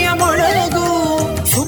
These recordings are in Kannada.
ಮೊಳಗು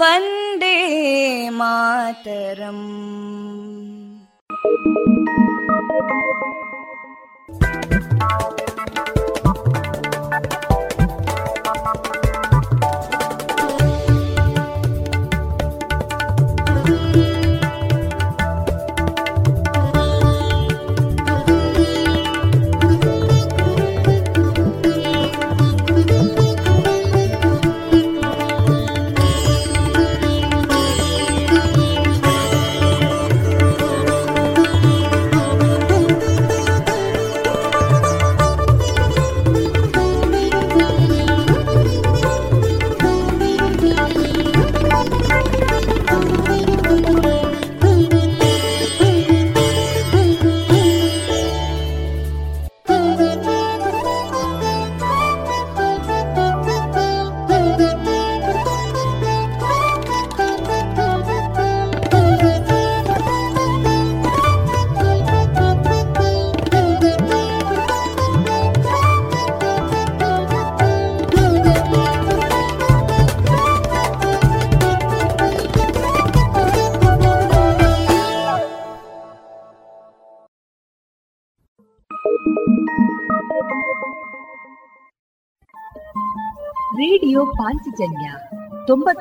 वन्दे मातरम्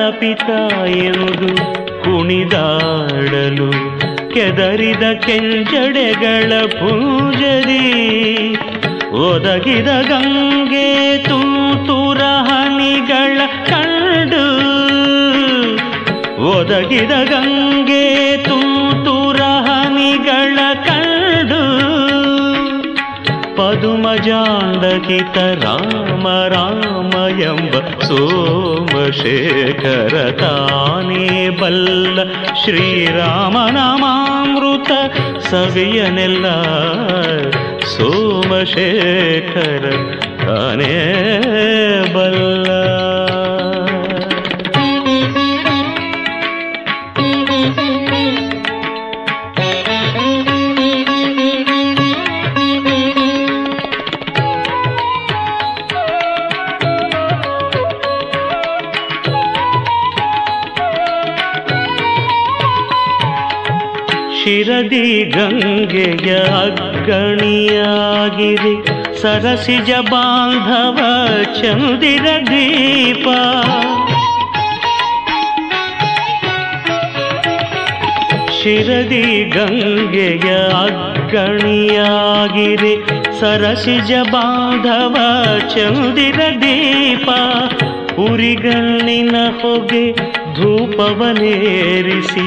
ಮದನ ಪಿತ ಎಂದು ಕುಣಿದಾಡಲು ಕೆದರಿದ ಕೆಂಜಡೆಗಳ ಪೂಜರಿ, ಒದಗಿದ ಗಂಗೆ ತೂತುರ ಹನಿಗಳ ಕಂಡು, ಒದಗಿದ ಗಂಗೆ ತೂತುರ ಹನಿಗಳ ಕಂಡು. जानकित राम रामयम्ब सोम बल्ल श्रीरामनामामृत सग सोमशेखर तने बल्ल। ಶಿರದಿ ಗಂಗೆಯ ಅಗ್ಗಣಿಯಾಗಿರಿ ಸರಸಿಜ ಬಾಂಧವ ಚಂದಿರ ದೀಪ. ಶಿರದಿ ಗಂಗೆಯ ಅಗ್ಗಣಿಯಾಗಿರಿ ಸರಸಿಜ ಬಾಂಧವ ಚಂದಿರ ದೀಪ. ಉರಿಗಣ್ಣಿನ ಹೊಗೆ ಧೂಪವನೇರಿಸಿ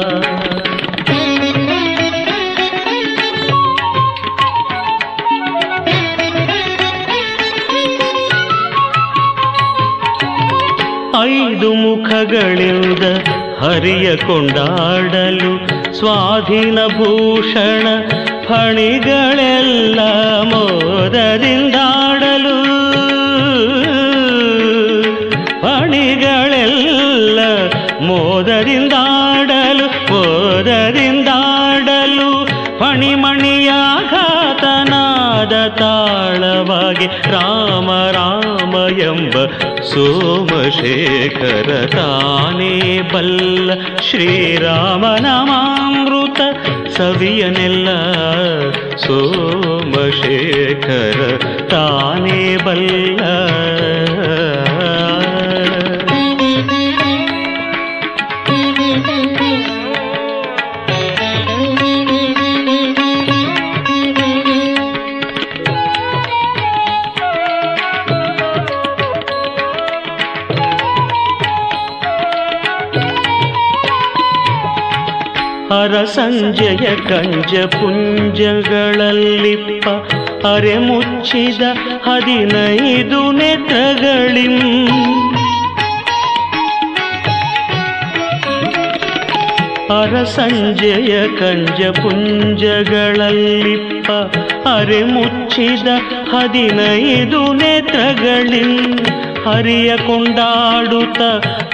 ಐದು ಮುಖಗಳಿಂದ ಹರಿಯ ಕೊಂಡಾಡಲು ಸ್ವಾಧೀನ ಭೂಷಣ ಫಣಿಗಳೆಲ್ಲ ಮೋದರಿಂದಾಡಲು. ಫಣಿಗಳೆಲ್ಲ ಮೋದರಿಂದಾಡಲು ಮೋದರಿಂದಾಡಲು ಫಣಿಮಣಿಯಾಘಾತನಾದ ತಾಳವಾಗಿ ರಾಮ ರಾಮ ಎಂಬ ಸೋಮಶೇಖರ ತಾನೇ ಬಲ್ಲ ಶ್ರೀರಾಮನಾಮಾಮೃತ ಸವಿಯನೆಲ್ಲ ಸೋಮಶೇಖರ ತಾನೇ ಬಲ್ಲ. ಹರ ಸಂಜಯ ಕಂಜ ಪುಂಜಗಳಲ್ಲಿಪ್ಪ ಅರೆ ಮುಚ್ಚಿದ ಹದಿನೈದು ನೆತ್ರಗಳಿಂ. ಅರ ಸಂಜಯ ಕಂಜ ಪುಂಜಗಳಲ್ಲಿಪ್ಪ ಅರೆ ಮುಚ್ಚಿದ ಹದಿನೈದು ನೇತ್ರಗಳಿಂ. ಹರಿಯ ಕೊಂಡಾಡುತ್ತ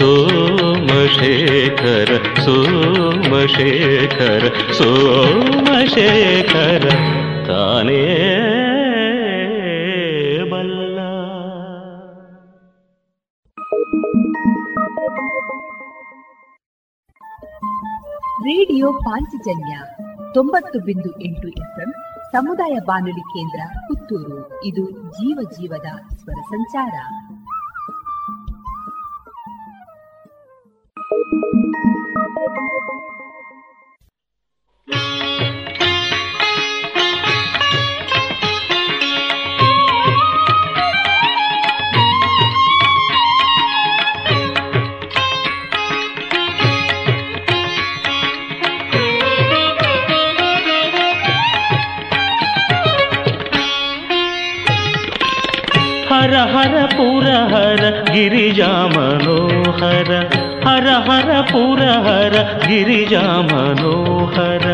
ಸೋಮಶೇಖರ ಸೋಮಶೇಖರ ಸೋಮಶೇಖರ, ತಾನೇ ಬಲ್ಲ. ರೇಡಿಯೋ ಪಾಂಚಜನ್ಯ ತೊಂಬತ್ತು ಬಿಂದು ಎಂಟು ಎಫ್ಎಂ, ಸಮುದಾಯ ಬಾನುಲಿ ಕೇಂದ್ರ ಪುತ್ತೂರು. ಇದು ಜೀವ ಜೀವದ ಸ್ವರ ಸಂಚಾರ. ಹರ ಹರ ಪುರ ಹರ ಗಿರಿಜಾ ಮನೋಹರ ಹರ ಹರ ಪುರ ಹರ ಗಿರಿಜಾ ಮನೋಹರ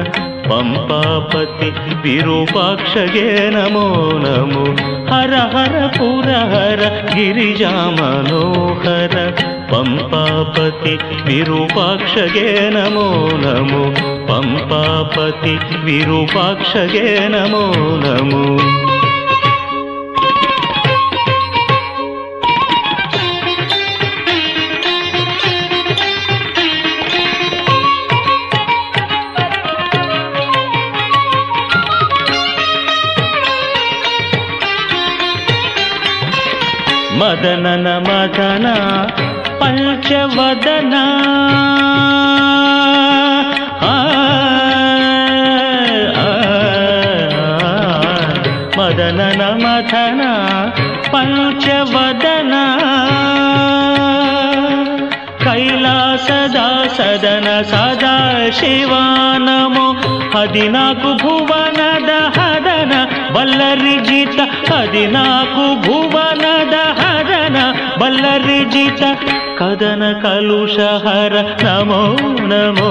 ಪಂಪಾಪತಿ ವಿರೂಪಾಕ್ಷಗೆ ನಮೋ ನಮೋ ಹರ ಹರ ಪುರ ಹರ ಗಿರಿಜಾ ಮನೋಹರ ಪಂಪಾಪತಿ ವಿರೂಪಾಕ್ಷಗೆ ನಮೋ ನಮೋ ಪಂಪಾಪತಿ ವಿರೂಪಾಕ್ಷಗೆ ನಮೋ ನಮೋ ಮದನನ ಮದನ ಪಂಚವದನ ಆ, ಆ, ಮದನನ ಮದನ ಪಂಚವದನ ಕೈಲಾಸದ ಸದನ ಸದಾ ಶಿವ ನಮೋ ಹದಿನಾಲ್ಕು ಭುವನದ ಹದನ ಬಲ್ಲರಿಜಿತ ಹದಿನಾಲ್ಕು ಭುವನದ ಹದನ ಬಲ್ಲರಿಜಿತ ಕದನ ಕಲುಷಹರ ನಮೋ ನಮೋ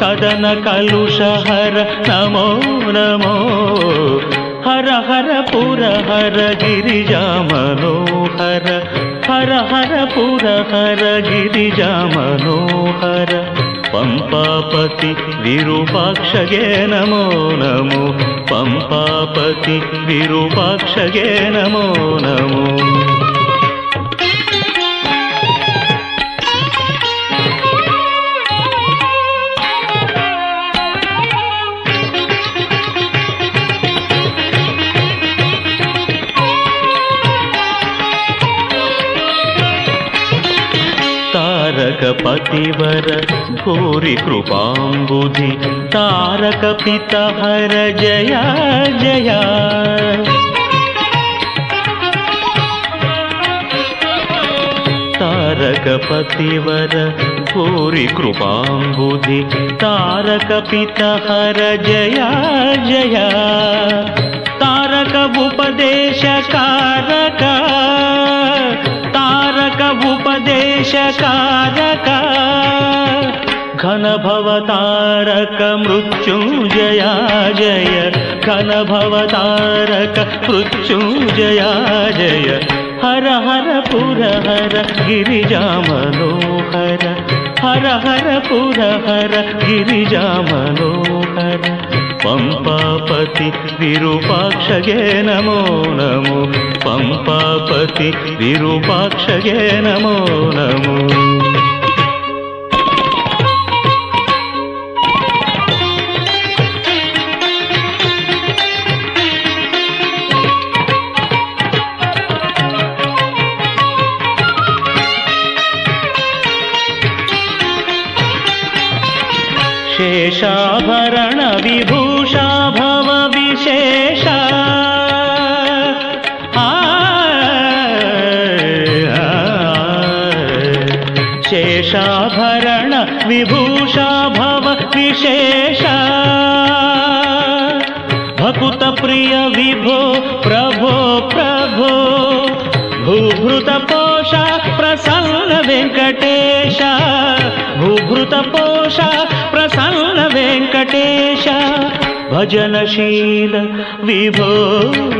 ಕದನ ಕಲುಷಹರ ನಮೋ ನಮೋ ಹರ ಹರ ಪುರ ಹರ ಗಿರಿಜಾ ಮನೋಹರ ಹರ ಹರ ಪುರ ಹರ ಗಿರಿಜಾ ಮನೋಹರ ಪಂಪಾಪತಿ ವಿರೂಪಾಕ್ಷಗೆ ನಮೋ ನಮೋ ಪಂಪಾಪತಿ ವಿರೂಪಾಕ್ಷಗೆ ನಮೋ ನಮೋ तारकपतिवर तारक कृपाम्बुधि हर जया जया। तारकपतिवर तारक कृपाम्बुधि हर जया जया। तारक उपदेशकारका उपदेशकारक घनभवतारक मृत्युञ्जया जय घनभवतारक मृत्युञ्जया जय हर हर पुर हर गिरिज मनोहर हर हर पुर हर गिरिज मनोहर ಪಂಪಾಪತಿ ವಿರೂಪಾಕ್ಷಗೆ ನಮೋ ನಮೋ. ಪಂಪಾಪತಿ ವಿರೂಪಾಕ್ಷಗೆ ನಮೋ ನಮೋ. ಶೇಷಾಭರಣ ವಿಭೂಷಾ पोषा प्रसन्न वेङ्कटेश भजनशील विभो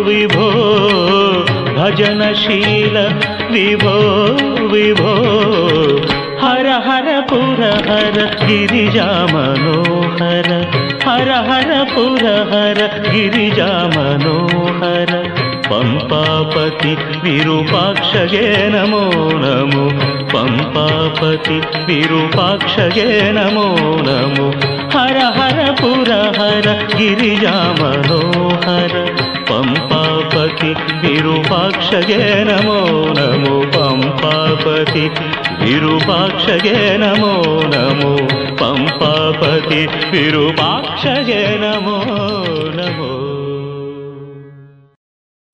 विभो भजनशील विभो विभो। हर हर पुर हर गिरिजा मनोहर। हर हर पुर हर गिरिजा मनोहर पम्पापति विरूपाक्षगे नमो। नमो पम्पापति विरूपाक्षगे नमो नमो। हर हर पुर हर गिरिजा मनोहर पम्पापति विरूपाक्षगे नमो। नमो पम्पापति विरूपाक्षगे नमो। नमो पम्पापति विरूपाक्षगे नमो नमो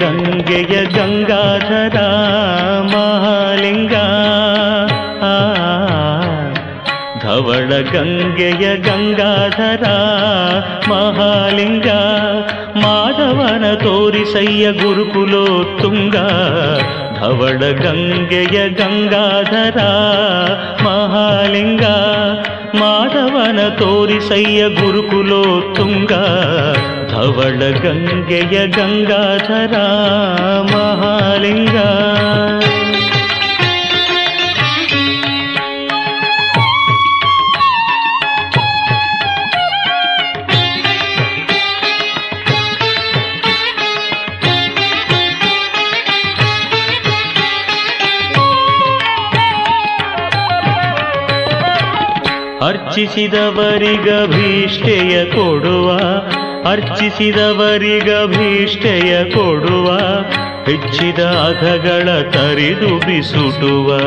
ಗಂಗೆಯ ಗಂಗಾಧರ ಗಂಗೆಯ ಗಂಗಾಧರ ಮಹಾಲಿಂಗ ಮಾಧವನ ತೋರಿಸಯ್ಯ ಗುರುಕುಲೋತ್ತುಂಗ ಧವಳ ಗಂಗೆಯ ಗಂಗಾಧರ ಮಹಾಲಿಂಗ ಮಾಧವನ ತೋರಿಸಯ್ಯ ಗುರುಕುಲೋತ್ತುಂಗ ಧವಳ ಗಂಗೆಯ ಗಂಗಾಧರ ಮಹಾಲಿಂಗ ಅರ್ಚಿಸಿದವರಿಗಭೀಷ್ಟೆಯ ಕೊಡುವ ಅರ್ಚಿಸಿದವರಿಗ ಭೀಷ್ಟೆಯ ಕೊಡುವ, ಹೆಚ್ಚಿದ ಅಘಗಳ ತರಿದು ಬಿಸುಟುವ.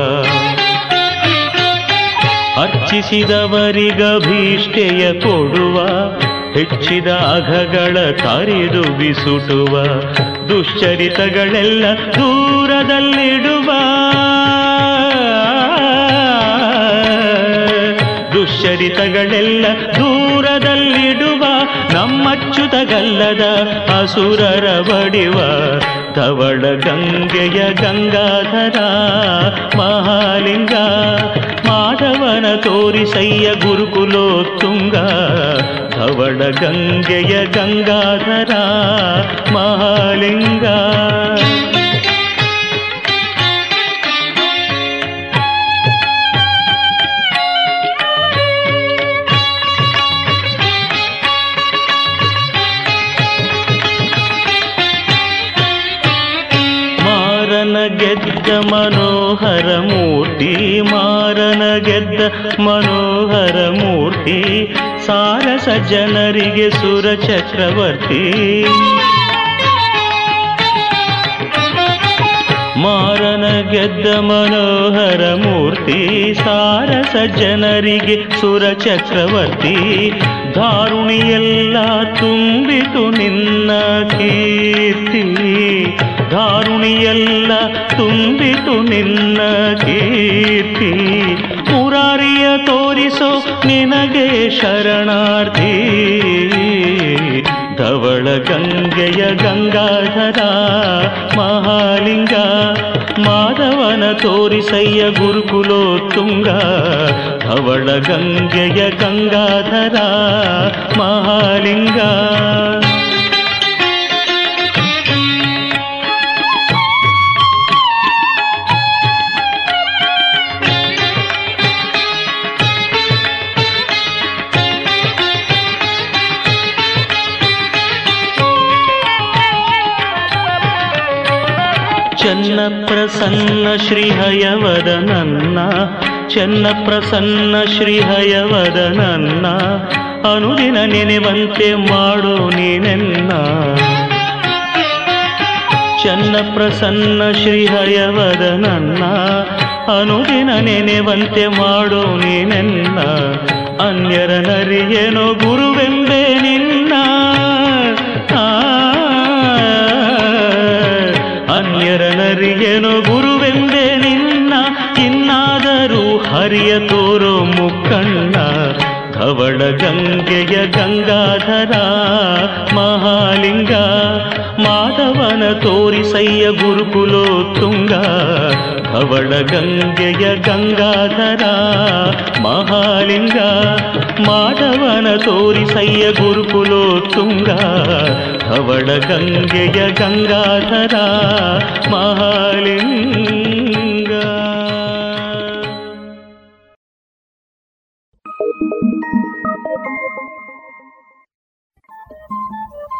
ಅರ್ಚಿಸಿದವರಿಗ ಭೀಷ್ಟೆಯ ಕೊಡುವ, ಹೆಚ್ಚಿದ ಅಘಗಳ ತರಿದು ಬಿಸುಟುವ, ದುಶ್ಚರಿತಗಳೆಲ್ಲ ದೂರದಲ್ಲಿಡುವ. ದುಶ್ಚರಿತಗಳೆಲ್ಲ ದೂರದಲ್ಲಿಡುವ ನಮ್ಮಚ್ಚುತಗಲ್ಲದ ಅಸುರರ ಬಡಿವ ತವಳ ಗಂಗೆಯ ಗಂಗಾಧರ ಮಹಾಲಿಂಗ. ಮಾಧವನ ತೋರಿಸಯ್ಯ ಗುರುಕುಲೋತ್ತುಂಗ ಧವಳ ಗಂಗೆಯ ಗಂಗಾಧರ ಮಹಾಲಿಂಗ. ಮೂರ್ತಿ ಸಾರಸ ಜನರಿಗೆ ಸುರ ಚಕ್ರವರ್ತಿ ಮಾರನ ಗೆದ್ದ ಮನೋಹರ ಮೂರ್ತಿ ಸಾರಸ ಜನರಿಗೆ ಸುರ ಚಕ್ರವರ್ತಿ ಧಾರುಣಿಯೆಲ್ಲ ತುಂಬಿತು ನಿನ್ನ ಕೀರ್ತಿ. ದಾರುಣಿಯೆಲ್ಲ ತುಂಬಿತು ನಿನ್ನ ಕೀರ್ತಿ. ಮುರಾರಿಯ ತೋರಿಸೋ ನಿನಗೆ ಶರಣಾರ್ಥಿ. ಧವಳ ಗಂಗೆಯ ಗಂಗಾಧರ, ಮಹಾಲಿಂಗ, ಮಾಧವನ ತೋರಿಸಯ್ಯ ಗುರುಕುಲೋತ್ತುಂಗ. ಧವಳ ಗಂಗೆಯ ಗಂಗಾಧರ, ಮಹಾಲಿಂಗ. ಪ್ರಸನ್ನ ಶ್ರೀಹಯವದ ನನ್ನ ಚೆನ್ನ ಪ್ರಸನ್ನ ಶ್ರೀಹಯವದ ನನ್ನ ಅನುದಿನ ನೆನೆವಂತೆ ಮಾಡೋ ನೀನೆನ್ನ. ಚನ್ನ ಪ್ರಸನ್ನ ಶ್ರೀಹಯವದ ನನ್ನ ಅನುದಿನ ನೆನೆವಂತೆ ಮಾಡೋ ನೀನೆನ್ನ. ಅನ್ಯರ ನರಿಯೇನೋ ಗುರುವೆಂಬೆ ನಿನ್ನ. ಆ, ಅನ್ಯರ ಗುರುವೆಂದೆ ನಿನ್ನ ಚಿನ್ನಾದರೂ ಹರಿಯ ತೋರೋ ಮುಕ್ಕಣ್ಣ, ಧವಳ ಗಂಗೆಯ ಗಂಗಾಧರ, ಮಹಾಲಿಂಗ, ಮಾಧವನ ತೋರಿಸಯ್ಯ ಗುರುಕುಲೋ ತುಂಗ ಧವಳ ಗಂಗೆಯ ಗಂಗಾಧರ, ಮಹಾಲಿಂಗ, ಮಾಧವನ ತೋರಿಸಯ್ಯ ಗುರುಕುಲೋ ತುಂಗ ಧವಳ ಗಂಗೆಯ ಗಂಗಾಧರ, ಮಹಾಲಿಂಗ.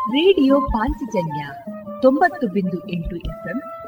ರೇಡಿಯೋ ಪಾಂಚಜನ್ಯ ತೊಂಬತ್ತು ಬಿಂದು ಎಂಟು ಎಫ್ಎಂ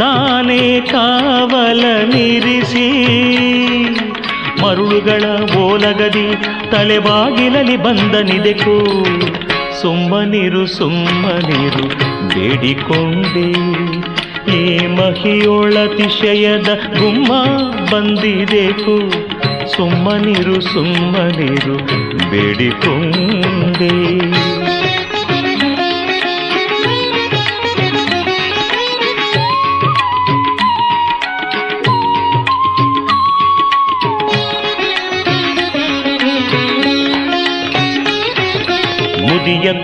ತಾನೇ ಕಾವಲ ನಿರಿಸಿ, ಮರುಳುಗಳ ಓಲಗದಿ ತಲೆಬಾಗಿಲಲಿ ಬಂದನಿದೆಕು ಸುಮ್ಮನಿರು ಸುಮ್ಮನಿರು, ಬೇಡಿಕೊಂಡೆ. ಈ ಮಹಿಯೊಳತಿಶಯದ ಗುಮ್ಮ ಬಂದಿದೆಕು. ಸುಮ್ಮನಿರು ಸುಮ್ಮನಿರು, ಬೇಡಿಕೊಂಡೆ.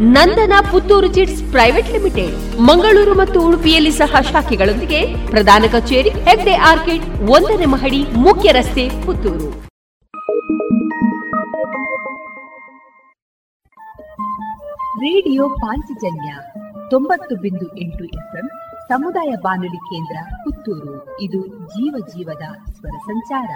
Nandana Puttur chits private limited, Mangaluru ಮತ್ತು ಉಡುಪಿಯಲ್ಲಿ ಸಹ ಶಾಖೆಗಳೊಂದಿಗೆ ಪ್ರಧಾನ ಕಚೇರಿ, ಹೆಗ್ಡೆ ಆರ್ಕಿಡ್, ಒಂದನೇ ಮಹಡಿ, ಮುಖ್ಯ ರಸ್ತೆ, ಪುತ್ತೂರು. ರೇಡಿಯೋ ಪಾಂಚಜನ್ಯ ತೊಂಬತ್ತು ಬಿಂದು ಎಂಟು ಎಫ್ಎಂ ಸಮುದಾಯ ಬಾನುಲಿ ಕೇಂದ್ರ ಪುತ್ತೂರು. ಇದು ಜೀವ ಜೀವದ ಸ್ವರ ಸಂಚಾರ.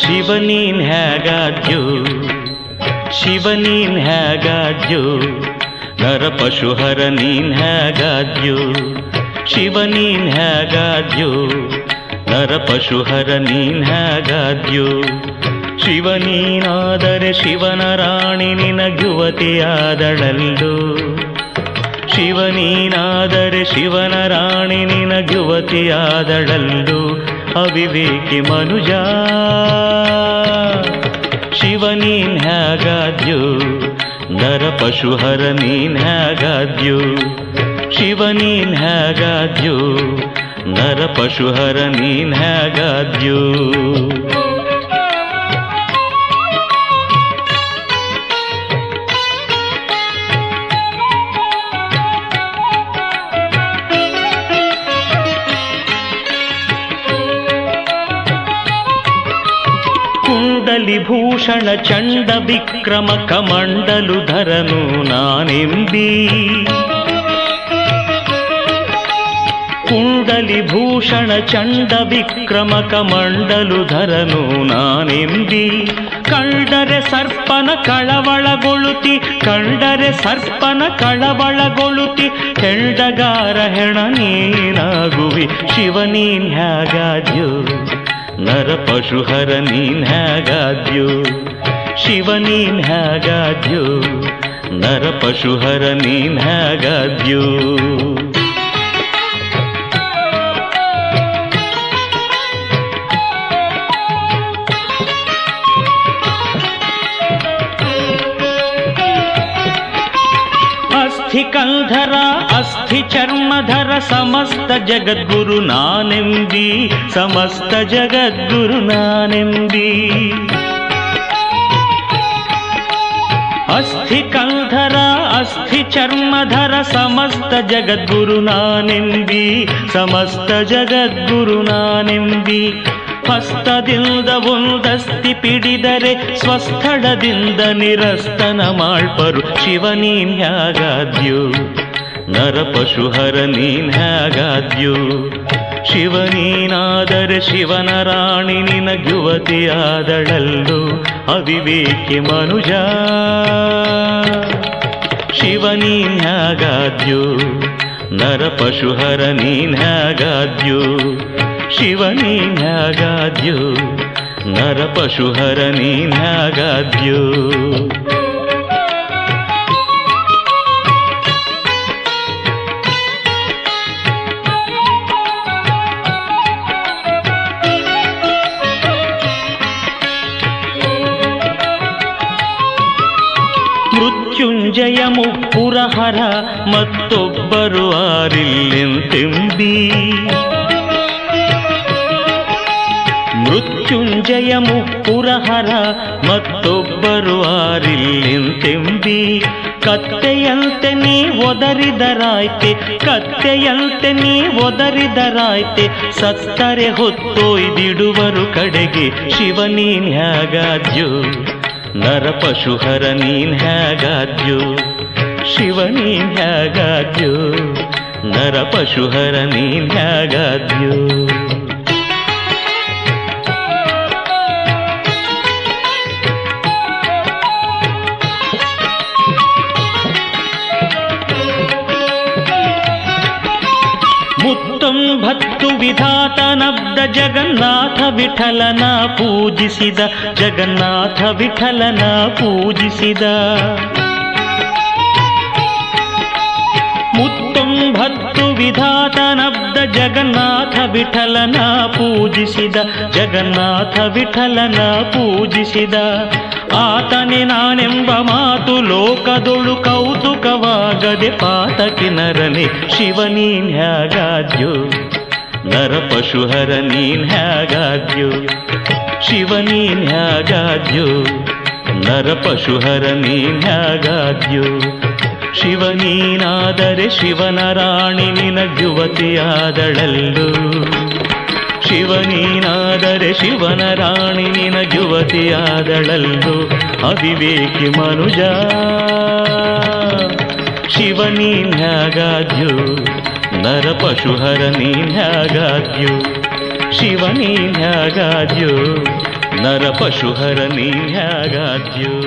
ಶಿವನೀನ್ ಹೇಗಾದ್ಯೋ ಶಿವನೀನ್ ಹೇಗಾದ್ಯೋ ನರ ಪಶುಹರ ನೀನ್ ಹೇಗಾದ್ಯೋ? ಶಿವನೀನ್ ಹೇಗಾದ್ಯೋ? ನರ ಪಶುಹರ ನೀನ್ ಹೇಗಾದ್ಯೋ? ಶಿವನೀನಾದರೆ ಶಿವನ ರಾಣಿ ಶಿವ ನೀನಾದರೆ ಶಿವನ ರಾಣಿ ನಿನ ಯುವತಿಯಾದಳಲ್ಲು? ಅವಿವೇಕಿ ಮನುಜ, ಶಿವ ನೀನ್ ಹೇಗಾದ್ಯೋ? ನರ ಪಶುಹರ ನೀನ್ ಹೇಗಾದ್ಯೋ ಶಿವ ನೀನ್ ಹೇಗಾದ್ಯೋ ನರ ಪಶುಹರ ನೀನ್ ಹೇಗಾದ್ಯೋ ಕುಂಡಲಿಭೂಷಣ ಚಂಡ ವಿಕ್ರಮ ಕಮಂಡಲು ಧರನು ನಾನೆಂಬಿ. ಕುಂಡಲಿಭೂಷಣ ಚಂಡ ವಿಕ್ರಮ ಕಮಂಡಲು ಧರನು ನಾನೆಂಬಿ. ಕಂಡರೆ ಸರ್ಪನ ಕಳವಳಗೊಳುತಿ, ಕಂಡರೆ ಸರ್ಪನ ಕಳವಳಗೊಳುತಿ ಹೆಂಡಗಾರ ಹೆಣ ನೀನಾಗುವಿ ಶಿವನೀನ್ ಹ್ಯಾಗಾದ್ಯೋ. ನರ ಪಶುಹರ ನೀನ್ ಹೇಗಾದ್ಯೋ? ಶಿವ ನೀನ್ ಹೇಗಾದ್ಯೋ? ನರ ಪಶುಹರ ನೀನ್ ಹೇಗಾದ್ಯೋ? अस्थि चर्मधर समस्त जगद्गुरुना निगुरुना निथि कल्धरा अस्थि चर्मधर समस्त जगद्गुरुना नि समस्त जगद्गुरुना नि ಹಸ್ತದಿಂದ ಒಂದಸ್ತಿ ಪಿಡಿದರೆ ಸ್ವಸ್ಥಳದಿಂದ ನಿರಸ್ತನ ಮಾಳ್ಪರು ಶಿವನೀನ್ ಹ್ಯಾಗಾದ್ಯೋ ನರ ಪಶುಹರ ನೀನ್ ಶಿವನೀನಾದರೆ ಶಿವನ ರಾಣಿ ನಿನ ಯುವತಿಯಾದಳಲ್ಲು ಅವಿವೇಕಿ ಮನುಜ. ಶಿವನೀನ್ ಹ್ಯಾಗಾದ್ಯೋ ನರ ಪಶುಹರ ನೀನ್ ಹ್ಯಾಗಾದ್ಯೋ ಶಿವ ನೀನ್ ಹ್ಯಾಗಾದ್ಯೋ ನರ ಪಶುಹರ ನೀನ್ ಹ್ಯಾಗಾದ್ಯೋ ಮೃತ್ಯುಂಜಯ ಮುಪ್ಪುರಹರ ಮತ್ತೊಬ್ಬರು ಆರಿಲ್ಲೆಂತೆಂಬಿ. ಮೃತ್ಯುಂಜಯ ಮುಕ್ಕುರಹರ ಮತ್ತೊಬ್ಬರು ಆರಿಲ್ಲೆಂತೆಂಬಿ ಕತ್ತೆಯಂತೆ ನೀ ಒದರಿದರಾಯ್ತೆ, ಕತ್ತೆಯಂತೆ ನೀ ಒದರಿದರಾಯ್ತೆ, ಸತ್ತರೆ ಹೊತ್ತೊಯ್ದಿಡುವರು ಕಡೆಗೆ ಶಿವ ನೀನ್ ಹ್ಯಾಗಾದ್ಯೋ ನರಪಶುಹರ ನೀನ್ ಹ್ಯಾಗಾದ್ಯೋ ಶಿವ ನೀನ್ ಹ್ಯಾಗಾದ್ಯೋ ನರಪಶುಹರ ನೀನ್ ಹ್ಯಾಗಾದ್ಯೋ ಮುತ್ತೊಂಬತ್ತು ಜಗನ್ನಾಥ ವಿಠಲನ ಪೂಜಿಸಿದ, ಜಗನ್ನಾಥ ವಿಠಲನ ಪೂಜಿಸಿದ. ಮುತ್ತೊಂಬತ್ತು ವಿಧಾತನಬ್ದ ಜಗನ್ನಾಥ ವಿಠಲನ ಪೂಜಿಸಿದ, ಜಗನ್ನಾಥ ವಿಠಲನ ಪೂಜಿಸಿದ. ಆತನೆ ನಾನೆಂಬ ಮಾತು ಲೋಕದೊಳು ಕೌತುಕವಾಗದೆ ಪಾತಕಿ ನರನೆ ಶಿವ ಪಶುಹರ ಹ್ಯಾಗಾದ್ಯೋ ನೀನ್ ಹ್ಯಾಗಾದ್ಯೋ ಶಿವ ನೀನ್ ಹ್ಯಾಗಾದ್ಯೋ ನರಪಶುಹರ ನೀನ್ ಹ್ಯಾಗಾದ್ಯೋ ಶಿವ ನೀನಾದರೆ ಶಿವನ ರಾಣಿ ನಿನ ಯುವತಿಯಾದಳಲ್ಲು? ಶಿವ ನೀನಾದರೆ ಶಿವನ ರಾಣಿ ನಿನ ಯುವತಿಯಾದಳಲ್ಲು? ಅವಿವೇಕಿ ಮನುಜ, ಶಿವ ನೀನ್ಯಾಗಾದ್ಯೋ ನರಪಶುಹರ ನೀನ್ಯಾಗಾದ್ಯೋ ಶಿವ ನೀನ್ಯಾಗಾದ್ಯೋ ನರಪಶುಹರ ನೀನ್ಯಾಗಾದ್ಯೋ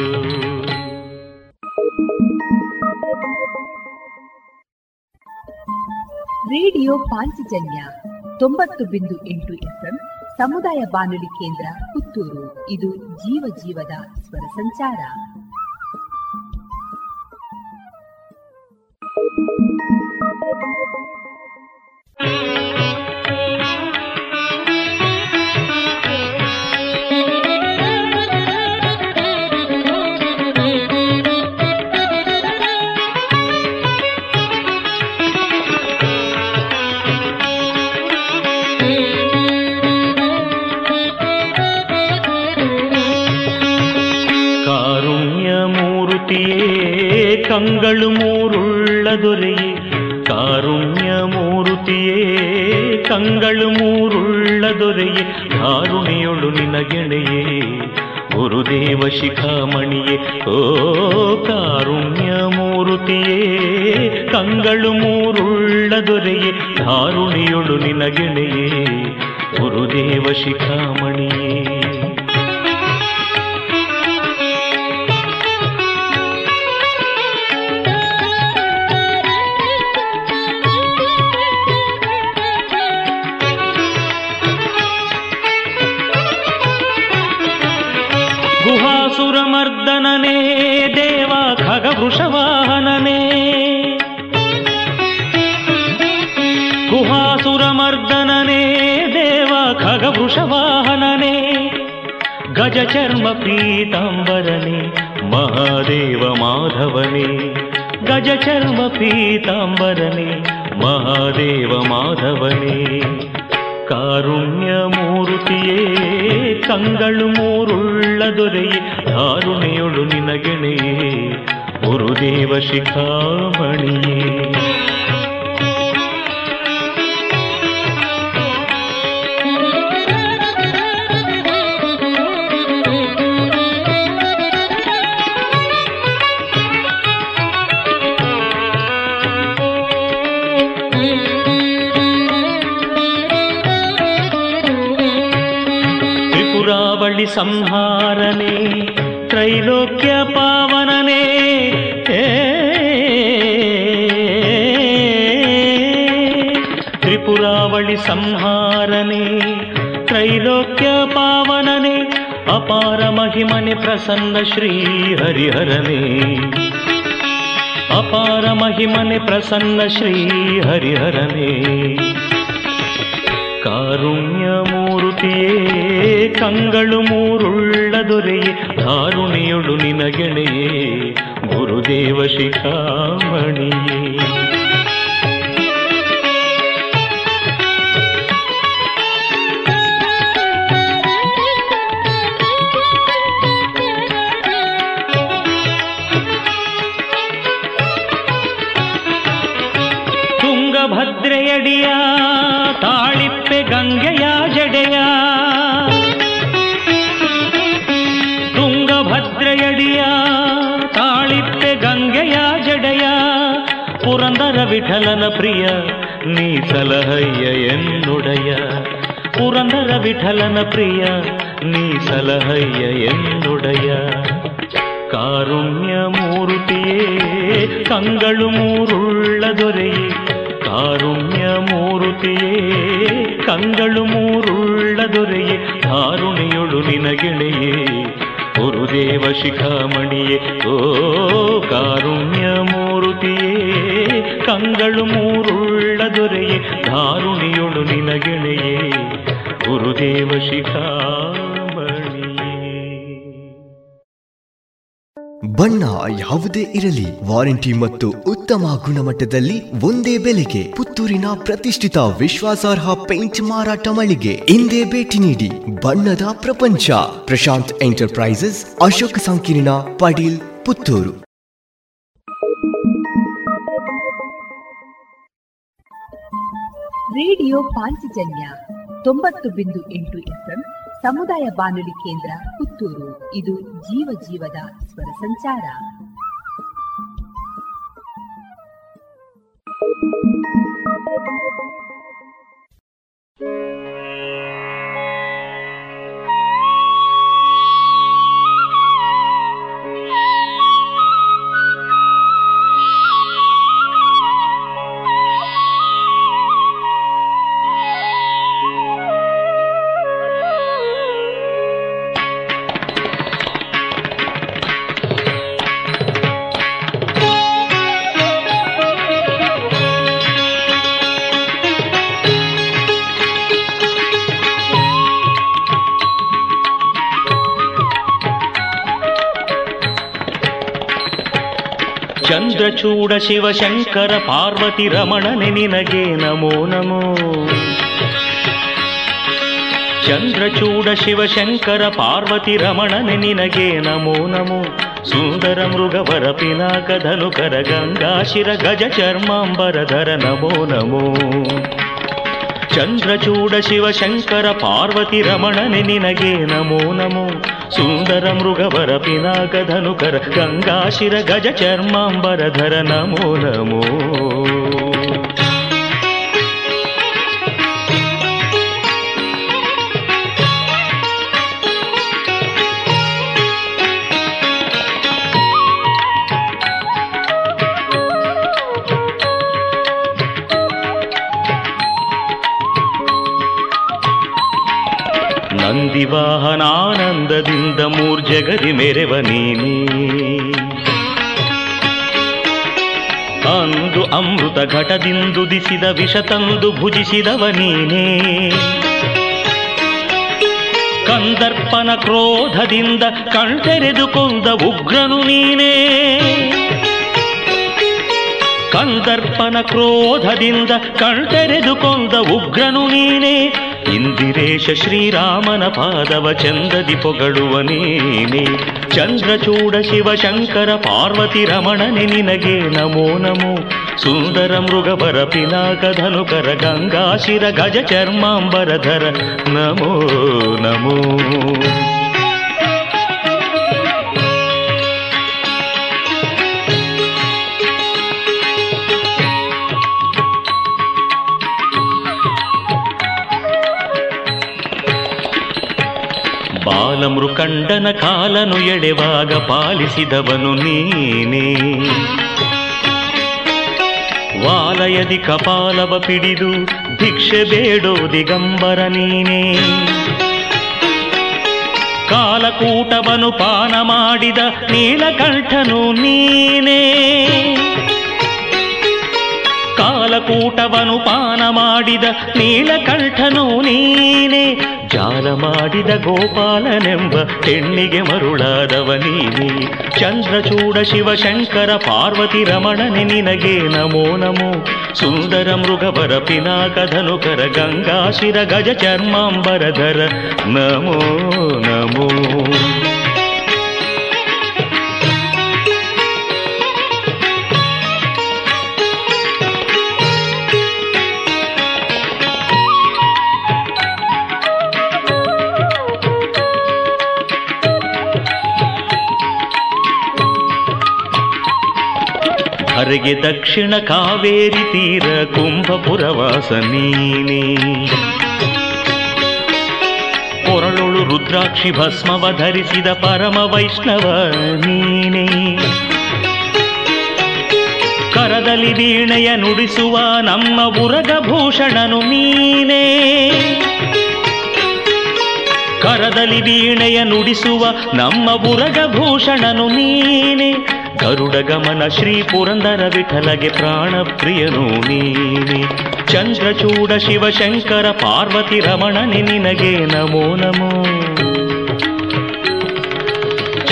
ರೇಡಿಯೋ ಪಾಂಚಜನ್ಯ ತೊಂಬತ್ತು ಬಿಂದು ಎಂಟು ಎಫ್ಎಂ ಸಮುದಾಯ ಬಾನುಲಿ ಕೇಂದ್ರ ಪುತ್ತೂರು. ಇದು ಜೀವ ಜೀವದ ಸ್ವರ ಸಂಚಾರ. ಕಾರುಣ್ಯ ಮಹಿಮನೆ ಪ್ರಸನ್ನ ಶ್ರೀ ವಾರಂಟಿ ಮತ್ತು ಉತ್ತಮ ಗುಣಮಟ್ಟದಲ್ಲಿ ಒಂದೇ ಬೆಲೆಗೆ ಪುತ್ತೂರಿನ ಪ್ರತಿಷ್ಠಿತ ವಿಶ್ವಾಸಾರ್ಹ ಪೇಂಟ್ ಮಾರಾಟ ಮಳಿಗೆ ಹಿಂದೆ ಭೇಟಿ ನೀಡಿ ಬಣ್ಣದ ಪ್ರಪಂಚ. ಪ್ರಶಾಂತ್ ಎಂಟರ್ಪ್ರೈಸಸ್, ಅಶೋಕ್ ಸಂಕೀರ್ಣ, ಪಡೀಲ್, ಪುತ್ತೂರು. ರೇಡಿಯೋ ಪಾಂಚಜನ್ಯ ತೊಂಬತ್ತು ಬಿಂದು ಎಂಟು ಎಫ್ಎಂ ಸಮುದಾಯ ಬಾನುಲಿ ಕೇಂದ್ರ ಪುತ್ತೂರು. ಇದು ಜೀವ ಜೀವದ ಸ್ವರ ಸಂಚಾರ. ಚಂದ್ರಚೂಡ ಶಿವಶಂಕರ ಪಾರ್ವತಿ ರಮಣನೆ ನಿನಗೆ ನಮೋ ನಮೋ. ಚಂದ್ರಚೂಡ ಶಿವಶಂಕರ ಪಾರ್ವತಿ ರಮಣನೆ ನಿನಗೆ ನಮೋ ನಮೋ. ಸುಂದರ ಮೃಗವರ ಪಿನಾಕ ಧನುಕರ ಗಂಗಾಶಿರ ಗಜ ಚರ್ಮಾಂಬರಧರ ನಮೋ ನಮೋ. ಚಂದ್ರಚೂಡ ಶಿವಶಂಕರ ಪಾರ್ವತಿ ರಮಣನೆ ನಿನಗೆ ನಮೋ ನಮೋ. ಸುಂದರ ಮೃಗವರ ಪಿನಾಕ ಧನುಕರ ಗಂಗಾಶಿರ ಗಜ ಚರ್ಮಾಂಬರಧರ ನಮೋ ಮೂರ್ಜಗದಿ ಮೇರೆವ ನೀನೇ. ಅಂದು ಅಮೃತ ಘಟದಿಂದುದಿಸಿದ ವಿಷ ತಂದು ಭುಜಿಸಿದವ ನೀನೇ. ಕಂದರ್ಪನ ಕ್ರೋಧದಿಂದ ಕಣ್ತೆರೆದುಕೊಂಡ ಉಗ್ರನು ನೀನೇ. ಕಂದರ್ಪನ ಕ್ರೋಧದಿಂದ ಕಣ್ತೆರೆದುಕೊಂಡ ಉಗ್ರನು ನೀನೇ. ಇಂದಿರೇಶ ಶ್ರೀರಾಮನ ಪಾದವ ಚಂದದಿ ಪೊಗಳುವ ನೀನೆ ಚಂದ್ರಚೂಡ ಶಿವಶಂಕರ ಪಾರ್ವತಿ ರಮಣನೆ ನಿನಗೆ ನಮೋ ನಮೋ ಸುಂದರ ಮೃಗವರ ಪಿನಾಕ ಧನುಕರ ಗಂಗಾಶಿರ ಗಜ ಚರ್ಮಾಂಬರಧರ ನಮೋ ನಮೋ ಬಾಲಮೃಕಂಡನ ಕಾಲನು ಎಳೆವಾಗ ಪಾಲಿಸಿದವನು ನೀನೇ. ವಾಲಯದಿ ಕಪಾಲವ ಪಿಡಿದು ಭಿಕ್ಷೆ ಬೇಡೋ ದಿಗಂಬರ ನೀನೇ. ಕಾಲಕೂಟವನು ಪಾನ ಮಾಡಿದ ನೀಲಕಂಠನು ನೀನೇ. ಕಾಲಕೂಟವನು ಪಾನ ಮಾಡಿದ ನೀಲಕಂಠನು ನೀನೆ ಜಾಲ ಮಾಡಿದ ಗೋಪಾಲನೆಂಬ ಹೆಣ್ಣಿಗೆ ಮರುಳಾದವ ನೀನೆ. ಚಂದ್ರಚೂಡ ಶಿವಶಂಕರ ಪಾರ್ವತಿ ರಮಣನೆ ನಿನಗೆ ನಮೋ ನಮೋ. ಸುಂದರ ಮೃಗವರ ಪಿನಾಕಧನುಕರ ಗಂಗಾಶಿರ ಗಜ ಚರ್ಮಾಂಬರಧರ ನಮೋ ನಮೋ. ಹರಗೆ ದಕ್ಷಿಣ ಕಾವೇರಿ ತೀರ ಕುಂಭಪುರವಾಸ ನೀನೆ ಕೊರಳುಳು ರುದ್ರಾಕ್ಷಿ ಭಸ್ಮವ ಧರಿಸಿದ ಪರಮ ವೈಷ್ಣವ ನೀನೆ. ಕರದಲ್ಲಿ ವೀಣೆಯ ನುಡಿಸುವ ನಮ್ಮ ಉರಗಭೂಷಣನು ನೀನೆ. ಕರದಲ್ಲಿ ವೀಣೆಯ ನುಡಿಸುವ ನಮ್ಮ ಉರಗಭೂಷಣನು ನೀನೆ. ಗರುಡ ಗಮನ ಶ್ರೀ ಪುರಂದರ ವಿಠಲಗೆ ಪ್ರಾಣ ಪ್ರಿಯನು ನೀನೆ ಚಂದ್ರಚೂಡ ಶಿವಶಂಕರ ಪಾರ್ವತಿ ರಮಣನೆ ನಿನಗೆ ನಮೋ ನಮೋ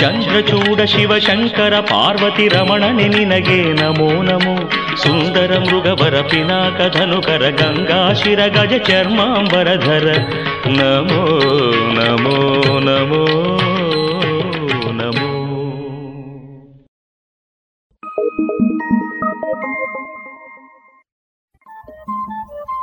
ಚಂದ್ರಚೂಡ ಶಿವಶಂಕರ ಪಾರ್ವತಿ ರಮಣನೆ ನಿನಗೆ ನಮೋ ನಮೋ ಸುಂದರ ಮೃಗವರ ಪಿನಾಕ ಧನುಕರ ಗಂಗಾಶಿರ ಗಜ ಚರ್ಮಾಂಬರಧರ ನಮೋ ನಮೋ ನಮೋ ನಮೋ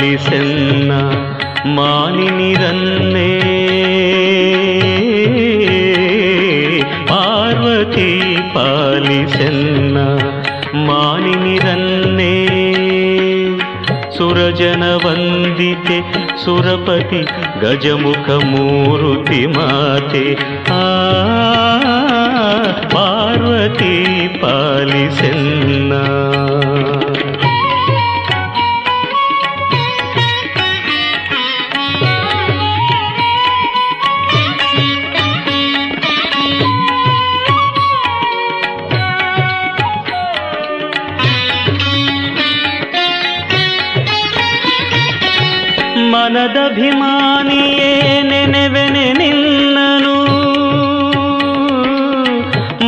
ಪಾಲಿಸನ್ನ ಮಾನಿನಿರನ್ನೇ ಪಾರ್ವತಿ ಪಾಲಿಸನ್ನ ಮಾನಿನಿರನ್ನೇ ಸುರಜನ ವಂದಿತೆ ಸುರಪತಿ ಗಜಮುಖ ಮೂರುತಿ ಮಾತೆ. ಆ ಪಾರ್ವತಿ ಪಾಲಿಸನ್ನ ಮನದಭಿಮಾನಿಯೇ ನೆನೆವೆನೆ ನಿನ್ನನು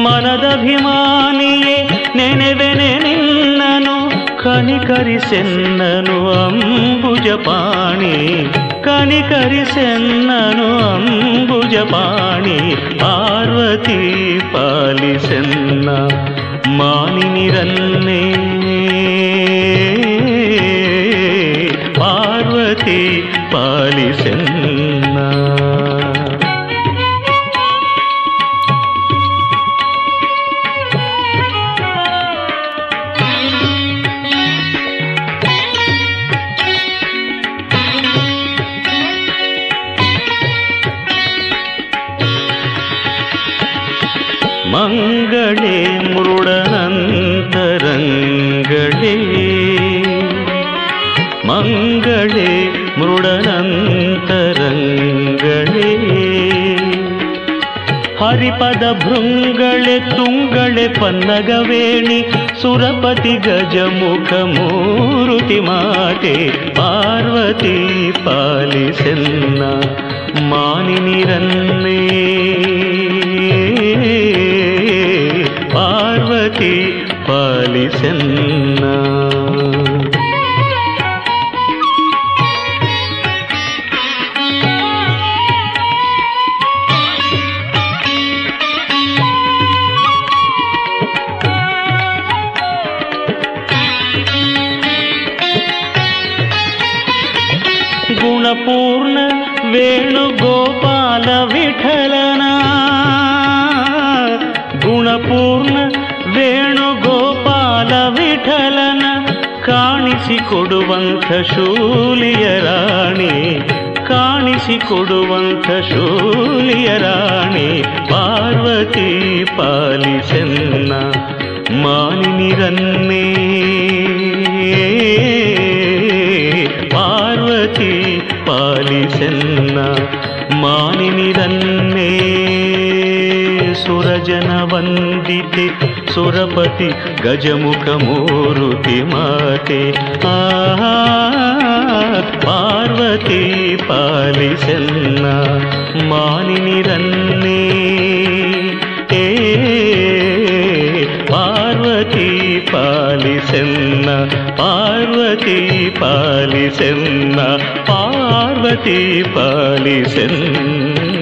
ಮನದಭಿಮಾನಿಯೇ ನೆನೆವೆನೆ ನಿನ್ನನು ಕನಿಕರಿಸೆನ್ನನು ಅಂಬುಜಪಾಣಿ ಕನಿಕರಿಸೆನ್ನನು ಅಂಬುಜಪಾಣಿ ಪಾರ್ವತಿ ಪಾಲಿಸೆನ್ನ ಮಾನಿನಿರನ್ನೇ ಪಾಲಿಸೆನ್ನ ಹರಿಪದ ಭೃಂಗಳೆ ತುಂಗಳೆ ಪನ್ನಗವೇಣಿ ಸುರಪತಿ ಗಜಮುಖ ಮೂರುತಿ ಮಾತೆ ಪಾರ್ವತಿ ಪಾಲಿಸೆನ್ನ ಮಾನಿನಿರನ್ನೇ ಪಾರ್ವತಿ ಪಾಲಿಸೆನ್ನ ಗುಣಪೂರ್ಣ ಶೂಲಿಯ ರಾಣಿ ಕಾಣಿಸಿಕೊಡುವಂಥ ಶೂಲಿಯ ರಾಣಿ ಪಾರ್ವತಿ ಪಾಲಿಸೆನ್ನ ಮಾನಿನಿರನ್ನೇ ಪಾರ್ವತಿ ಪಾಲಿಸೆನ್ನ ಮಾನಿನಿರನ್ನೇ ಸುರಜನ ವಂದಿತೆ ಸುರಪತಿ ಗಜಮುಖ ಮೂರುತಿ ಮಾತೆ. ಆ ಪಾರ್ವತಿ ಪಾಲಿಸೆನ್ನ ಮಾನಿನಿರನ್ನೇ ಏ, ಪಾರ್ವತಿ ಪಾಲಿಸೆನ್ನ ಪಾರ್ವತಿ ಪಾಲಿಸೆನ್ನ ಪಾರ್ವತಿ ಪಾಲಿಸೆನ್ನ.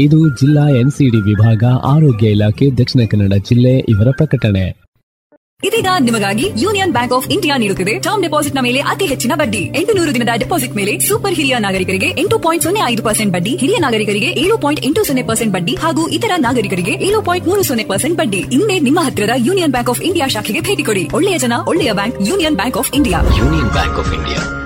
ಇದು ಜಿಲ್ಲಾ ಎನ್ಸಿಡಿ ವಿಭಾಗ ಆರೋಗ್ಯ ಇಲಾಖೆ ದಕ್ಷಿಣ ಕನ್ನಡ ಜಿಲ್ಲೆ ಇವರ ಪ್ರಕಟಣೆ. ಇದೀಗ ನಿಮಗಾಗಿ ಯೂನಿಯನ್ ಬ್ಯಾಂಕ್ ಆಫ್ ಇಂಡಿಯಾ ನೀಡುತ್ತಿದೆ. ಟರ್ಮ್ ಡೆಪಾಸಿಟ್ನ ಮೇಲೆ ಅತಿ ಹೆಚ್ಚಿನ ಬಡ್ಡಿ. ಎಂಟು ನೂರು ದಿನದ ಡೆಪಾಸಿಟ್ ಮೇಲೆ ಸೂಪರ್ ಹಿರಿಯ ನಾಗರಿಕರಿಗೆ ಎಂಟು ಪಾಯಿಂಟ್ ಸೊನ್ನೆ ಐದು ಪರ್ಸೆಂಟ್ ಬಡ್ಡಿ ಹಿರಿಯ ನಾಗರಿಕರಿಗೆ ಏಳು ಪಾಯಿಂಟ್ ಎಂಟು ಸೊನ್ನೆ ಪರ್ಸೆಂಟ್ ಬಡ್ಡಿ ಹಾಗೂ ಇತರ ನಾಗರಿಕರಿಗೆ ಏಳು ಪಾಯಿಂಟ್ ಮೂರು ಸೊನ್ನೆ ಪರ್ಸೆಂಟ್ ಬಡ್ಡಿ. ಇನ್ನೇ ನಿಮ್ಮ ಹತ್ತಿರದ ಯೂನಿಯನ್ ಬ್ಯಾಂಕ್ ಆಫ್ ಇಂಡಿಯಾ ಶಾಖೆಗೆ ಭೇಟಿ ಕೊಡಿ. ಒಳ್ಳೆಯ ಜನ ಒಳ್ಳೆಯ bank Union Bank of India. Union Bank of India.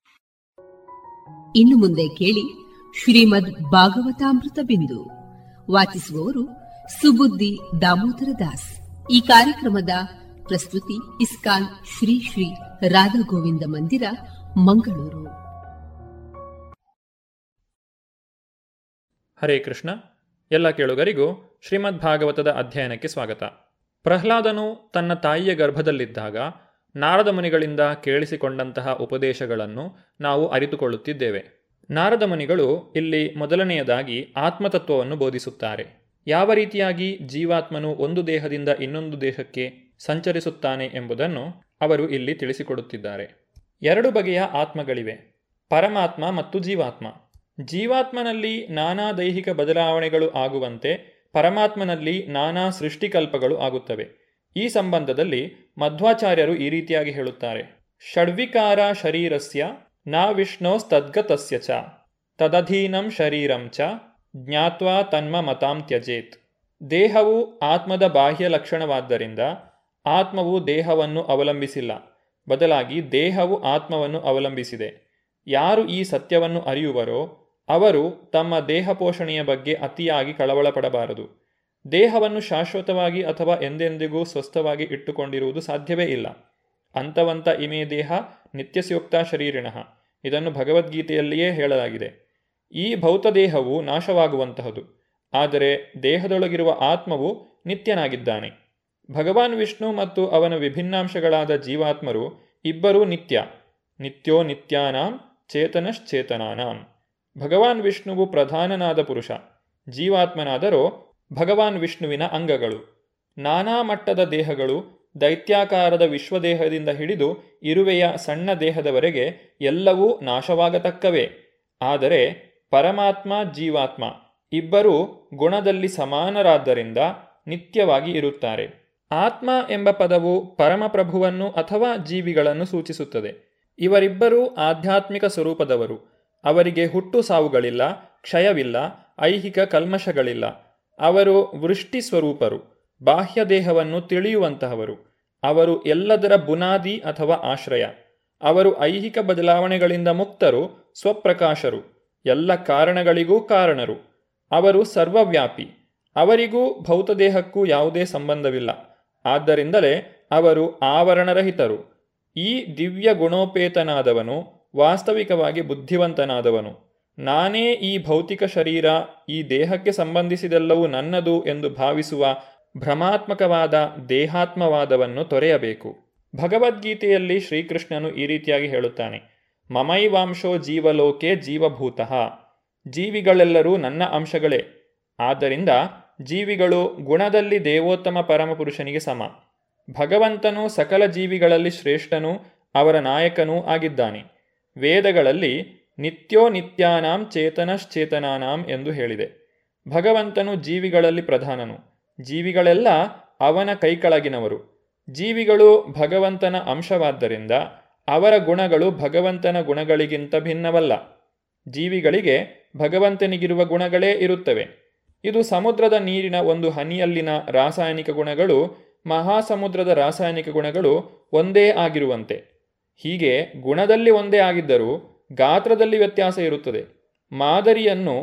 ಇನ್ನು ಮುಂದೆ ಕೇಳಿ ಶ್ರೀಮದ್ ಭಾಗವತಾಮೃತ ಬಿಂದು. ವಾಚಿಸುವವರು ಸುಬುದ್ದಿ ದಾಮೋದರ ದಾಸ್. ಈ ಕಾರ್ಯಕ್ರಮದ ಪ್ರಸ್ತುತಿ ಇಸ್ಕಾನ್ ಶ್ರೀ ಶ್ರೀ ರಾಧಾ ಗೋವಿಂದ ಮಂದಿರ, ಮಂಗಳೂರು. ಹರೇ ಕೃಷ್ಣ. ಎಲ್ಲ ಕೇಳುಗರಿಗೂ ಶ್ರೀಮದ್ ಭಾಗವತದ ಅಧ್ಯಯನಕ್ಕೆ ಸ್ವಾಗತ. ಪ್ರಹ್ಲಾದನು ತನ್ನ ತಾಯಿಯ ಗರ್ಭದಲ್ಲಿದ್ದಾಗ ನಾರದ ಮುನಿಗಳಿಂದ ಕೇಳಿಸಿಕೊಂಡಂತಹ ಉಪದೇಶಗಳನ್ನು ನಾವು ಅರಿತುಕೊಳ್ಳುತ್ತಿದ್ದೇವೆ. ನಾರದ ಮುನಿಗಳು ಇಲ್ಲಿ ಮೊದಲನೆಯದಾಗಿ ಆತ್ಮತತ್ವವನ್ನು ಬೋಧಿಸುತ್ತಾರೆ. ಯಾವ ರೀತಿಯಾಗಿ ಜೀವಾತ್ಮನು ಒಂದು ದೇಹದಿಂದ ಇನ್ನೊಂದು ದೇಹಕ್ಕೆ ಸಂಚರಿಸುತ್ತಾನೆ ಎಂಬುದನ್ನು ಅವರು ಇಲ್ಲಿ ತಿಳಿಸಿಕೊಡುತ್ತಿದ್ದಾರೆ. ಎರಡು ಬಗೆಯ ಆತ್ಮಗಳಿವೆ. ಪರಮಾತ್ಮ ಮತ್ತು ಜೀವಾತ್ಮ. ಜೀವಾತ್ಮನಲ್ಲಿ ನಾನಾ ದೈಹಿಕ ಬದಲಾವಣೆಗಳು ಆಗುವಂತೆ ಪರಮಾತ್ಮನಲ್ಲಿ ನಾನಾ ಸೃಷ್ಟಿಕಲ್ಪಗಳು ಆಗುತ್ತವೆ. ಈ ಸಂಬಂಧದಲ್ಲಿ ಮಧ್ವಾಚಾರ್ಯರು ಈ ರೀತಿಯಾಗಿ ಹೇಳುತ್ತಾರೆ. ಷಡ್ವಿಕಾರ ಶರೀರಸ್ಯ ನ ವಿಷ್ಣೋಸ್ತದ್ಗತಸ್ಯ ಚ. ತದಧೀನಂ ಶರೀರಂ ಚ. ಜ್ಞಾತ್ವಾ ತನ್ಮ ಮತಾಂ ತ್ಯಜೇತ್. ದೇಹವು ಆತ್ಮದ ಬಾಹ್ಯ ಲಕ್ಷಣವಾದ್ದರಿಂದ ಆತ್ಮವು ದೇಹವನ್ನು ಅವಲಂಬಿಸಿಲ್ಲ. ಬದಲಾಗಿ ದೇಹವು ಆತ್ಮವನ್ನು ಅವಲಂಬಿಸಿದೆ. ಯಾರು ಈ ಸತ್ಯವನ್ನು ಅರಿಯುವರೋ ಅವರು ತಮ್ಮ ದೇಹ ಪೋಷಣೆಯ ಬಗ್ಗೆ ಅತಿಯಾಗಿ ಕಳವಳ ಪಡಬಾರದು ದೇಹವನ್ನು ಶಾಶ್ವತವಾಗಿ ಅಥವಾ ಎಂದೆಂದಿಗೂ ಸ್ವಸ್ಥವಾಗಿ ಇಟ್ಟುಕೊಂಡಿರುವುದು ಸಾಧ್ಯವೇ ಇಲ್ಲ. ಅಂತವಂತ ಇಮೇ ದೇಹ ನಿತ್ಯಸ್ಯುಕ್ತ ಶರೀರಿಣ. ಇದನ್ನು ಭಗವದ್ಗೀತೆಯಲ್ಲಿಯೇ ಹೇಳಲಾಗಿದೆ. ಈ ಭೌತ ದೇಹವು ನಾಶವಾಗುವಂತಹದು. ಆದರೆ ದೇಹದೊಳಗಿರುವ ಆತ್ಮವು ನಿತ್ಯನಾಗಿದ್ದಾನೆ. ಭಗವಾನ್ ವಿಷ್ಣು ಮತ್ತು ಅವನ ವಿಭಿನ್ನಾಂಶಗಳಾದ ಜೀವಾತ್ಮರು ಇಬ್ಬರೂ ನಿತ್ಯ. ನಿತ್ಯೋ ನಿತ್ಯಾನಾಂ ಚೇತನಶ್ಚೇತನಾನಾಂ. ಭಗವಾನ್ ವಿಷ್ಣುವು ಪ್ರಧಾನನಾದ ಪುರುಷ. ಜೀವಾತ್ಮನಾದರೋ ಭಗವಾನ್ ವಿಷ್ಣುವಿನ ಅಂಗಗಳು. ನಾನಾ ಮಟ್ಟದ ದೇಹಗಳು ದೈತ್ಯಾಕಾರದ ವಿಶ್ವದೇಹದಿಂದ ಹಿಡಿದು ಇರುವೆಯ ಸಣ್ಣ ದೇಹದವರೆಗೆ ಎಲ್ಲವೂ ನಾಶವಾಗತಕ್ಕವೇ. ಆದರೆ ಪರಮಾತ್ಮ, ಜೀವಾತ್ಮ ಇಬ್ಬರೂ ಗುಣದಲ್ಲಿ ಸಮಾನರಾದ್ದರಿಂದ ನಿತ್ಯವಾಗಿ ಇರುತ್ತಾರೆ. ಆತ್ಮ ಎಂಬ ಪದವು ಪರಮಪ್ರಭುವನ್ನು ಅಥವಾ ಜೀವಿಗಳನ್ನು ಸೂಚಿಸುತ್ತದೆ. ಇವರಿಬ್ಬರೂ ಆಧ್ಯಾತ್ಮಿಕ ಸ್ವರೂಪದವರು. ಅವರಿಗೆ ಹುಟ್ಟು ಸಾವುಗಳಿಲ್ಲ, ಕ್ಷಯವಿಲ್ಲ, ಐಹಿಕ ಕಲ್ಮಶಗಳಿಲ್ಲ. ಅವರು ವೃಷ್ಟಿ ಸ್ವರೂಪರು ಬಾಹ್ಯ ದೇಹವನ್ನು ತಿಳಿಯುವಂತಹವರು. ಅವರು ಎಲ್ಲದರ ಬುನಾದಿ ಅಥವಾ ಆಶ್ರಯ. ಅವರು ಐಹಿಕ ಬದಲಾವಣೆಗಳಿಂದ ಮುಕ್ತರು, ಸ್ವಪ್ರಕಾಶರು. ಎಲ್ಲ ಕಾರಣಗಳಿಗೂ ಕಾರಣರು. ಅವರು ಸರ್ವವ್ಯಾಪಿ. ಅವರಿಗೂ ಭೌತದೇಹಕ್ಕೂ ಯಾವುದೇ ಸಂಬಂಧವಿಲ್ಲ. ಆದ್ದರಿಂದಲೇ ಅವರು ಆವರಣರಹಿತರು. ಈ ದಿವ್ಯ ಗುಣೋಪೇತನಾದವನು ವಾಸ್ತವಿಕವಾಗಿ ಬುದ್ಧಿವಂತನಾದವನು. ನಾನೇ ಈ ಭೌತಿಕ ಶರೀರ, ಈ ದೇಹಕ್ಕೆ ಸಂಬಂಧಿಸಿದೆಲ್ಲವೂ ನನ್ನದು ಎಂದು ಭಾವಿಸುವ ಭ್ರಮಾತ್ಮಕವಾದ ದೇಹಾತ್ಮವಾದವನ್ನು ತೊರೆಯಬೇಕು. ಭಗವದ್ಗೀತೆಯಲ್ಲಿ ಶ್ರೀಕೃಷ್ಣನು ಈ ರೀತಿಯಾಗಿ ಹೇಳುತ್ತಾನೆ, ಮಮೈವಾಂಶೋ ಜೀವಲೋಕೆ ಜೀವಭೂತಃ. ಜೀವಿಗಳೆಲ್ಲರೂ ನನ್ನ ಅಂಶಗಳೇ. ಆದ್ದರಿಂದ ಜೀವಿಗಳು ಗುಣದಲ್ಲಿ ದೇವೋತ್ತಮ ಪರಮಪುರುಷನಿಗೆ ಸಮ. ಭಗವಂತನು ಸಕಲ ಜೀವಿಗಳಲ್ಲಿ ಶ್ರೇಷ್ಠನೂ, ಅವರ ನಾಯಕನೂ ಆಗಿದ್ದಾನೆ. ವೇದಗಳಲ್ಲಿ ನಿತ್ಯೋ ನಿತ್ಯಾನಾಂ ಚೇತನಶ್ಚೇತನಾನಾಂ ಎಂದು ಹೇಳಿದೆ. ಭಗವಂತನು ಜೀವಿಗಳಲ್ಲಿ ಪ್ರಧಾನನು. ಜೀವಿಗಳೆಲ್ಲ ಅವನ ಕೈಕಳಗಿನವರು. ಜೀವಿಗಳು ಭಗವಂತನ ಅಂಶವಾದ್ದರಿಂದ ಅವರ ಗುಣಗಳು ಭಗವಂತನ ಗುಣಗಳಿಗಿಂತ ಭಿನ್ನವಲ್ಲ. ಜೀವಿಗಳಿಗೆ ಭಗವಂತನಿಗಿರುವ ಗುಣಗಳೇ ಇರುತ್ತವೆ. ಇದು ಸಮುದ್ರದ ನೀರಿನ ಒಂದು ಹನಿಯಲ್ಲಿನ ರಾಸಾಯನಿಕ ಗುಣಗಳು, ಮಹಾಸಮುದ್ರದ ರಾಸಾಯನಿಕ ಗುಣಗಳು ಒಂದೇ ಆಗಿರುವಂತೆ. ಹೀಗೆ ಗುಣದಲ್ಲಿ ಒಂದೇ ಆಗಿದ್ದರೂ ಗಾತ್ರದಲ್ಲಿ ವ್ಯತ್ಯಾಸ ಇರುತ್ತದೆ. ಮಾದರಿಯನ್ನು,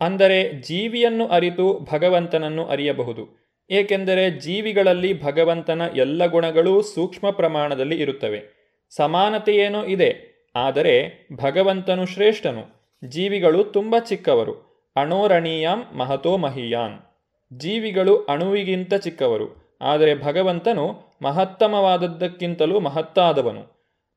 ಅಂದರೆ ಜೀವಿಯನ್ನು ಅರಿತು ಭಗವಂತನನ್ನು ಅರಿಯಬಹುದು. ಏಕೆಂದರೆ ಜೀವಿಗಳಲ್ಲಿ ಭಗವಂತನ ಎಲ್ಲ ಗುಣಗಳೂ ಸೂಕ್ಷ್ಮ ಪ್ರಮಾಣದಲ್ಲಿ ಇರುತ್ತವೆ. ಸಮಾನತೆಯೇನೋ ಇದೆ, ಆದರೆ ಭಗವಂತನು ಶ್ರೇಷ್ಠನು. ಜೀವಿಗಳು ತುಂಬ ಚಿಕ್ಕವರು. ಅಣೋರಣೀಯಾಂ ಮಹತೋ ಮಹೀಯಾನ್. ಜೀವಿಗಳು ಅಣುವಿಗಿಂತ ಚಿಕ್ಕವರು, ಆದರೆ ಭಗವಂತನು ಮಹತ್ತಮವಾದದ್ದಕ್ಕಿಂತಲೂ ಮಹತ್ತಾದವನು.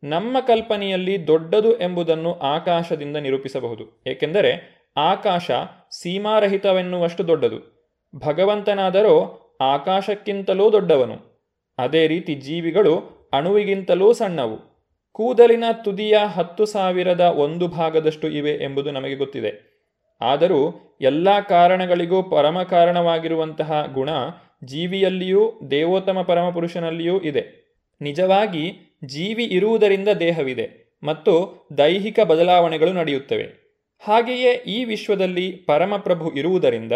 ನಮ್ಮ ಕಲ್ಪನೆಯಲ್ಲಿ ದೊಡ್ಡದು ಎಂಬುದನ್ನು ಆಕಾಶದಿಂದ ನಿರೂಪಿಸಬಹುದು. ಏಕೆಂದರೆ ಆಕಾಶ ಸೀಮಾರಹಿತವೆನ್ನುವಷ್ಟು ದೊಡ್ಡದು. ಭಗವಂತನಾದರೋ ಆಕಾಶಕ್ಕಿಂತಲೂ ದೊಡ್ಡವನು. ಅದೇ ರೀತಿ ಜೀವಿಗಳು ಅಣುವಿಗಿಂತಲೂ ಸಣ್ಣವು. ಕೂದಲಿನ ತುದಿಯ ಹತ್ತು ಸಾವಿರದ ಒಂದು ಭಾಗದಷ್ಟು ಇವೆ ಎಂಬುದು ನಮಗೆ ಗೊತ್ತಿದೆ. ಆದರೂ ಎಲ್ಲ ಕಾರಣಗಳಿಗೂ ಪರಮ ಕಾರಣವಾಗಿರುವಂತಹ ಗುಣ ಜೀವಿಯಲ್ಲಿಯೂ ದೇವೋತ್ತಮ ಪರಮಪುರುಷನಲ್ಲಿಯೂ ಇದೆ. ನಿಜವಾಗಿ ಜೀವಿ ಇರುವುದರಿಂದ ದೇಹವಿದೆ ಮತ್ತು ದೈಹಿಕ ಬದಲಾವಣೆಗಳು ನಡೆಯುತ್ತವೆ. ಹಾಗೆಯೇ ಈ ವಿಶ್ವದಲ್ಲಿ ಪರಮಪ್ರಭು ಇರುವುದರಿಂದ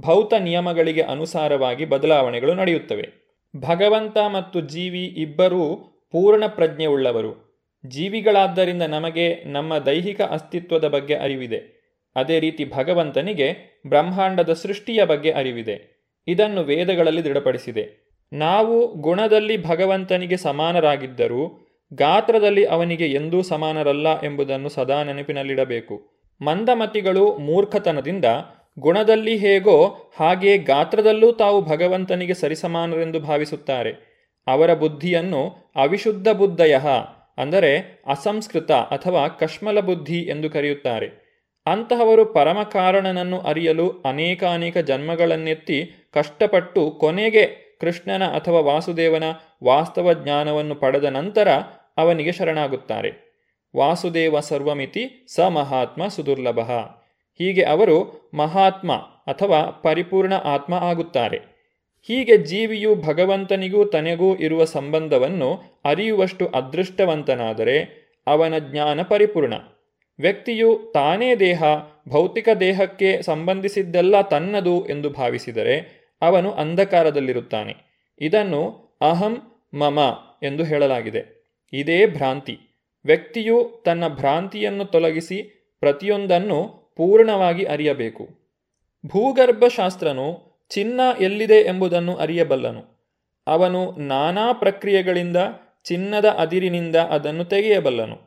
ಭೌತ ನಿಯಮಗಳಿಗೆ ಅನುಸಾರವಾಗಿ ಬದಲಾವಣೆಗಳು ನಡೆಯುತ್ತವೆ. ಭಗವಂತ ಮತ್ತು ಜೀವಿ ಇಬ್ಬರೂ ಪೂರ್ಣ ಪ್ರಜ್ಞೆಯುಳ್ಳವರು ಜೀವಿಗಳಾದ್ದರಿಂದ ನಮಗೆ ನಮ್ಮ ದೈಹಿಕ ಅಸ್ತಿತ್ವದ ಬಗ್ಗೆ ಅರಿವಿದೆ. ಅದೇ ರೀತಿ ಭಗವಂತನಿಗೆ ಬ್ರಹ್ಮಾಂಡದ ಸೃಷ್ಟಿಯ ಬಗ್ಗೆ ಅರಿವಿದೆ. ಇದನ್ನು ವೇದಗಳಲ್ಲಿ ದೃಢಪಡಿಸಿದೆ. ನಾವು ಗುಣದಲ್ಲಿ ಭಗವಂತನಿಗೆ ಸಮಾನರಾಗಿದ್ದರೂ ಗಾತ್ರದಲ್ಲಿ ಅವನಿಗೆ ಎಂದೂ ಸಮಾನರಲ್ಲ ಎಂಬುದನ್ನು ಸದಾ ನೆನಪಿನಲ್ಲಿಡಬೇಕು. ಮಂದಮತಿಗಳು ಮೂರ್ಖತನದಿಂದ ಗುಣದಲ್ಲಿ ಹೇಗೋ ಹಾಗೆ ಗಾತ್ರದಲ್ಲೂ ತಾವು ಭಗವಂತನಿಗೆ ಸರಿಸಮಾನರೆಂದು ಭಾವಿಸುತ್ತಾರೆ. ಅವರ ಬುದ್ಧಿಯನ್ನು ಅವಿಶುದ್ಧ ಬುದ್ಧಯ, ಅಂದರೆ ಅಸಂಸ್ಕೃತ ಅಥವಾ ಕಶ್ಮಲ ಬುದ್ಧಿ ಎಂದು ಕರೆಯುತ್ತಾರೆ. ಅಂತಹವರು ಪರಮಕಾರಣನನ್ನು ಅರಿಯಲು ಅನೇಕಾನೇಕ ಜನ್ಮಗಳನ್ನೆತ್ತಿ ಕಷ್ಟಪಟ್ಟು ಕೊನೆಗೆ ಕೃಷ್ಣನ ಅಥವಾ ವಾಸುದೇವನ ವಾಸ್ತವ ಜ್ಞಾನವನ್ನು ಪಡೆದ ನಂತರ ಅವನಿಗೆ ಶರಣಾಗುತ್ತಾರೆ. ವಾಸುದೇವ ಸರ್ವಮಿತಿ ಸ ಮಹಾತ್ಮ ಸುದುರ್ಲಭ. ಹೀಗೆ ಅವರು ಮಹಾತ್ಮ ಅಥವಾ ಪರಿಪೂರ್ಣ ಆತ್ಮ ಆಗುತ್ತಾರೆ. ಹೀಗೆ ಜೀವಿಯು ಭಗವಂತನಿಗೂ ತನಗೂ ಇರುವ ಸಂಬಂಧವನ್ನು ಅರಿಯುವಷ್ಟು ಅದೃಷ್ಟವಂತನಾದರೆ ಅವನ ಜ್ಞಾನ ಪರಿಪೂರ್ಣ. ವ್ಯಕ್ತಿಯು ತಾನೇ ದೇಹ, ಭೌತಿಕ ದೇಹಕ್ಕೆ ಸಂಬಂಧಿಸಿದ್ದೆಲ್ಲ ತನ್ನದು ಎಂದು ಭಾವಿಸಿದರೆ ಅವನು ಅಂಧಕಾರದಲ್ಲಿರುತ್ತಾನೆ. ಇದನ್ನು ಅಹಂ ಮಮ ಎಂದು ಹೇಳಲಾಗಿದೆ. ಇದೇ ಭ್ರಾಂತಿ. ವ್ಯಕ್ತಿಯು ತನ್ನ ಭ್ರಾಂತಿಯನ್ನು ತೊಲಗಿಸಿ ಪ್ರತಿಯೊಂದನ್ನು ಪೂರ್ಣವಾಗಿ ಅರಿಯಬೇಕು. ಭೂಗರ್ಭಶಾಸ್ತ್ರನು ಚಿನ್ನ ಎಲ್ಲಿದೆ ಎಂಬುದನ್ನು ಅರಿಯಬಲ್ಲನು. ಅವನು ನಾನಾ ಪ್ರಕ್ರಿಯೆಗಳಿಂದ ಚಿನ್ನದ ಅದಿರಿನಿಂದ ಅದನ್ನು ತೆಗೆಯಬಲ್ಲನು.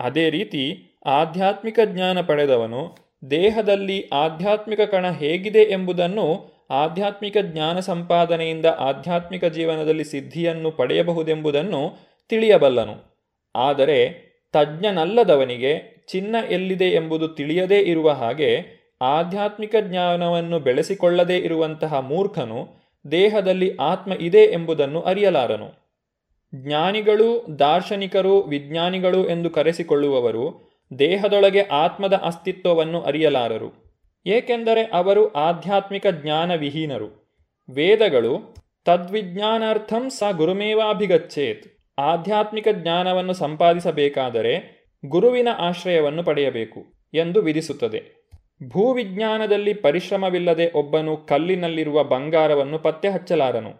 ಅದೇ ರೀತಿ ಆಧ್ಯಾತ್ಮಿಕ ಜ್ಞಾನ ಪಡೆದವನು ದೇಹದಲ್ಲಿ ಆಧ್ಯಾತ್ಮಿಕ ಕಣ ಹೇಗಿದೆ ಎಂಬುದನ್ನು ಆಧ್ಯಾತ್ಮಿಕ ಜ್ಞಾನ ಸಂಪಾದನೆಯಿಂದ ಆಧ್ಯಾತ್ಮಿಕ ಜೀವನದಲ್ಲಿ ಸಿದ್ಧಿಯನ್ನು ಪಡೆಯಬಹುದೆಂಬುದನ್ನು ತಿಳಿಯಬಲ್ಲನು. ಆದರೆ ತಜ್ಞನಲ್ಲದವನಿಗೆ ಚಿನ್ನ ಎಲ್ಲಿದೆ ಎಂಬುದು ತಿಳಿಯದೇ ಇರುವ ಹಾಗೆ ಆಧ್ಯಾತ್ಮಿಕ ಜ್ಞಾನವನ್ನು ಬೆಳೆಸಿಕೊಳ್ಳದೇ ಇರುವಂತಹ ಮೂರ್ಖನು ದೇಹದಲ್ಲಿ ಆತ್ಮ ಇದೆ ಎಂಬುದನ್ನು ಅರಿಯಲಾರನು. ಜ್ಞಾನಿಗಳು, ದಾರ್ಶನಿಕರು, ವಿಜ್ಞಾನಿಗಳು ಎಂದು ಕರೆಸಿಕೊಳ್ಳುವವರು ದೇಹದೊಳಗೆ ಆತ್ಮದ ಅಸ್ತಿತ್ವವನ್ನು ಅರಿಯಲಾರರು. ಏಕೆಂದರೆ ಅವರು ಆಧ್ಯಾತ್ಮಿಕ ಜ್ಞಾನವಿಹೀನರು. ವೇದಗಳು, ತದ್ವಿಜ್ಞಾನಾರ್ಥಂ ಸ ಗುರುಮೇವಾಭಿಗಚ್ಚೇತ್ ಆಧ್ಯಾತ್ಮಿಕ ಜ್ಞಾನವನ್ನು ಸಂಪಾದಿಸಬೇಕಾದರೆ ಗುರುವಿನ ಆಶ್ರಯವನ್ನು ಪಡೆಯಬೇಕು ಎಂದು ವಿಧಿಸುತ್ತದೆ. ಭೂವಿಜ್ಞಾನದಲ್ಲಿ ಪರಿಶ್ರಮವಿಲ್ಲದೆ ಒಬ್ಬನು ಕಲ್ಲಿನಲ್ಲಿರುವ ಬಂಗಾರವನ್ನು ಪತ್ತೆ ಹಚ್ಚಲಾರನು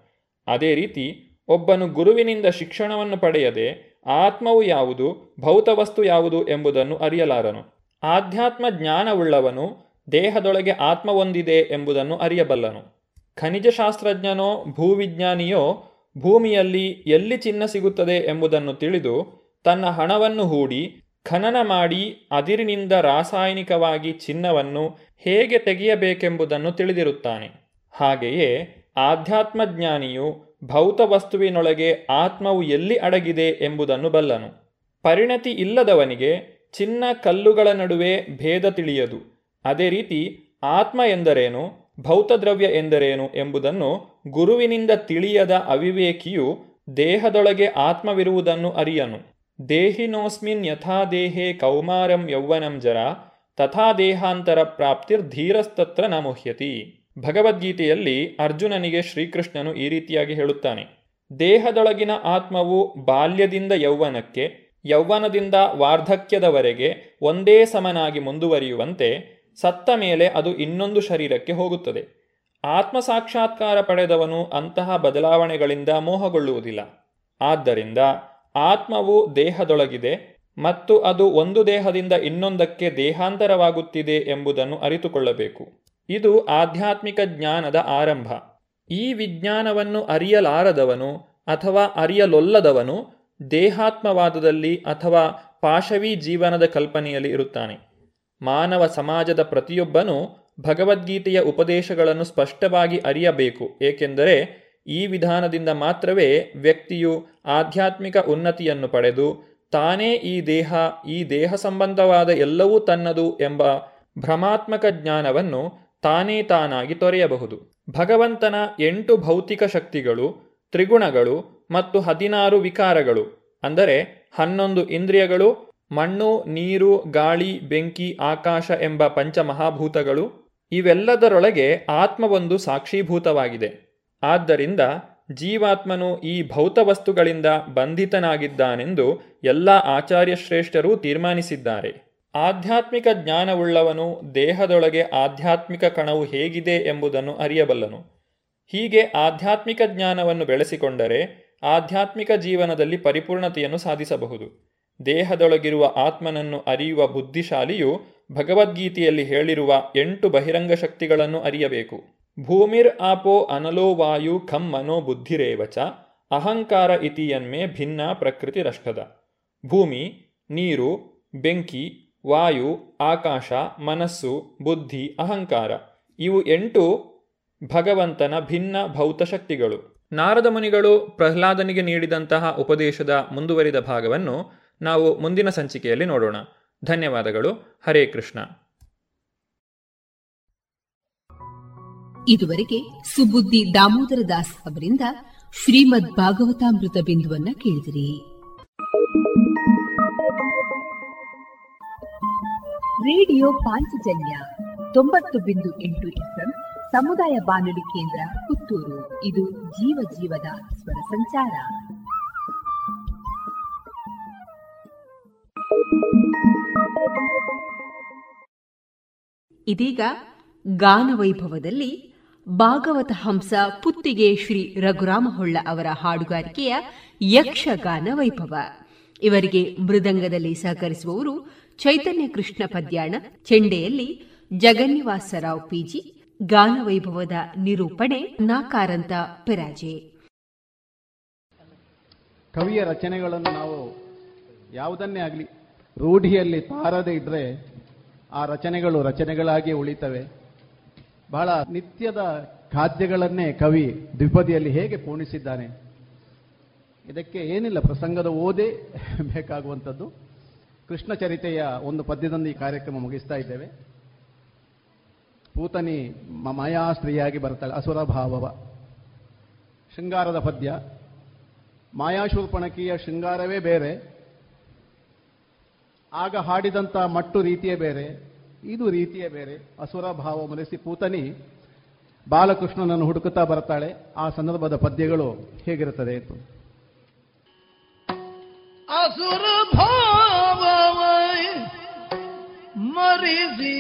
ಅದೇ ರೀತಿ ಒಬ್ಬನು ಗುರುವಿನಿಂದ ಶಿಕ್ಷಣವನ್ನು ಪಡೆಯದೆ ಆತ್ಮವು ಯಾವುದು, ಭೌತವಸ್ತು ಯಾವುದು ಎಂಬುದನ್ನು ಅರಿಯಲಾರನು. ಆಧ್ಯಾತ್ಮ ಜ್ಞಾನವುಳ್ಳವನು ದೇಹದೊಳಗೆ ಆತ್ಮ ಒಂದಿದೆ ಎಂಬುದನ್ನು ಅರಿಯಬಲ್ಲನು. ಖನಿಜ ಶಾಸ್ತ್ರಜ್ಞನೋ ಭೂವಿಜ್ಞಾನಿಯೋ ಭೂಮಿಯಲ್ಲಿ ಎಲ್ಲಿ ಚಿನ್ನ ಸಿಗುತ್ತದೆ ಎಂಬುದನ್ನು ತಿಳಿದು ತನ್ನ ಹಣವನ್ನು ಹೂಡಿ ಖನನ ಮಾಡಿ ಅದಿರಿನಿಂದ ರಾಸಾಯನಿಕವಾಗಿ ಚಿನ್ನವನ್ನು ಹೇಗೆ ತೆಗೆಯಬೇಕೆಂಬುದನ್ನು ತಿಳಿದಿರುತ್ತಾನೆ. ಹಾಗೆಯೇ ಆಧ್ಯಾತ್ಮಜ್ಞಾನಿಯು ಭೌತ ವಸ್ತುವಿನೊಳಗೆ ಆತ್ಮವು ಎಲ್ಲಿ ಅಡಗಿದೆ ಎಂಬುದನ್ನು ಬಲ್ಲನು. ಪರಿಣತಿ ಇಲ್ಲದವನಿಗೆ ಚಿನ್ನ ಕಲ್ಲುಗಳ ನಡುವೆ ಭೇದ ತಿಳಿಯದು. ಅದೇ ರೀತಿ ಆತ್ಮ ಎಂದರೇನು, ಭೌತದ್ರವ್ಯ ಎಂದರೇನು ಎಂಬುದನ್ನು ಗುರುವಿನಿಂದ ತಿಳಿಯದ ಅವಿವೇಕಿಯು ದೇಹದೊಳಗೆ ಆತ್ಮವಿರುವುದನ್ನು ಅರಿಯನು. ದೇಹಿನೋಸ್ಮಿನ್ ಯಥಾ ದೇಹೇ ಕೌಮಾರಂ ಯೌವನಂ ಜರ, ತಥಾ ದೇಹಾಂತರ ಪ್ರಾಪ್ತಿರ್ ಧೀರಸ್ತತ್ರ ನ ಮುಹ್ಯತಿ ಭಗವದ್ಗೀತೆಯಲ್ಲಿ ಅರ್ಜುನನಿಗೆ ಶ್ರೀಕೃಷ್ಣನು ಈ ರೀತಿಯಾಗಿ ಹೇಳುತ್ತಾನೆ. ದೇಹದೊಳಗಿನ ಆತ್ಮವು ಬಾಲ್ಯದಿಂದ ಯೌವನಕ್ಕೆ, ಯೌವನದಿಂದ ವಾರ್ಧಕ್ಯದವರೆಗೆ ಒಂದೇ ಸಮನಾಗಿ ಮುಂದುವರಿಯುವಂತೆ ಸತ್ತ ಮೇಲೆ ಅದು ಇನ್ನೊಂದು ಶರೀರಕ್ಕೆ ಹೋಗುತ್ತದೆ. ಆತ್ಮ ಸಾಕ್ಷಾತ್ಕಾರ ಪಡೆದವನು ಅಂತಹ ಬದಲಾವಣೆಗಳಿಂದ ಮೋಹಗೊಳ್ಳುವುದಿಲ್ಲ. ಆದ್ದರಿಂದ ಆತ್ಮವು ದೇಹದೊಳಗಿದೆ ಮತ್ತು ಅದು ಒಂದು ದೇಹದಿಂದ ಇನ್ನೊಂದಕ್ಕೆ ದೇಹಾಂತರವಾಗುತ್ತಿದೆ ಎಂಬುದನ್ನು ಅರಿತುಕೊಳ್ಳಬೇಕು. ಇದು ಆಧ್ಯಾತ್ಮಿಕ ಜ್ಞಾನದ ಆರಂಭ. ಈ ವಿಜ್ಞಾನವನ್ನು ಅರಿಯಲಾರದವನು ಅಥವಾ ಅರಿಯಲೊಲ್ಲದವನು ದೇಹಾತ್ಮವಾದದಲ್ಲಿ ಅಥವಾ ಪಾಶವಿ ಜೀವನದ ಕಲ್ಪನೆಯಲ್ಲಿ ಇರುತ್ತಾನೆ. ಮಾನವ ಸಮಾಜದ ಪ್ರತಿಯೊಬ್ಬನೂ ಭಗವದ್ಗೀತೆಯ ಉಪದೇಶಗಳನ್ನು ಸ್ಪಷ್ಟವಾಗಿ ಅರಿಯಬೇಕು. ಏಕೆಂದರೆ ಈ ವಿಧಾನದಿಂದ ಮಾತ್ರವೇ ವ್ಯಕ್ತಿಯು ಆಧ್ಯಾತ್ಮಿಕ ಉನ್ನತಿಯನ್ನು ಪಡೆದು ತಾನೇ ಈ ದೇಹ ಈ ದೇಹ ಸಂಬಂಧವಾದ ಎಲ್ಲವೂ ತನ್ನದು ಎಂಬ ಭ್ರಮಾತ್ಮಕ ಜ್ಞಾನವನ್ನು ತಾನೇ ತಾನಾಗಿ ತೊರೆಯಬಹುದು. ಭಗವಂತನ ಎಂಟು ಭೌತಿಕ ಶಕ್ತಿಗಳು, ತ್ರಿಗುಣಗಳು ಮತ್ತು ಹದಿನಾರು ವಿಕಾರಗಳು, ಅಂದರೆ ಹನ್ನೊಂದು ಇಂದ್ರಿಯಗಳು ಮಣ್ಣು, ನೀರು, ಗಾಳಿ, ಬೆಂಕಿ, ಆಕಾಶ ಎಂಬ ಪಂಚಮಹಾಭೂತಗಳು ಇವೆಲ್ಲದರೊಳಗೆ ಆತ್ಮವೊಂದು ಸಾಕ್ಷೀಭೂತವಾಗಿದೆ. ಆದ್ದರಿಂದ ಜೀವಾತ್ಮನು ಈ ಭೌತ ವಸ್ತುಗಳಿಂದ ಬಂಧಿತನಾಗಿದ್ದಾನೆಂದು ಎಲ್ಲ ಆಚಾರ್ಯಶ್ರೇಷ್ಠರೂ ತೀರ್ಮಾನಿಸಿದ್ದಾರೆ. ಆಧ್ಯಾತ್ಮಿಕ ಜ್ಞಾನವುಳ್ಳವನು ದೇಹದೊಳಗೆ ಆಧ್ಯಾತ್ಮಿಕ ಕಣವು ಹೇಗಿದೆ ಎಂಬುದನ್ನು ಅರಿಯಬಲ್ಲನು. ಹೀಗೆ ಆಧ್ಯಾತ್ಮಿಕ ಜ್ಞಾನವನ್ನು ಬೆಳೆಸಿಕೊಂಡರೆ ಆಧ್ಯಾತ್ಮಿಕ ಜೀವನದಲ್ಲಿ ಪರಿಪೂರ್ಣತೆಯನ್ನು ಸಾಧಿಸಬಹುದು. ದೇಹದೊಳಗಿರುವ ಆತ್ಮನನ್ನು ಅರಿಯುವ ಬುದ್ಧಿಶಾಲಿಯು ಭಗವದ್ಗೀತೆಯಲ್ಲಿ ಹೇಳಿರುವ ಎಂಟು ಬಹಿರಂಗ ಶಕ್ತಿಗಳನ್ನು ಅರಿಯಬೇಕು. ಭೂಮಿರ್ ಆಪೋ ಅನಲೋ ವಾಯು ಖಂ ಮನೋ ಬುದ್ಧಿರೇವಚ ಅಹಂಕಾರ ಇತಿಯನ್ಮೆ ಭಿನ್ನ ಪ್ರಕೃತಿರಷ್ಟದ ಭೂಮಿ, ನೀರು, ಬೆಂಕಿ, ವಾಯು, ಆಕಾಶ, ಮನಸ್ಸು, ಬುದ್ಧಿ, ಅಹಂಕಾರ ಇವು ಎಂಟು ಭಗವಂತನ ಭಿನ್ನ ಭೌತ ಶಕ್ತಿಗಳು. ನಾರದ ಮುನಿಗಳು ಪ್ರಹ್ಲಾದನಿಗೆ ನೀಡಿದಂತಹ ಉಪದೇಶದ ಮುಂದುವರಿದ ಭಾಗವನ್ನು ನಾವು ಮುಂದಿನ ಸಂಚಿಕೆಯಲ್ಲಿ ನೋಡೋಣ. ಧನ್ಯವಾದಗಳು. ಹರೇ ಕೃಷ್ಣ. ಇದುವರೆಗೆ ಸುಬುದ್ದಿ ದಾಮೋದರ ದಾಸ್ ಅವರಿಂದ ಶ್ರೀಮದ್ ಭಾಗವತಾಮೃತ ಬಿಂದುವನ್ನ ಕೇಳಿದಿರಿ. ರೇಡಿಯೋ ಪಾಂಚಜನ್ಯ ತೊಂಬತ್ತು ಬಿಂದು ಎಂಟು ಎಫ್ಎಂ ಸಮುದಾಯ ಬಾನುಲಿ ಕೇಂದ್ರ ಪುತ್ತೂರು. ಇದು ಜೀವ ಜೀವದ ಸ್ವರ ಸಂಚಾರ. ಇದೀಗ ಗಾನವೈಭವದಲ್ಲಿ ಭಾಗವತ ಹಂಸ ಪುತ್ತಿಗೆ ಶ್ರೀ ರಘುರಾಮ ಹೊಳ್ಳ ಅವರ ಹಾಡುಗಾರಿಕೆಯ ಯಕ್ಷಗಾನ ವೈಭವ. ಇವರಿಗೆ ಮೃದಂಗದಲ್ಲಿ ಸಹಕರಿಸುವವರು ಚೈತನ್ಯ ಕೃಷ್ಣ ಪದ್ಯಾಣ, ಚೆಂಡೆಯಲ್ಲಿ ಜಗನ್ನಿವಾಸರಾವ್ ಪಿಜಿ ಗಾನವೈಭವದ ನಿರೂಪಣೆ ನಾಕಾರಂತ ಪೆರಾಜೆ. ಕವಿಯ ರಚನೆಗಳನ್ನು ನಾವು ಯಾವುದನ್ನೇ ಆಗಲಿ ರೂಢಿಯಲ್ಲಿ ತಾರದೆ ಇದ್ರೆ ಆ ರಚನೆಗಳು ರಚನೆಗಳಾಗಿ ಉಳಿತವೆ. ಬಹಳ ನಿತ್ಯದ ಖಾದ್ಯಗಳನ್ನೇ ಕವಿ ದ್ವಿಪದಿಯಲ್ಲಿ ಹೇಗೆ ಪೂರ್ಣಿಸಿದ್ದಾನೆ ಇದಕ್ಕೆ ಏನಿಲ್ಲ, ಪ್ರಸಂಗದ ಓದೇ ಬೇಕಾಗುವಂಥದ್ದು. ಕೃಷ್ಣ ಚರಿತೆಯ ಒಂದು ಪದ್ಯದಂದು ಈ ಕಾರ್ಯಕ್ರಮ ಮುಗಿಸ್ತಾ ಇದ್ದೇವೆ. ಪೂತನಿ ಮಾಯಾ ಸ್ತ್ರೀಯಾಗಿ ಬರ್ತಾಳೆ ಅಸುರ ಭಾವವ. ಶೃಂಗಾರದ ಪದ್ಯ. ಮಾಯಾಶೂರ್ಪಣಕಿಯ ಶೃಂಗಾರವೇ ಬೇರೆ. ಆಗ ಹಾಡಿದಂಥ ಮಟ್ಟು ರೀತಿಯೇ ಬೇರೆ, ಇದು ರೀತಿಯೇ ಬೇರೆ. ಅಸುರ ಭಾವ ಮನಸ್ಸಿ ಪೂತನಿ ಬಾಲಕೃಷ್ಣನನ್ನು ಹುಡುಕುತ್ತಾ ಬರ್ತಾಳೆ ಆ ಸಂದರ್ಭದ ಪದ್ಯಗಳು ಹೇಗಿರುತ್ತದೆ ಅಂತ. ಅಸುರ ಭಾವ ಮರಿಸಿ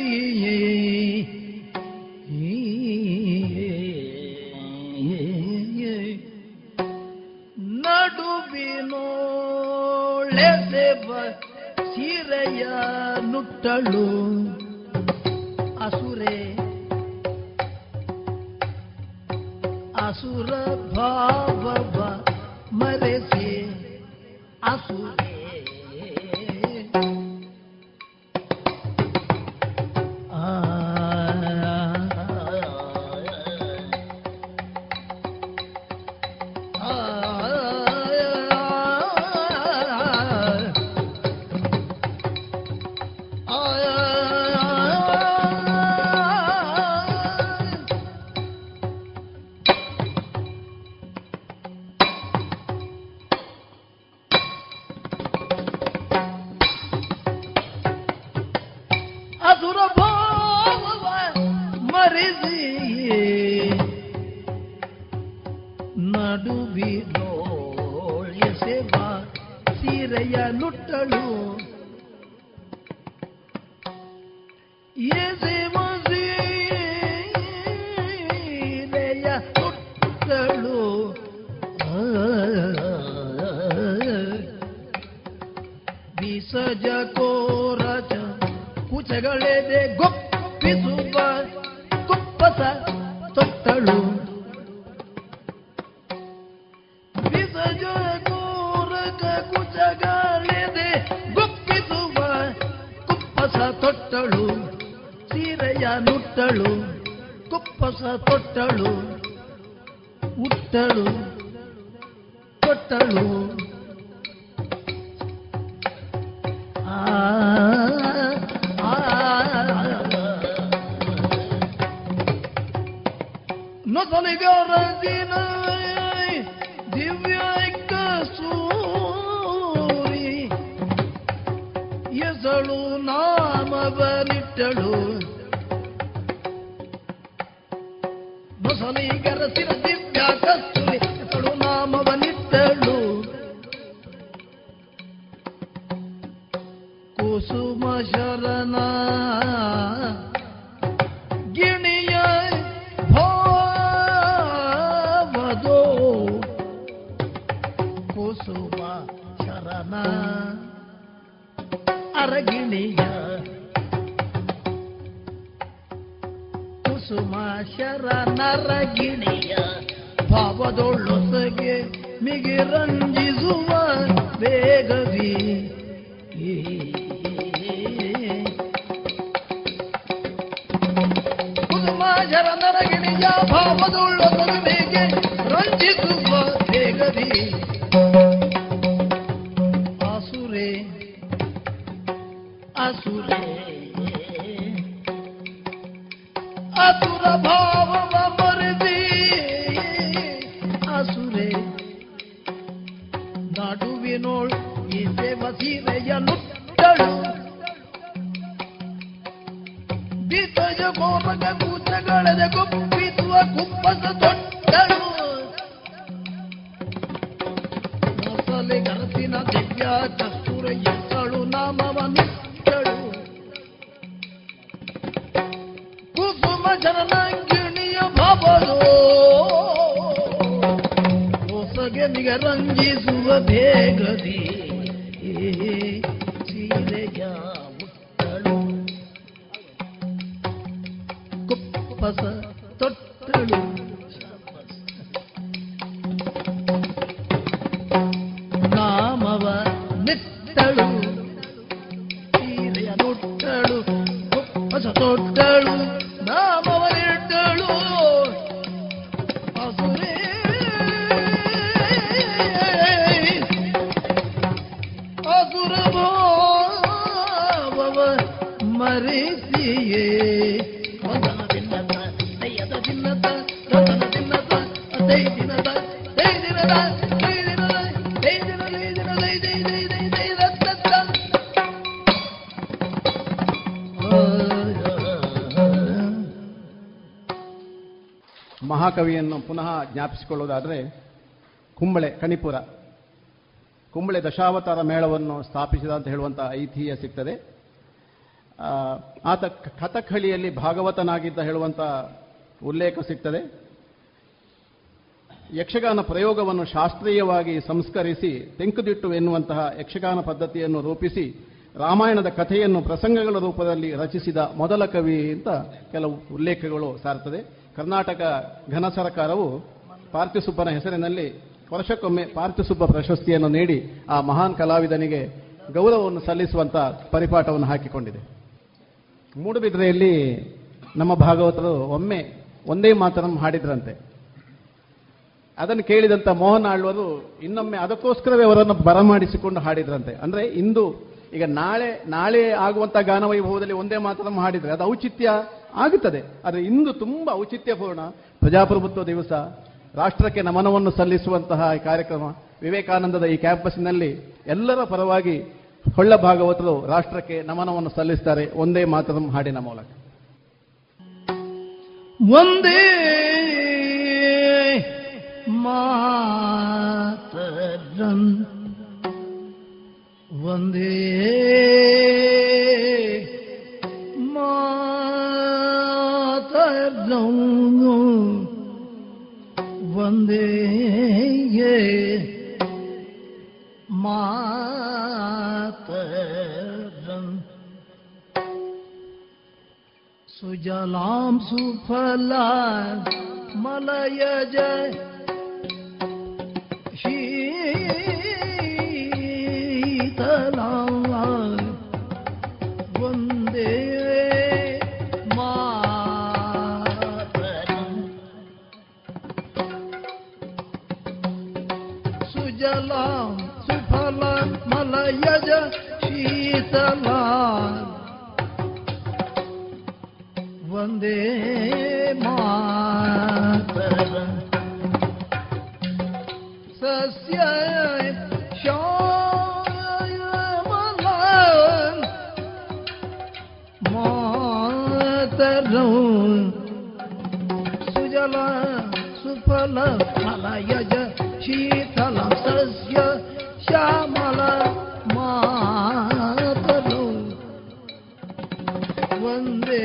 ನಡುವಿನೋಳೆಸೆವ ಸೀರೆಯ ನುಟ್ಟಳು. ಅಸುರೆ ಅಸುರ ಭಾವವ ಮಹಾಕವಿಯನ್ನು ಪುನಃ ಜ್ಞಾಪಿಸಿಕೊಳ್ಳೋದಾದರೆ ಕುಂಬಳೆ, ಕಣಿಪುರ. ಕುಂಬಳೆ ದಶಾವತಾರ ಮೇಳವನ್ನು ಸ್ಥಾಪಿಸಿದ ಅಂತ ಹೇಳುವಂಥ ಐತಿಹ್ಯ ಸಿಗ್ತದೆ. ಆತ ಕಥಕಳಿಯಲ್ಲಿ ಭಾಗವತನಾಗಿದ್ದ ಹೇಳುವಂಥ ಉಲ್ಲೇಖ ಸಿಗ್ತದೆ. ಯಕ್ಷಗಾನ ಪ್ರಯೋಗವನ್ನು ಶಾಸ್ತ್ರೀಯವಾಗಿ ಸಂಸ್ಕರಿಸಿ ತೆಂಕುದಿಟ್ಟು ಎನ್ನುವಂತಹ ಯಕ್ಷಗಾನ ಪದ್ಧತಿಯನ್ನು ರೂಪಿಸಿ ರಾಮಾಯಣದ ಕಥೆಯನ್ನು ಪ್ರಸಂಗಗಳ ರೂಪದಲ್ಲಿ ರಚಿಸಿದ ಮೊದಲ ಕವಿ ಅಂತ ಕೆಲವು ಉಲ್ಲೇಖಗಳು ಸಾರ್ತದೆ. ಕರ್ನಾಟಕ ಘನ ಸರ್ಕಾರವು ಪಾರ್ಥಿಸುಬ್ಬನ ಹೆಸರಿನಲ್ಲಿ ವರ್ಷಕ್ಕೊಮ್ಮೆ ಪಾರ್ಥಿಸುಬ್ಬ ಪ್ರಶಸ್ತಿಯನ್ನು ನೀಡಿ ಆ ಮಹಾನ್ ಕಲಾವಿದನಿಗೆ ಗೌರವವನ್ನು ಸಲ್ಲಿಸುವಂತ ಪರಿಪಾಠವನ್ನು ಹಾಕಿಕೊಂಡಿದೆ. ಮೂಡುಬಿದ್ರೆಯಲ್ಲಿ ನಮ್ಮ ಭಾಗವತರು ಒಮ್ಮೆ ಒಂದೇ ಮಾತನ್ನು ಹಾಡಿದ್ರಂತೆ. ಅದನ್ನು ಕೇಳಿದಂತ ಮೋಹನ್ ಆಳ್ವರು ಇನ್ನೊಮ್ಮೆ ಅದಕ್ಕೋಸ್ಕರವೇ ಅವರನ್ನು ಬರಮಾಡಿಸಿಕೊಂಡು ಹಾಡಿದ್ರಂತೆ. ಅಂದ್ರೆ ಇಂದು ಈಗ ನಾಳೆ ನಾಳೆ ಆಗುವಂತ ಗಾನವೈಭವದಲ್ಲಿ ಒಂದೇ ಮಾತನ್ನು ಹಾಡಿದರೆ ಅದು ಔಚಿತ್ಯ ಆಗುತ್ತದೆ. ಆದರೆ ಇಂದು ತುಂಬ ಔಚಿತ್ಯಪೂರ್ಣ ಪ್ರಜಾಪ್ರಭುತ್ವ ದಿವಸ, ರಾಷ್ಟ್ರಕ್ಕೆ ನಮನವನ್ನು ಸಲ್ಲಿಸುವಂತಹ ಈ ಕಾರ್ಯಕ್ರಮ ವಿವೇಕಾನಂದದ ಈ ಕ್ಯಾಂಪಸ್ನಲ್ಲಿ ಎಲ್ಲರ ಪರವಾಗಿ ಹೊಳ್ಳ ಭಾಗವತರು ರಾಷ್ಟ್ರಕ್ಕೆ ನಮನವನ್ನು ಸಲ್ಲಿಸ್ತಾರೆ. ಒಂದೇ ಮಾತ್ರ ಹಾಡಿನ ಮೂಲಕ. ಒಂದೇ ಮಾತರಂ, ಒಂದೇ ಒಂದೇ ಮಾತರಂ. ಸುಜಲಾಂ ಸುಫಲ ಮಲಯಜ ಶೀತಲಾಂ. सुजलां सुफला मलयज शीतला वन्दे मातरम् सस्य श्यामलां मातरम् सुजल सुफल मलयज शीतलं सस्य श्यामल मातरम् वन्दे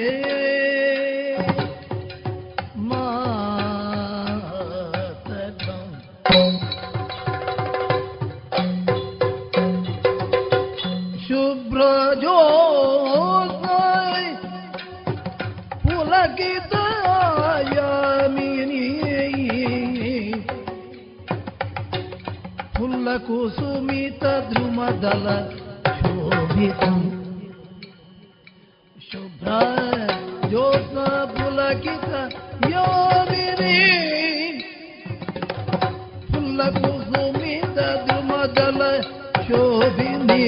కుసుమిత ద్రుమదల శోభితం శుభ్ర జ్యోత్న పులకిత యోమిని పుల్ల కుసుమిత ద్రుమదల శోభిని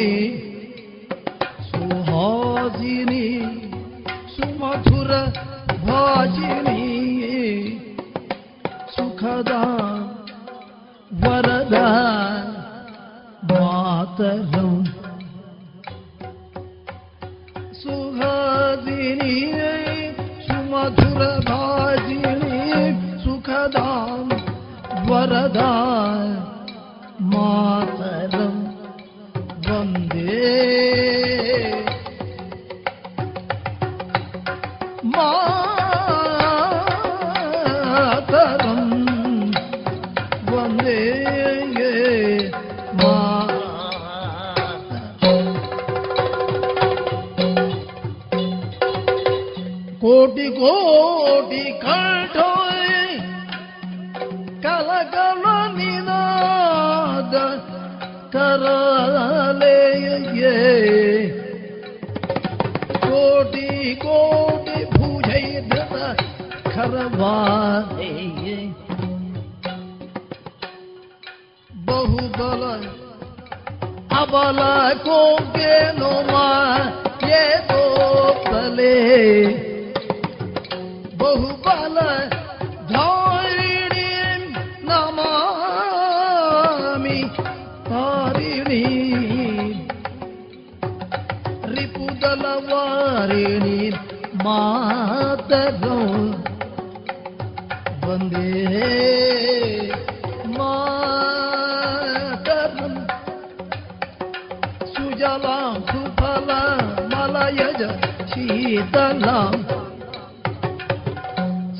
ಖರವಾದೆಯೇ ಬಹುಬಲ ಅಬಲ ಕೋಗೆ ನೋಮ ಏ ತೋಪ್ತ ಬಲೆ ಬಹುಬಲ ಧಾರಿಣಿ ನಮಾಮಿ ತಾರಿಣಿ ರಿಪುದಲ ವಾರಿಣಿ ಮಾತರೋ ವಂದೇ ಮಾತರಂ ಸುಜಲಾಂ ಸುಫಲ ಮಲಯಜ ಶೀತಲಾಂ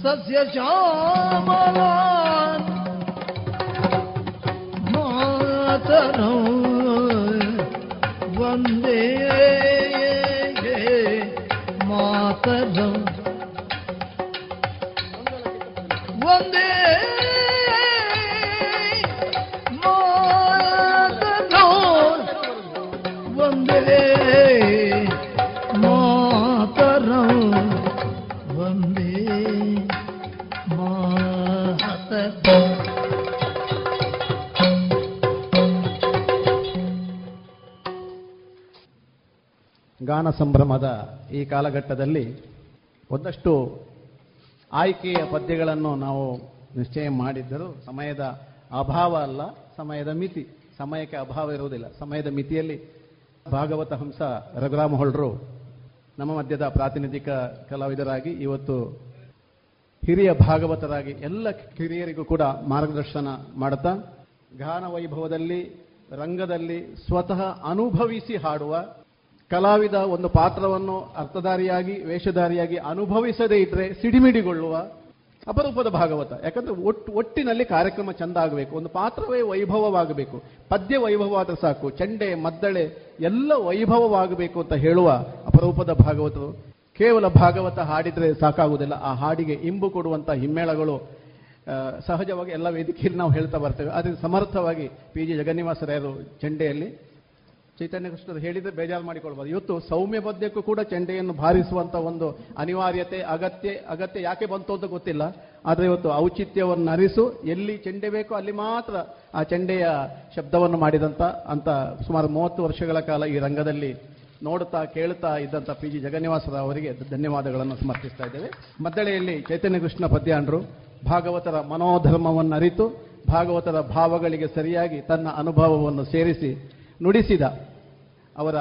ಸಸ್ಯ ಶ್ಯಾಮಲಾಂ ಮಾತರಂ ವಂದೇ ಮಾತರಂ ವಂದೇ ಗಾನ ಸಂಭ್ರಮದ ಈ ಕಾಲಘಟ್ಟದಲ್ಲಿ ಒಂದಷ್ಟು ಆಯ್ಕೆಯ ಪದ್ಯಗಳನ್ನು ನಾವು ನಿಶ್ಚಯ ಮಾಡಿದ್ದರೂ ಸಮಯದ ಅಭಾವ ಅಲ್ಲ, ಸಮಯದ ಮಿತಿ. ಸಮಯಕ್ಕೆ ಅಭಾವ ಇರುವುದಿಲ್ಲ. ಸಮಯದ ಮಿತಿಯಲ್ಲಿ ಭಾಗವತ ಹಂಸ ರಘುರಾಮ ಹೊಳ್ರು ನಮ್ಮ ಮಧ್ಯದ ಪ್ರಾತಿನಿಧಿಕ ಕಲಾವಿದರಾಗಿ ಇವತ್ತು ಹಿರಿಯ ಭಾಗವತರಾಗಿ ಎಲ್ಲ ಹಿರಿಯರಿಗೂ ಕೂಡ ಮಾರ್ಗದರ್ಶನ ಮಾಡುತ್ತಾ ಗಾನ ವೈಭವದಲ್ಲಿ, ರಂಗದಲ್ಲಿ ಸ್ವತಃ ಅನುಭವಿಸಿ ಹಾಡುವ ಕಲಾವಿದ ಒಂದು ಪಾತ್ರವನ್ನು ಅರ್ಥಧಾರಿಯಾಗಿ, ವೇಷಧಾರಿಯಾಗಿ ಅನುಭವಿಸದೇ ಇದ್ರೆ ಸಿಡಿಮಿಡಿಗೊಳ್ಳುವ ಅಪರೂಪದ ಭಾಗವತ. ಯಾಕಂದ್ರೆ ಒಟ್ಟು ಒಟ್ಟಿನಲ್ಲಿ ಕಾರ್ಯಕ್ರಮ ಚಂದ ಆಗಬೇಕು. ಒಂದು ಪಾತ್ರವೇ ವೈಭವವಾಗಬೇಕು. ಪದ್ಯ ವೈಭವವಾದ್ರೆ ಸಾಕು. ಚಂಡೆ, ಮದ್ದಳೆ ಎಲ್ಲ ವೈಭವವಾಗಬೇಕು ಅಂತ ಹೇಳುವ ಅಪರೂಪದ ಭಾಗವತರು. ಕೇವಲ ಭಾಗವತ ಹಾಡಿದ್ರೆ ಸಾಕಾಗುವುದಿಲ್ಲ. ಆ ಹಾಡಿಗೆ ಇಂಬು ಕೊಡುವಂತಹ ಹಿಮ್ಮೇಳಗಳು ಸಹಜವಾಗಿ ಎಲ್ಲ ವೇದಿಕೆಯಲ್ಲಿ ನಾವು ಹೇಳ್ತಾ ಬರ್ತೇವೆ. ಆದರೆ ಸಮರ್ಥವಾಗಿ ಪಿ ಜಿ ಜಗನ್ನಿವಾಸರಾಯರು ಚಂಡೆಯಲ್ಲಿ ಚೈತನ್ಯ ಕೃಷ್ಣರು ಹೇಳಿದ್ರೆ ಬೇಜಾರು ಮಾಡಿಕೊಳ್ಬೋದು. ಇವತ್ತು ಸೌಮ್ಯ ಪದ್ಯಕ್ಕೂ ಕೂಡ ಚೆಂಡೆಯನ್ನು ಭಾರಿಸುವಂತ ಒಂದು ಅನಿವಾರ್ಯತೆ, ಅಗತ್ಯ ಅಗತ್ಯ ಯಾಕೆ ಬಂತು ಅಂತ ಗೊತ್ತಿಲ್ಲ. ಆದರೆ ಇವತ್ತು ಔಚಿತ್ಯವನ್ನು ಅರಿಸು ಎಲ್ಲಿ ಚೆಂಡೆ ಬೇಕೋ ಅಲ್ಲಿ ಮಾತ್ರ ಆ ಚೆಂಡೆಯ ಶಬ್ದವನ್ನು ಮಾಡಿದಂತ, ಅಂತ ಸುಮಾರು ಮೂವತ್ತು ವರ್ಷಗಳ ಕಾಲ ಈ ರಂಗದಲ್ಲಿ ನೋಡುತ್ತಾ ಕೇಳುತ್ತಾ ಇದ್ದಂಥ ಪಿ ಜಿ ಜಗನ್ನಿವಾಸರಾವ್ ಅವರಿಗೆ ಧನ್ಯವಾದಗಳನ್ನು ಸಮರ್ಪಿಸ್ತಾ ಇದ್ದೇವೆ. ಮದ್ದಳೆಯಲ್ಲಿ ಚೈತನ್ಯ ಕೃಷ್ಣ ಪದ್ಯಾಂಡ್ರು ಭಾಗವತರ ಮನೋಧರ್ಮವನ್ನು ಅರಿತು, ಭಾಗವತರ ಭಾವಗಳಿಗೆ ಸರಿಯಾಗಿ ತನ್ನ ಅನುಭವವನ್ನು ಸೇರಿಸಿ ನುಡಿಸಿದ ಅವರ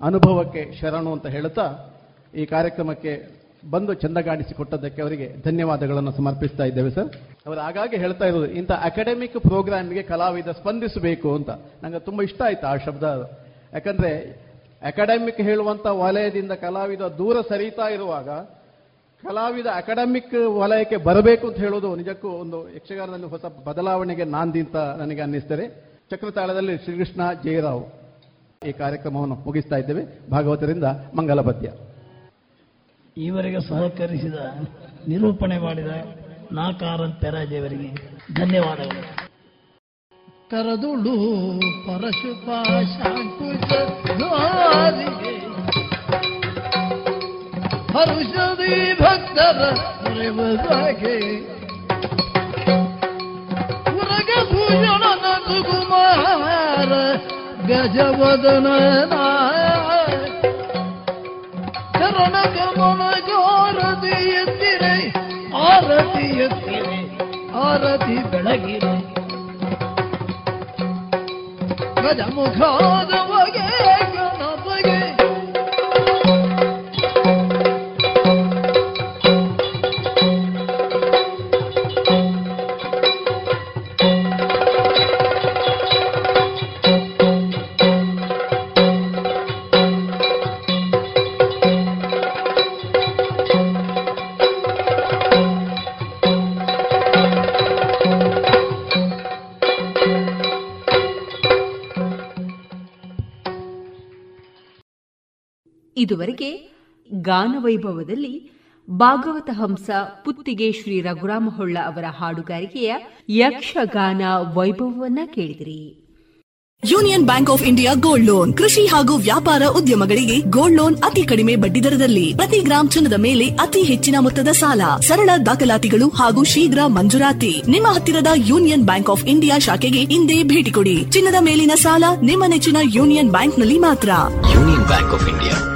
ಅನುಭವಕ್ಕೆ ಶರಣು ಅಂತ ಹೇಳುತ್ತಾ ಈ ಕಾರ್ಯಕ್ರಮಕ್ಕೆ ಬಂದು ಚಂದಗಾಣಿಸಿಕೊಟ್ಟದ್ದಕ್ಕೆ ಅವರಿಗೆ ಧನ್ಯವಾದಗಳನ್ನು ಸಮರ್ಪಿಸ್ತಾ ಇದ್ದೇವೆ, ಸರ್. ಅವರು ಆಗಾಗ್ಗೆ ಹೇಳ್ತಾ ಇರೋದು, ಇಂಥ ಅಕಾಡೆಮಿಕ್ ಪ್ರೋಗ್ರಾಮ್ಗೆ ಕಲಾವಿದ ಸ್ಪಂದಿಸಬೇಕು ಅಂತ. ನನಗೆ ತುಂಬ ಇಷ್ಟ ಆಯ್ತು ಆ ಶಬ್ದ. ಯಾಕಂದ್ರೆ ಅಕಾಡೆಮಿಕ್ ಹೇಳುವಂತ ವಲಯದಿಂದ ಕಲಾವಿದ ದೂರ ಸರಿತಾ ಇರುವಾಗ ಕಲಾವಿದ ಅಕಾಡೆಮಿಕ್ ವಲಯಕ್ಕೆ ಬರಬೇಕು ಅಂತ ಹೇಳೋದು ನಿಜಕ್ಕೂ ಒಂದು ಯಕ್ಷಗಾನದಲ್ಲಿ ಹೊಸ ಬದಲಾವಣೆಗೆ ನಾಂದಿ ಅಂತ ನನಗೆ ಅನ್ನಿಸ್ತದೆ. ಚಕ್ರತಾಳದಲ್ಲಿ ಶ್ರೀಕೃಷ್ಣ ಜಯರಾವ್. ಈ ಕಾರ್ಯಕ್ರಮವನ್ನು ಮುಗಿಸ್ತಾ ಇದ್ದೇವೆ. ಭಾಗವತರಿಂದ ಮಂಗಲ ಪದ್ಯ ಈವರೆಗೆ ಸಹಕರಿಸಿದ ನಿರೂಪಣೆ ಮಾಡಿದ ನಾಕಾರನ್ ಪೆರಾಜೆಯವರಿಗೆ ಧನ್ಯವಾದಗಳು. ಕರದುಳು ಪರಶುಪ ದ್ವಾರಿಗೆ ಹರುಷದಿ ಭಕ್ತರ ರೆವಗೆ ಉರಗ ಸುಕುಮಾರ ಗಜವದನ ಗೋರತಿ ಎತ್ತಿರೆ ಆರತಿ ಎತ್ತಿರೆ ಆರತಿ ಬೆಳಗಿರೆ ಗಜಮುಖಾದ ಬಗೆ ಇದುವರೆಗೆ ಗಾನವೈಭವದಲ್ಲಿ ಭಾಗವತ ಹಂಸ ಪುತ್ತಿಗೆ ಶ್ರೀ ರಘುರಾಮ ಹೊಳ್ಳ ಅವರ ಹಾಡುಗಾರಿಕೆಯ ಯಕ್ಷಗಾನ ವೈಭವವನ್ನ ಕೇಳಿದಿರಿ. Union Bank of India gold loan. ಕೃಷಿ ಹಾಗೂ ವ್ಯಾಪಾರ ಉದ್ಯಮಗಳಿಗೆ ಗೋಲ್ಡ್ ಲೋನ್ ಅತಿ ಕಡಿಮೆ ಬಡ್ಡಿ ದರದಲ್ಲಿ. ಪ್ರತಿ ಗ್ರಾಂ ಚಿನ್ನದ ಮೇಲೆ ಅತಿ ಹೆಚ್ಚಿನ ಮೊತ್ತದ ಸಾಲ. ಸರಳ ದಾಖಲಾತಿಗಳು ಹಾಗೂ ಶೀಘ್ರ ಮಂಜೂರಾತಿ. ನಿಮ್ಮ ಹತ್ತಿರದ ಯೂನಿಯನ್ ಬ್ಯಾಂಕ್ ಆಫ್ ಇಂಡಿಯಾ ಶಾಖೆಗೆ ಇಂದೇ ಭೇಟಿ ಕೊಡಿ. ಚಿನ್ನದ ಮೇಲಿನ ಸಾಲ ನಿಮ್ಮ ನೆಚ್ಚಿನ ಯೂನಿಯನ್ ಬ್ಯಾಂಕ್ನಲ್ಲಿ ಮಾತ್ರ. Union Bank of India.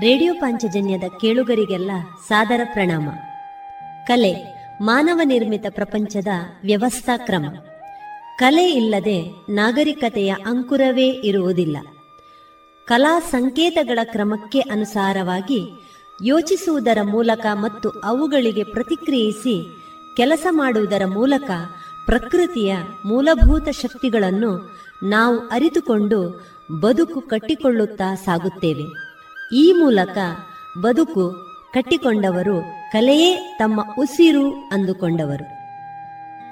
Radio ಪಾಂಚಜನ್ಯದ ಕೇಳುಗರಿಗೆಲ್ಲ ಸಾದರ ಪ್ರಣಾಮ. ಕಲೆ, ಮಾನವ ನಿರ್ಮಿತ ಪ್ರಪಂಚದ ವ್ಯವಸ್ಥಾ ಕ್ರಮ. ಕಲೆ ಇಲ್ಲದೆ ನಾಗರಿಕತೆಯ ಅಂಕುರವೇ ಇರುವುದಿಲ್ಲ. ಕಲಾ ಸಂಕೇತಗಳ ಕ್ರಮಕ್ಕೆ ಅನುಸಾರವಾಗಿ ಯೋಚಿಸುವುದರ ಮೂಲಕ ಮತ್ತು ಅವುಗಳಿಗೆ ಪ್ರತಿಕ್ರಿಯಿಸಿ ಕೆಲಸ ಮಾಡುವುದರ ಮೂಲಕ ಪ್ರಕೃತಿಯ ಮೂಲಭೂತ ಶಕ್ತಿಗಳನ್ನು ನಾವು ಅರಿತುಕೊಂಡು ಬದುಕು ಕಟ್ಟಿಕೊಳ್ಳುತ್ತಾ ಸಾಗುತ್ತೇವೆ. ಈ ಮೂಲಕ ಬದುಕು ಕಟ್ಟಿಕೊಂಡವರು ಕಲೆಯೇ ತಮ್ಮ ಉಸಿರು ಅಂದುಕೊಂಡವರು.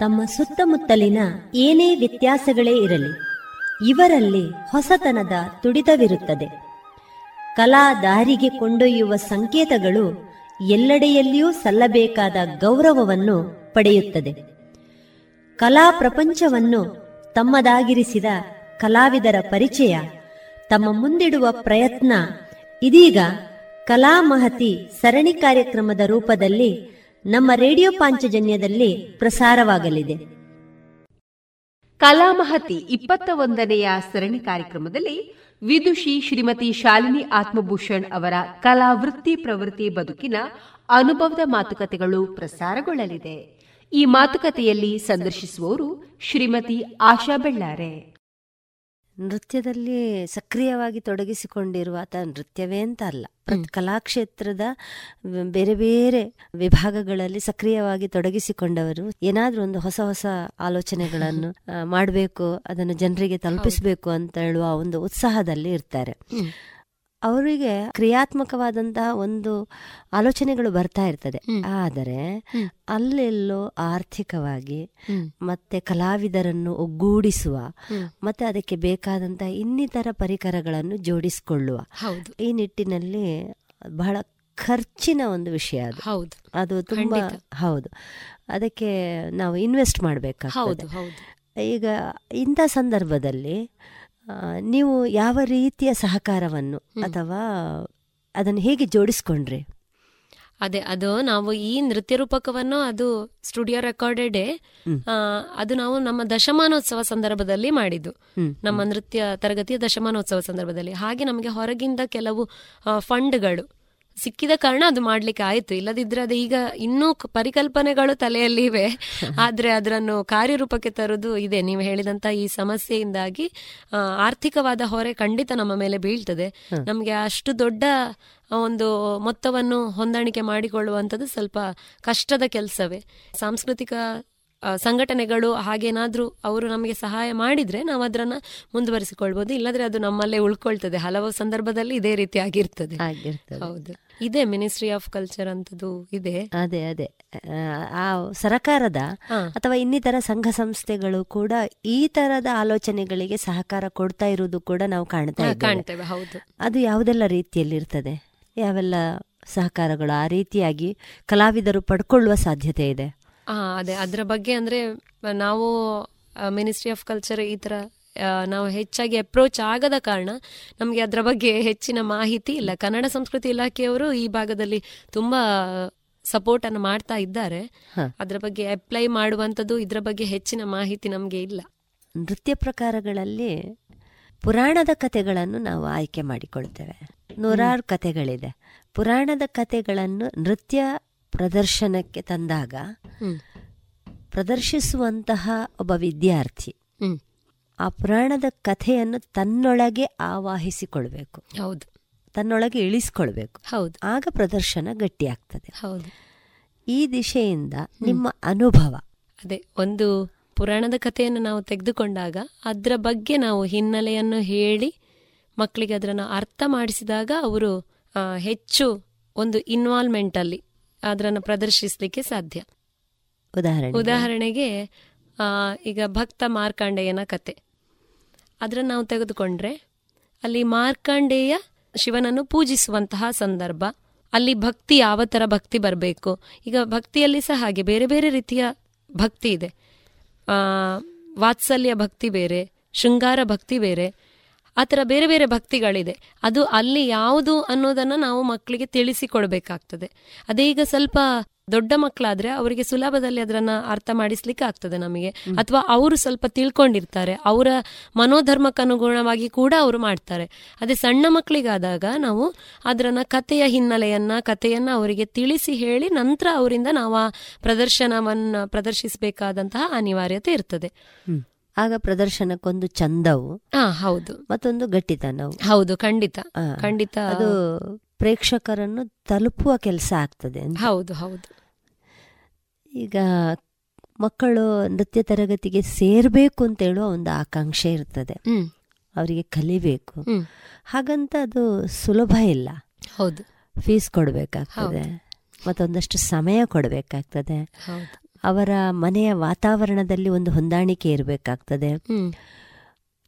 ತಮ್ಮ ಸುತ್ತಮುತ್ತಲಿನ ಏನೇ ವ್ಯತ್ಯಾಸಗಳೇ ಇರಲಿ, ಇವರಲ್ಲಿ ಹೊಸತನದ ತುಡಿತವಿರುತ್ತದೆ. ಕಲಾ ದಾರಿಗೆ ಕೊಂಡೊಯ್ಯುವ ಸಂಕೇತಗಳು ಎಲ್ಲೆಡೆಯಲ್ಲಿಯೂ ಸಲ್ಲಬೇಕಾದ ಗೌರವವನ್ನು ಪಡೆಯುತ್ತದೆ. ಕಲಾ ಪ್ರಪಂಚವನ್ನು ತಮ್ಮದಾಗಿರಿಸಿದ ಕಲಾವಿದರ ಪರಿಚಯ. ತಮ್ಮ ಮುಂದಿಡುವ ಪ್ರಯತ್ನ ಇದೀಗ ಕಲಾ ಮಹತಿ ಸರಣಿ ಕಾರ್ಯಕ್ರಮದ ರೂಪದಲ್ಲಿ ನಮ್ಮ ರೇಡಿಯೋ ಪಾಂಚಜನ್ಯದಲ್ಲಿ ಪ್ರಸಾರವಾಗಲಿದೆ. ಕಲಾಮಹತಿ ಇಪ್ಪತ್ತ ಒಂದನೆಯ ಸರಣಿ ಕಾರ್ಯಕ್ರಮದಲ್ಲಿ ವಿದುಷಿ ಶ್ರೀಮತಿ ಶಾಲಿನಿ ಆತ್ಮಭೂಷಣ್ ಅವರ ಕಲಾ ವೃತ್ತಿ ಪ್ರವೃತ್ತಿ ಬದುಕಿನ ಅನುಭವದ ಮಾತುಕತೆಗಳು ಪ್ರಸಾರಗೊಳ್ಳಲಿದೆ. ಈ ಮಾತುಕತೆಯಲ್ಲಿ ಸಂದರ್ಶಿಸುವವರು ಶ್ರೀಮತಿ ಆಶಾ ಬೆಳ್ಳಾರೆ. ನೃತ್ಯದಲ್ಲಿ ಸಕ್ರಿಯವಾಗಿ ತೊಡಗಿಸಿಕೊಂಡಿರುವ ಆತ ನೃತ್ಯವೇ ಅಂತ ಅಲ್ಲ. ಕಲಾಕ್ಷೇತ್ರದ ಬೇರೆ ಬೇರೆ ವಿಭಾಗಗಳಲ್ಲಿ ಸಕ್ರಿಯವಾಗಿ ತೊಡಗಿಸಿಕೊಂಡವರು ಏನಾದ್ರೂ ಒಂದು ಹೊಸ ಹೊಸ ಆಲೋಚನೆಗಳನ್ನು ಮಾಡಬೇಕು ಅದನ್ನು ಜನರಿಗೆ ತಲುಪಿಸಬೇಕು ಅಂತ ಹೇಳುವ ಒಂದು ಉತ್ಸಾಹದಲ್ಲಿ ಇರ್ತಾರೆ. ಅವರಿಗೆ ಕ್ರಿಯಾತ್ಮಕವಾದಂತಹ ಒಂದು ಆಲೋಚನೆಗಳು ಬರ್ತಾ ಇರ್ತದೆ. ಆದರೆ ಅಲ್ಲೆಲ್ಲೋ ಆರ್ಥಿಕವಾಗಿ ಮತ್ತೆ ಕಲಾವಿದರನ್ನು ಒಗ್ಗೂಡಿಸುವ ಮತ್ತೆ ಅದಕ್ಕೆ ಬೇಕಾದಂತಹ ಇನ್ನಿತರ ಪರಿಕರಗಳನ್ನು ಜೋಡಿಸಿಕೊಳ್ಳುವ. ಈ ನಿಟ್ಟಿನಲ್ಲಿ ಬಹಳ ಖರ್ಚಿನ ಒಂದು ವಿಷಯ ಅದು. ಹೌದು. ಅದು ತುಂಬಾ ಹೌದು. ಅದಕ್ಕೆ ನಾವು ಇನ್ವೆಸ್ಟ್ ಮಾಡಬೇಕಾಗ್ತದೆ. ಈಗ ಇಂಥ ಸಂದರ್ಭದಲ್ಲಿ ನೀವು ಯಾವ ರೀತಿಯ ಸಹಕಾರವನ್ನು ಅಥವಾ ಅದನ್ನು ಹೇಗೆ ಜೋಡಿಸ್ಕೊಂಡ್ರಿ? ಅದೇ ಅದು ನಾವು ಈ ನೃತ್ಯ ರೂಪಕವನ್ನು ಅದು ಸ್ಟುಡಿಯೋ ರೆಕಾರ್ಡೆಡ್ ಅದು ನಾವು ನಮ್ಮ ದಶಮಾನೋತ್ಸವ ಸಂದರ್ಭದಲ್ಲಿ ಮಾಡಿದ್ದು. ನಮ್ಮ ನೃತ್ಯ ತರಗತಿಯ ದಶಮಾನೋತ್ಸವ ಸಂದರ್ಭದಲ್ಲಿ. ಹಾಗೆ ನಮಗೆ ಹೊರಗಿಂದ ಕೆಲವು ಫಂಡ್ಗಳು ಸಿಕ್ಕಿದ ಕಾರಣ ಅದು ಮಾಡ್ಲಿಕ್ಕೆ ಆಯ್ತು. ಇಲ್ಲದಿದ್ರೆ ಅದು ಈಗ ಇನ್ನೂ ಪರಿಕಲ್ಪನೆಗಳು ತಲೆಯಲ್ಲಿ ಇವೆ. ಆದ್ರೆ ಅದನ್ನು ಕಾರ್ಯರೂಪಕ್ಕೆ ತರುವುದು ಇದೆ. ನೀವು ಹೇಳಿದಂತ ಈ ಸಮಸ್ಯೆಯಿಂದಾಗಿ ಆರ್ಥಿಕವಾದ ಹೊರೆ ಖಂಡಿತ ನಮ್ಮ ಮೇಲೆ ಬೀಳ್ತದೆ. ನಮ್ಗೆ ಅಷ್ಟು ದೊಡ್ಡ ಒಂದು ಮೊತ್ತವನ್ನು ಹೊಂದಾಣಿಕೆ ಮಾಡಿಕೊಳ್ಳುವಂಥದ್ದು ಸ್ವಲ್ಪ ಕಷ್ಟದ ಕೆಲಸವೇ. ಸಾಂಸ್ಕೃತಿಕ ಸಂಘಟನೆಗಳು ಹಾಗೇನಾದರೂ ಅವರು ನಮಗೆ ಸಹಾಯ ಮಾಡಿದ್ರೆ ನಾವು ಅದನ್ನ ಮುಂದುವರಿಸಿಕೊಳ್ಬಹುದು ಇಲ್ಲದ್ರೆ ಅದು ನಮ್ಮಲ್ಲೇ ಉಳ್ಕೊಳ್ತದೆ. ಹಲವು ಸಂದರ್ಭದಲ್ಲಿ ಇದೇ ರೀತಿ ಆಗಿರ್ತದೆ. ಹೌದು. ಇದೆ ಮಿನಿಸ್ಟ್ರಿ ಆಫ್ ಕಲ್ಚರ್ ಅಂತದ್ದು ಇದೆ. ಅದೇ ಅದೇ. ಆ ಸರಕಾರದ ಅಥವಾ ಇನ್ನಿತರ ಸಂಘ ಸಂಸ್ಥೆಗಳು ಕೂಡ ಈ ತರದ ಆಲೋಚನೆಗಳಿಗೆ ಸಹಕಾರ ಕೊಡ್ತಾ ಇರುವುದು ಕೂಡ ನಾವು ಕಾಣ್ತಾ ಕಾಣ್ತೇವೆ. ಹೌದು. ಅದು ಯಾವುದೆಲ್ಲ ರೀತಿಯಲ್ಲಿ ಇರ್ತದೆ ಯಾವೆಲ್ಲ ಸಹಕಾರಗಳು ಆ ರೀತಿಯಾಗಿ ಕಲಾವಿದರು ಪಡ್ಕೊಳ್ಳುವ ಸಾಧ್ಯತೆ ಇದೆ? ಅದೇ ಅದರ ಬಗ್ಗೆ ಅಂದ್ರೆ ನಾವು ಮಿನಿಸ್ಟ್ರಿ ಆಫ್ ಕಲ್ಚರ್ ಈ ತರ ನಾವು ಹೆಚ್ಚಾಗಿ ಅಪ್ರೋಚ್ ಆಗದ ಕಾರಣ ನಮಗೆ ಅದರ ಬಗ್ಗೆ ಹೆಚ್ಚಿನ ಮಾಹಿತಿ ಇಲ್ಲ. ಕನ್ನಡ ಸಂಸ್ಕೃತಿ ಇಲಾಖೆಯವರು ಈ ಭಾಗದಲ್ಲಿ ತುಂಬಾ ಸಪೋರ್ಟ್ ಅನ್ನು ಮಾಡ್ತಾ ಇದ್ದಾರೆ. ಅದರ ಬಗ್ಗೆ ಅಪ್ಲೈ ಮಾಡುವಂತದ್ದು ಇದರ ಬಗ್ಗೆ ಹೆಚ್ಚಿನ ಮಾಹಿತಿ ನಮಗೆ ಇಲ್ಲ. ನೃತ್ಯ ಪ್ರಕಾರಗಳಲ್ಲಿ ಪುರಾಣದ ಕಥೆಗಳನ್ನು ನಾವು ಆಯ್ಕೆ ಮಾಡಿಕೊಳ್ತೇವೆ. ನೂರಾರು ಕಥೆಗಳಿದೆ. ಪುರಾಣದ ಕಥೆಗಳನ್ನು ನೃತ್ಯ ಪ್ರದರ್ಶನಕ್ಕೆ ತಂದಾಗ ಪ್ರದರ್ಶಿಸುವಂತಹ ಒಬ್ಬ ವಿದ್ಯಾರ್ಥಿ ಆ ಪುರಾಣದ ಕಥೆಯನ್ನು ತನ್ನೊಳಗೆ ಆವಾಹಿಸಿಕೊಳ್ಬೇಕು. ಹೌದು. ತನ್ನೊಳಗೆ ಇಳಿಸಿಕೊಳ್ಬೇಕು. ಹೌದು. ಆಗ ಪ್ರದರ್ಶನ ಗಟ್ಟಿಯಾಗ್ತದೆ. ಹೌದು. ಈ ದಿಶೆಯಿಂದ ನಿಮ್ಮ ಅನುಭವ. ಅದೇ ಒಂದು ಪುರಾಣದ ಕಥೆಯನ್ನು ನಾವು ತೆಗೆದುಕೊಂಡಾಗ ಅದರ ಬಗ್ಗೆ ನಾವು ಹಿನ್ನೆಲೆಯನ್ನು ಹೇಳಿ ಮಕ್ಕಳಿಗೆ ಅದನ್ನು ಅರ್ಥ ಮಾಡಿಸಿದಾಗ ಅವರು ಹೆಚ್ಚು ಒಂದು ಇನ್ವಾಲ್ವ್ಮೆಂಟ್ ಅದನ್ನು ಪ್ರದರ್ಶಿಸಲಿಕ್ಕೆ ಸಾಧ್ಯ. ಉದಾಹರಣೆ ಉದಾಹರಣೆಗೆ ಆ, ಈಗ ಭಕ್ತ ಮಾರ್ಕಾಂಡೇಯನ ಕತೆ. ಅದನ್ನು ನಾವು ತೆಗೆದುಕೊಂಡ್ರೆ ಅಲ್ಲಿ ಮಾರ್ಕಾಂಡೇಯ ಶಿವನನ್ನು ಪೂಜಿಸುವಂತಹ ಸಂದರ್ಭ ಅಲ್ಲಿ ಭಕ್ತಿ ಯಾವ ಥರ ಭಕ್ತಿ ಬರಬೇಕು ಈಗ ಭಕ್ತಿಯಲ್ಲಿ ಸಹ ಹಾಗೆ ಬೇರೆ ಬೇರೆ ರೀತಿಯ ಭಕ್ತಿ ಇದೆ. ಆ, ವಾತ್ಸಲ್ಯ ಭಕ್ತಿ ಬೇರೆ ಶೃಂಗಾರ ಭಕ್ತಿ ಬೇರೆ ಆ ಥರ ಬೇರೆ ಬೇರೆ ಭಕ್ತಿಗಳಿದೆ. ಅದು ಅಲ್ಲಿ ಯಾವುದು ಅನ್ನೋದನ್ನು ನಾವು ಮಕ್ಕಳಿಗೆ ತಿಳಿಸಿಕೊಡ್ಬೇಕಾಗ್ತದೆ. ಅದೇ ಈಗ ಸ್ವಲ್ಪ ದೊಡ್ಡ ಮಕ್ಕಳಾದ್ರೆ ಅವರಿಗೆ ಸುಲಭದಲ್ಲಿ ಅದನ್ನ ಅರ್ಥ ಮಾಡಿಸ್ಲಿಕ್ಕೆ ಆಗ್ತದೆ ನಮಗೆ ಅಥವಾ ಅವರು ಸ್ವಲ್ಪ ತಿಳ್ಕೊಂಡಿರ್ತಾರೆ. ಅವರ ಮನೋಧರ್ಮಕ್ಕನುಗುಣವಾಗಿ ಕೂಡ ಅವರು ಮಾಡ್ತಾರೆ. ಅದೇ ಸಣ್ಣ ಮಕ್ಕಳಿಗಾದಾಗ ನಾವು ಅದರನ್ನ ಕಥೆಯ ಹಿನ್ನೆಲೆಯನ್ನ ಕಥೆಯನ್ನ ಅವರಿಗೆ ತಿಳಿಸಿ ಹೇಳಿ ನಂತರ ಅವರಿಂದ ನಾವು ಆ ಪ್ರದರ್ಶನವನ್ನ ಪ್ರದರ್ಶಿಸಬೇಕಾದಂತಹ ಅನಿವಾರ್ಯತೆ ಇರ್ತದೆ. ಆಗ ಪ್ರದರ್ಶನಕ್ಕೊಂದು ಚಂದವು ಹಾ ಹೌದು. ಮತ್ತೊಂದು ಗಟ್ಟಿತನವು. ಹೌದು ಖಂಡಿತ ಖಂಡಿತ. ಅದು ಪ್ರೇಕ್ಷಕರನ್ನು ತಲುಪುವ ಕೆಲಸ ಆಗ್ತದೆ. ಹೌದು ಹೌದು. ಈಗ ಮಕ್ಕಳು ನೃತ್ಯ ತರಗತಿಗೆ ಸೇರ್ಬೇಕು ಅಂತ ಹೇಳುವ ಒಂದು ಆಕಾಂಕ್ಷೆ ಇರ್ತದೆ. ಅವರಿಗೆ ಕಲಿಬೇಕು. ಹಾಗಂತ ಅದು ಸುಲಭ ಇಲ್ಲ. ಹೌದು. ಫೀಸ್ ಕೊಡ್ಬೇಕಾಗ್ತದೆ. ಮತ್ತೊಂದಷ್ಟು ಸಮಯ ಕೊಡಬೇಕಾಗ್ತದೆ. ಹೌದು. ಅವರ ಮನೆಯ ವಾತಾವರಣದಲ್ಲಿ ಒಂದು ಹೊಂದಾಣಿಕೆ ಇರಬೇಕಾಗ್ತದೆ.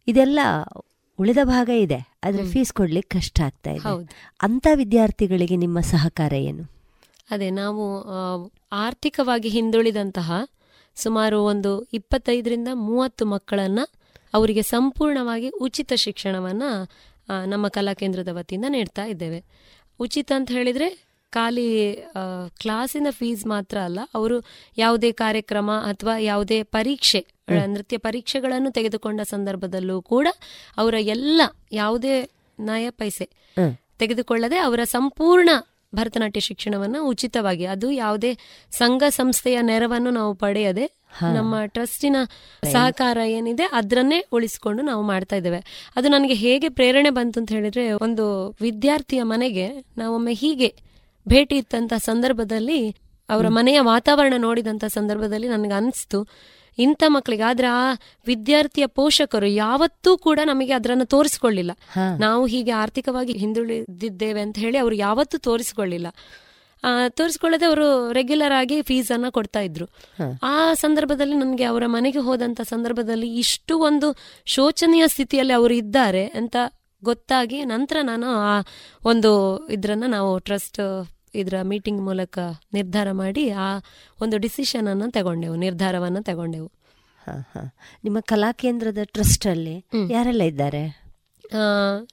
ಇದೆಲ್ಲ ಉಳಿದ ಭಾಗ ಇದೆ ಆದರೆ ಫೀಸ್ ಕೊಡ್ಲಿಕ್ಕೆ ಕಷ್ಟ ಆಗ್ತಾ ಇದೆ. ಅಂತ ವಿದ್ಯಾರ್ಥಿಗಳಿಗೆ ನಿಮ್ಮ ಸಹಕಾರ ಏನು? ಅದೇ ನಾವು ಆರ್ಥಿಕವಾಗಿ ಹಿಂದುಳಿದಂತಹ ಸುಮಾರು ಒಂದು ಇಪ್ಪತ್ತೈದರಿಂದ ಮೂವತ್ತು ಮಕ್ಕಳನ್ನ ಅವರಿಗೆ ಸಂಪೂರ್ಣವಾಗಿ ಉಚಿತ ಶಿಕ್ಷಣವನ್ನ ನಮ್ಮ ಕಲಾ ಕೇಂದ್ರದ ವತಿಯಿಂದ ನೀಡ್ತಾ ಇದ್ದೇವೆ. ಉಚಿತ ಅಂತ ಹೇಳಿದ್ರೆ ಖಾಲಿ ಕ್ಲಾಸಿನ ಫೀಸ್ ಮಾತ್ರ ಅಲ್ಲ ಅವರು ಯಾವುದೇ ಕಾರ್ಯಕ್ರಮ ಅಥವಾ ಯಾವುದೇ ಪರೀಕ್ಷೆ ನೃತ್ಯ ಪರೀಕ್ಷೆಗಳನ್ನು ತೆಗೆದುಕೊಂಡ ಸಂದರ್ಭದಲ್ಲೂ ಕೂಡ ಅವರ ಎಲ್ಲ ಯಾವುದೇ ನಯ ಪೈಸೆ ತೆಗೆದುಕೊಳ್ಳದೆ ಅವರ ಸಂಪೂರ್ಣ ಭರತನಾಟ್ಯ ಶಿಕ್ಷಣವನ್ನ ಉಚಿತವಾಗಿ ಅದು ಯಾವುದೇ ಸಂಘ ಸಂಸ್ಥೆಯ ನೆರವನ್ನು ನಾವು ಪಡೆಯದೆ ನಮ್ಮ ಟ್ರಸ್ಟಿನ ಸಹಕಾರ ಏನಿದೆ ಅದರನ್ನೇ ಉಳಿಸಿಕೊಂಡು ನಾವು ಮಾಡ್ತಾ ಇದ್ದೇವೆ. ಅದು ನನಗೆ ಹೇಗೆ ಪ್ರೇರಣೆ ಬಂತು ಅಂತ ಹೇಳಿದ್ರೆ ಒಂದು ವಿದ್ಯಾರ್ಥಿಯ ಮನೆಗೆ ನಾವೊಮ್ಮೆ ಹೀಗೆ ಭೇಟಿ ಇತ್ತಂತ ಸಂದರ್ಭದಲ್ಲಿ ಅವರ ಮನೆಯ ವಾತಾವರಣ ನೋಡಿದಂತ ಸಂದರ್ಭದಲ್ಲಿ ನನಗೆ ಅನಿಸ್ತು. ಇಂಥ ಮಕ್ಕಳಿಗೆ ಆದ್ರೆ ಆ ವಿದ್ಯಾರ್ಥಿಯ ಪೋಷಕರು ಯಾವತ್ತೂ ಕೂಡ ನಮಗೆ ಅದರನ್ನ ತೋರಿಸ್ಕೊಳ್ಳಿಲ್ಲ. ನಾವು ಹೀಗೆ ಆರ್ಥಿಕವಾಗಿ ಹಿಂದುಳಿದಿದ್ದೇವೆ ಅಂತ ಹೇಳಿ ಅವರು ಯಾವತ್ತೂ ತೋರಿಸ್ಕೊಳ್ಳಿಲ್ಲ. ತೋರಿಸಿಕೊಳ್ಳದೆ ತೋರಿಸ್ಕೊಳ್ಳದೆ ಅವರು ರೆಗ್ಯುಲರ್ ಆಗಿ ಫೀಸ್ ಅನ್ನ ಕೊಡ್ತಾ ಇದ್ರು. ಆ ಸಂದರ್ಭದಲ್ಲಿ ನನಗೆ ಅವರ ಮನೆಗೆ ಹೋದಂತ ಸಂದರ್ಭದಲ್ಲಿ ಇಷ್ಟು ಒಂದು ಶೋಚನೀಯ ಸ್ಥಿತಿಯಲ್ಲಿ ಅವರು ಇದ್ದಾರೆ ಅಂತ ಗೊತ್ತಾಗಿ ನಂತರ ನಾನು ಆ ಒಂದು ಇದ್ರನ್ನ ನಾವು ಟ್ರಸ್ಟ್ ಇದರ ಮೀಟಿಂಗ್ ಮೂಲಕ ನಿರ್ಧಾರ ಮಾಡಿ ಆ ಒಂದು ಡಿಸಿಷನ್ ಅನ್ನು ತಗೊಂಡೆವು ನಿರ್ಧಾರವನ್ನ ತಗೊಂಡೆವು ಹ, ಹ. ನಿಮ್ಮ ಕಲಾ ಕೇಂದ್ರದ ಟ್ರಸ್ಟ್ ಅಲ್ಲಿ ಯಾರೆಲ್ಲ ಇದ್ದಾರೆ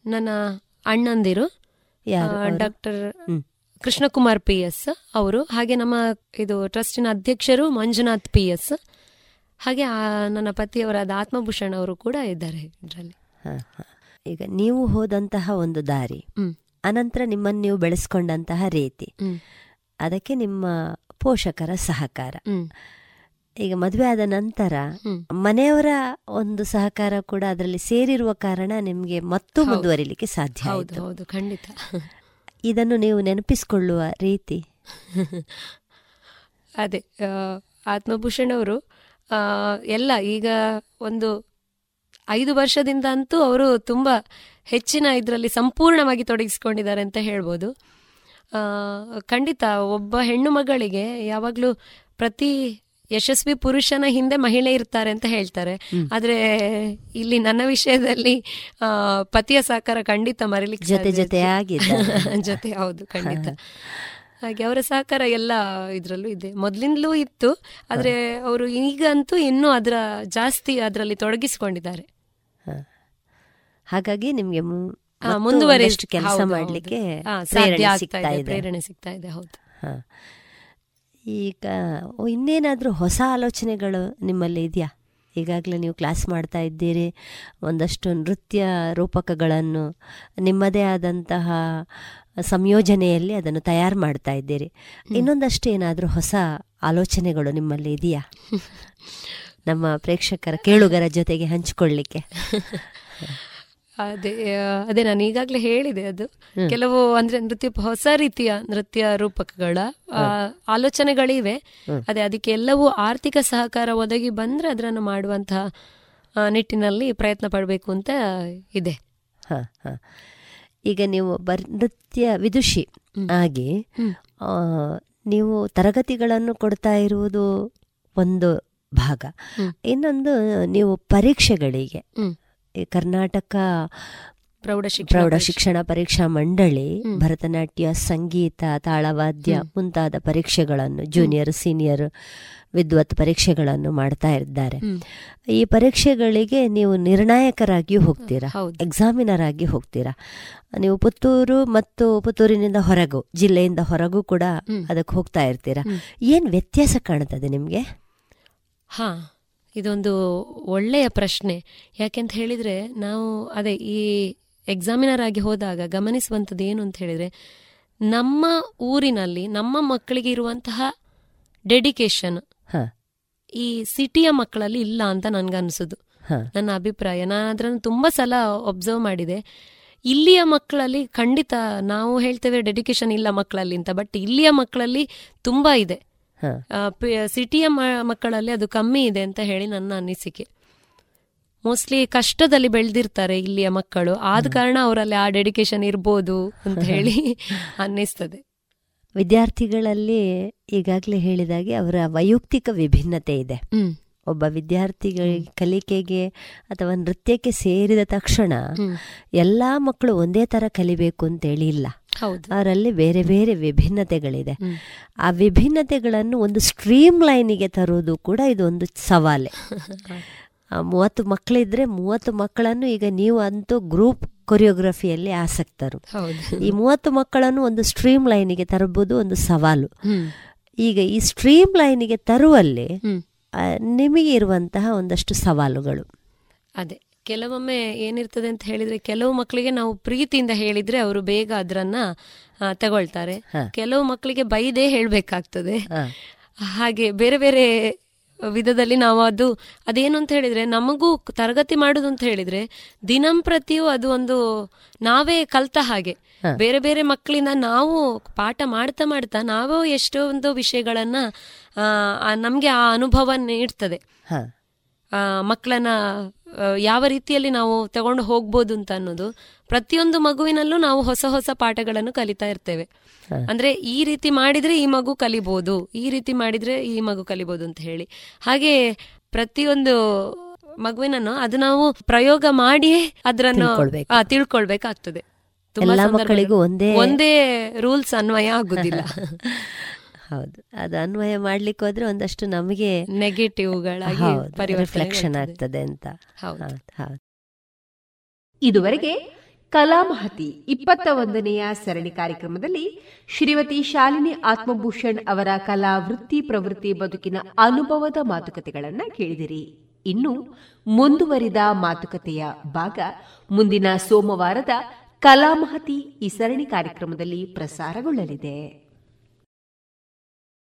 ನನ್ನ ಅಣ್ಣಂದಿರು? ಡಾಕ್ಟರ್ ಕೃಷ್ಣಕುಮಾರ್ ಪಿ ಎಸ್ ಅವರು ಹಾಗೆ ನಮ್ಮ ಇದು ಟ್ರಸ್ಟಿನ ಅಧ್ಯಕ್ಷರು ಮಂಜುನಾಥ್ ಪಿ ಎಸ್ ಹಾಗೆ ಆ ನನ್ನ ಪತಿಯವರಾದ ಆತ್ಮಭೂಷಣ್ ಅವರು ಕೂಡ ಇದ್ದಾರೆ ಇದರಲ್ಲಿ ಹ, ಹ. ಈಗ ನೀವು ಹೋದಂತಹ ಒಂದು ದಾರಿ. ಅನಂತರ ನಿಮ್ಮನ್ನು ನೀವು ಬೆಳೆಸ್ಕೊಂಡಂತಹ ರೀತಿ. ಅದಕ್ಕೆ ನಿಮ್ಮ ಪೋಷಕರ ಸಹಕಾರ. ಈಗ ಮದುವೆ ಆದ ನಂತರ ಮನೆಯವರ ಒಂದು ಸಹಕಾರ ಕೂಡ ಅದರಲ್ಲಿ ಸೇರಿರುವ ಕಾರಣ ನಿಮಗೆ ಮತ್ತು ಮುಂದುವರಿಲಿಕ್ಕೆ ಸಾಧ್ಯ ಹೌದು ಹೌದು ಖಂಡಿತ. ಇದನ್ನು ನೀವು ನೆನಪಿಸಿಕೊಳ್ಳುವ ರೀತಿ. ಅದೇ ಆತ್ಮಭೂಷಣ್ ಅವರು ಎಲ್ಲ ಈಗ ಒಂದು ಐದು ವರ್ಷದಿಂದ ಅಂತೂ ಅವರು ತುಂಬ ಹೆಚ್ಚಿನ ಇದರಲ್ಲಿ ಸಂಪೂರ್ಣವಾಗಿ ತೊಡಗಿಸ್ಕೊಂಡಿದ್ದಾರೆ ಅಂತ ಹೇಳ್ಬೋದು. ಖಂಡಿತ ಒಬ್ಬ ಹೆಣ್ಣು ಮಗಳಿಗೆ ಯಾವಾಗಲೂ ಪ್ರತಿ ಯಶಸ್ವಿ ಪುರುಷನ ಹಿಂದೆ ಮಹಿಳೆ ಇರ್ತಾರೆ ಅಂತ ಹೇಳ್ತಾರೆ. ಆದರೆ ಇಲ್ಲಿ ನನ್ನ ವಿಷಯದಲ್ಲಿ ಪತಿಯ ಸಹಕಾರ ಖಂಡಿತ ಮರಿಲಿಕ್ಕೆ ಜೊತೆ ಜೊತೆ. ಜೊತೆ ಹೌದು ಖಂಡಿತ. ಹಾಗೆ ಅವರ ಸಹಕಾರ ಎಲ್ಲ ಇದರಲ್ಲೂ ಇದೆ. ಮೊದಲಿಂದಲೂ ಇತ್ತು ಆದರೆ ಅವರು ಈಗಂತೂ ಇನ್ನೂ ಅದರ ಜಾಸ್ತಿ ಅದರಲ್ಲಿ ತೊಡಗಿಸಿಕೊಂಡಿದ್ದಾರೆ. ಹಾಗಾಗಿ ನಿಮ್ಗೆ ಮುಂದುವರೆಷ್ಟು ಕೆಲಸ. ಮಾಡಲಿಕ್ಕೆ ಸಿಗ್ತಾ ಇದೆ, ಪ್ರೇರಣೆ ಸಿಗ್ತಾ ಇದೆ ಹೌದು. ಈಗ ಇನ್ನೇನಾದರೂ ಇನ್ನೇನಾದ್ರೂ ಹೊಸ ಆಲೋಚನೆಗಳು ನಿಮ್ಮಲ್ಲಿ ಇದೆಯಾ? ಈಗಾಗಲೇ ನೀವು ಕ್ಲಾಸ್ ಮಾಡ್ತಾ ಇದ್ದೀರಿ ಒಂದಷ್ಟು ನೃತ್ಯ ರೂಪಕಗಳನ್ನು ನಿಮ್ಮದೇ ಆದಂತಹ ಸಂಯೋಜನೆಯಲ್ಲಿ ಅದನ್ನು ತಯಾರು ಮಾಡ್ತಾ ಇದ್ದೀರಿ. ಇನ್ನೊಂದಷ್ಟು ಏನಾದರೂ ಹೊಸ ಆಲೋಚನೆಗಳು ನಿಮ್ಮಲ್ಲಿ ಇದೆಯಾ? ನಮ್ಮ ಪ್ರೇಕ್ಷಕರ ಕೇಳುಗರ ಜೊತೆಗೆ ಹಂಚಿಕೊಳ್ಳಿಕ್ಕೆ. ಅದೇ ಅದೇ ನಾನು ಈಗಾಗಲೇ ಹೇಳಿದೆ ಅದು. ಕೆಲವು ಅಂದ್ರೆ ನೃತ್ಯ ಹೊಸ ರೀತಿಯ ನೃತ್ಯ ರೂಪಕಗಳ ಆಲೋಚನೆಗಳಿವೆ. ಅದೇ ಅದಕ್ಕೆ ಎಲ್ಲವೂ ಆರ್ಥಿಕ ಸಹಕಾರ ಒದಗಿ ಬಂದ್ರೆ ಅದನ್ನು ಮಾಡುವಂತಹ ನಿಟ್ಟಿನಲ್ಲಿ ಪ್ರಯತ್ನ ಪಡಬೇಕು ಅಂತ ಇದೆ. ಈಗ ನೀವು ಬರ್ ನೃತ್ಯ ವಿದುಷಿ ಆಗಿ ಆ, ನೀವು ತರಗತಿಗಳನ್ನು ಕೊಡ್ತಾ ಇರುವುದು ಒಂದು ಭಾಗ. ಇನ್ನೊಂದು ನೀವು ಪರೀಕ್ಷೆಗಳಿಗೆ ಕರ್ನಾಟಕ ಪ್ರೌಢ ಶಿಕ್ಷಣ ಪ್ರೌಢ ಶಿಕ್ಷಣ ಪರೀಕ್ಷಾ ಮಂಡಳಿ ಭರತನಾಟ್ಯ ಸಂಗೀತ ತಾಳವಾದ್ಯ ಮುಂತಾದ ಪರೀಕ್ಷೆಗಳನ್ನು ಜೂನಿಯರ್ ಸೀನಿಯರ್ ವಿದ್ವತ್ ಪರೀಕ್ಷೆಗಳನ್ನು ಮಾಡ್ತಾ ಇದ್ದಾರೆ. ಈ ಪರೀಕ್ಷೆಗಳಿಗೆ ನೀವು ನಿರ್ಣಾಯಕರಾಗಿಯೂ ಹೋಗ್ತೀರಾ? ಎಕ್ಸಾಮಿನರ್ ಆಗಿ ಹೋಗ್ತೀರಾ? ನೀವು ಪುತ್ತೂರು ಮತ್ತು ಪುತ್ತೂರಿನಿಂದ ಹೊರಗು ಜಿಲ್ಲೆಯಿಂದ ಹೊರಗೂ ಕೂಡ ಅದಕ್ಕೆ ಹೋಗ್ತಾ ಇರ್ತೀರಾ? ಏನ್ ವ್ಯತ್ಯಾಸ ಕಾಣ್ತದೆ ನಿಮ್ಗೆ? ಹಾ. ಇದೊಂದು ಒಳ್ಳೆಯ ಪ್ರಶ್ನೆ. ಯಾಕೆಂತ ಹೇಳಿದ್ರೆ ನಾವು ಅದೇ ಈ ಎಕ್ಸಾಮಿನರ್ ಆಗಿ ಹೋದಾಗ ಗಮನಿಸುವಂಥದ್ದು ಏನು ಅಂತ ಹೇಳಿದ್ರೆ ನಮ್ಮ ಊರಿನಲ್ಲಿ ನಮ್ಮ ಮಕ್ಕಳಿಗೆ ಇರುವಂತಹ ಡೆಡಿಕೇಶನ್ ಈ ಸಿಟಿಯ ಮಕ್ಕಳಲ್ಲಿ ಇಲ್ಲ ಅಂತ ನನ್ಗನ್ಸುದು ನನ್ನ ಅಭಿಪ್ರಾಯ. ನಾನು ಅದನ್ನು ತುಂಬಾ ಸಲ ಒಬ್ಸರ್ವ್ ಮಾಡಿದೆ. ಇಲ್ಲಿಯ ಮಕ್ಕಳಲ್ಲಿ ಖಂಡಿತ ನಾವು ಹೇಳ್ತೇವೆ ಡೆಡಿಕೇಶನ್ ಇಲ್ಲ ಮಕ್ಕಳಲ್ಲಿ ಅಂತ ಬಟ್ ಇಲ್ಲಿಯ ಮಕ್ಕಳಲ್ಲಿ ತುಂಬಾ ಇದೆ. ಸಿಟಿಯ ಮಕ್ಕಳಲ್ಲಿ ಅದು ಕಮ್ಮಿ ಇದೆ ಅಂತ ಹೇಳಿ ನನ್ನ ಅನಿಸಿಕೆ. ಮೋಸ್ಟ್ಲಿ ಕಷ್ಟದಲ್ಲಿ ಬೆಳೆದಿರ್ತಾರೆ ಇಲ್ಲಿಯ ಮಕ್ಕಳು. ಆದ ಕಾರಣ ಅವರಲ್ಲಿ ಆ ಡೆಡಿಕೇಶನ್ ಇರ್ಬೋದು ಅಂತ ಹೇಳಿ ಅನ್ನಿಸ್ತದೆ. ವಿದ್ಯಾರ್ಥಿಗಳಲ್ಲಿ ಈಗಾಗಲೇ ಹೇಳಿದಾಗೆ ಅವರ ವೈಯಕ್ತಿಕ ವಿಭಿನ್ನತೆ ಇದೆ. ಒಬ್ಬ ವಿದ್ಯಾರ್ಥಿಗಳ ಕಲಿಕೆಗೆ ಅಥವಾ ನೃತ್ಯಕ್ಕೆ ಸೇರಿದ ತಕ್ಷಣ ಎಲ್ಲ ಮಕ್ಕಳು ಒಂದೇ ತರ ಕಲಿಬೇಕು ಅಂತೇಳಿ ಇಲ್ಲ ಅವರಲ್ಲಿ ಬೇರೆ ಬೇರೆ ವಿಭಿನ್ನತೆಗಳಿದೆ. ಆ ವಿಭಿನ್ನತೆಗಳನ್ನು ಒಂದು ಸ್ಟ್ರೀಮ್ ಲೈನಿಗೆ ತರುವುದು ಕೂಡ ಇದೊಂದು ಸವಾಲೆ. ಮೂವತ್ತು ಮಕ್ಕಳಿದ್ರೆ ಮೂವತ್ತು ಮಕ್ಕಳನ್ನು ಈಗ ನೀವು ಅಂತೂ ಗ್ರೂಪ್ ಕೊರಿಯೋಗ್ರಫಿಯಲ್ಲಿ ಆಸಕ್ತರು. ಈ ಮೂವತ್ತು ಮಕ್ಕಳನ್ನು ಒಂದು ಸ್ಟ್ರೀಮ್ ಲೈನಿಗೆ ತರಬಹುದು ಒಂದು ಸವಾಲು. ಈಗ ಈ ಸ್ಟ್ರೀಮ್ ಲೈನಿಗೆ ತರುವಲ್ಲಿ ನಿಮಗೆ ಇರುವಂತಹ ಒಂದಷ್ಟು ಸವಾಲುಗಳು. ಅದೇ. ಕೆಲವೊಮ್ಮೆ ಏನಿರ್ತದೆ ಅಂತ ಹೇಳಿದ್ರೆ ಕೆಲವು ಮಕ್ಕಳಿಗೆ ನಾವು ಪ್ರೀತಿಯಿಂದ ಹೇಳಿದ್ರೆ ಅವರು ಬೇಗ ಅದರನ್ನ ತಗೊಳ್ತಾರೆ. ಕೆಲವು ಮಕ್ಕಳಿಗೆ ಬೈದೇ ಹೇಳಬೇಕಾಗ್ತದೆ. ಹಾಗೆ ಬೇರೆ ಬೇರೆ ವಿಧದಲ್ಲಿ ನಾವು ಅದು ಅದೇನು ಅಂತ ಹೇಳಿದ್ರೆ ನಮಗೂ ತರಗತಿ ಮಾಡುದು ಅಂತ ಹೇಳಿದ್ರೆ ದಿನಂಪ್ರತಿಯೂ ಅದು ಒಂದು ನಾವೇ ಕಲ್ತ ಹಾಗೆ. ಬೇರೆ ಬೇರೆ ಮಕ್ಕಳಿಂದ ನಾವು ಪಾಠ ಮಾಡ್ತಾ ಮಾಡ್ತಾ ನಾವು ಎಷ್ಟೊಂದು ಒಂದು ವಿಷಯಗಳನ್ನ ನಮ್ಗೆ ಆ ಅನುಭವ ನೀಡ್ತದೆ. ಮಕ್ಕಳನ್ನ ಯಾವ ರೀತಿಯಲ್ಲಿ ನಾವು ತಗೊಂಡು ಹೋಗ್ಬೋದು ಅಂತ ಅನ್ನೋದು ಪ್ರತಿಯೊಂದು ಮಗುವಿನಲ್ಲೂ ನಾವು ಹೊಸ ಹೊಸ ಪಾಠಗಳನ್ನು ಕಲಿತಾ ಇರ್ತೇವೆ. ಅಂದ್ರೆ ಈ ರೀತಿ ಮಾಡಿದ್ರೆ ಈ ಮಗು ಕಲಿಬಹುದು ಈ ರೀತಿ ಮಾಡಿದ್ರೆ ಈ ಮಗು ಕಲಿಬಹುದು ಅಂತ ಹೇಳಿ. ಹಾಗೆ ಪ್ರತಿಯೊಂದು ಮಗುವಿನನ್ನು ಅದು ನಾವು ಪ್ರಯೋಗ ಮಾಡಿಯೇ ಅದರನ್ನು ತಿಳ್ಕೊಳ್ಬೇಕಾಗ್ತದೆ. ತುಂಬಾ ಮಕ್ಕಳಿಗೂ ಒಂದೇ ಒಂದೇ ರೂಲ್ಸ್ ಅನ್ವಯ ಆಗುದಿಲ್ಲ. ಹೌದು. ಅದು ಅನ್ವಯ ಮಾಡ್ಲಿಕ್ಕೆ ಹೋದ್ರೆ ಒಂದಷ್ಟು ನಮಗೆ ನೆಗೆಟಿವ್ಗಳಾಗಿ ರಿಫ್ಲೆಕ್ಷನ್ ಆಗ್ತದೆ ಅಂತ. ಇದುವರೆಗೆ ಕಲಾಮಹತಿ ಇಪ್ಪತ್ತ ಒಂದನೆಯ ಸರಣಿ ಕಾರ್ಯಕ್ರಮದಲ್ಲಿ ಶ್ರೀಮತಿ ಶಾಲಿನಿ ಆತ್ಮಭೂಷಣ್ ಅವರ ಕಲಾ ವೃತ್ತಿ ಪ್ರವೃತ್ತಿ ಬದುಕಿನ ಅನುಭವದ ಮಾತುಕತೆಗಳನ್ನ ಕೇಳಿದಿರಿ. ಇನ್ನು ಮುಂದುವರಿದ ಮಾತುಕತೆಯ ಭಾಗ ಮುಂದಿನ ಸೋಮವಾರದ ಕಲಾಮಹತಿ ಈ ಸರಣಿ ಕಾರ್ಯಕ್ರಮದಲ್ಲಿ ಪ್ರಸಾರಗೊಳ್ಳಲಿದೆ.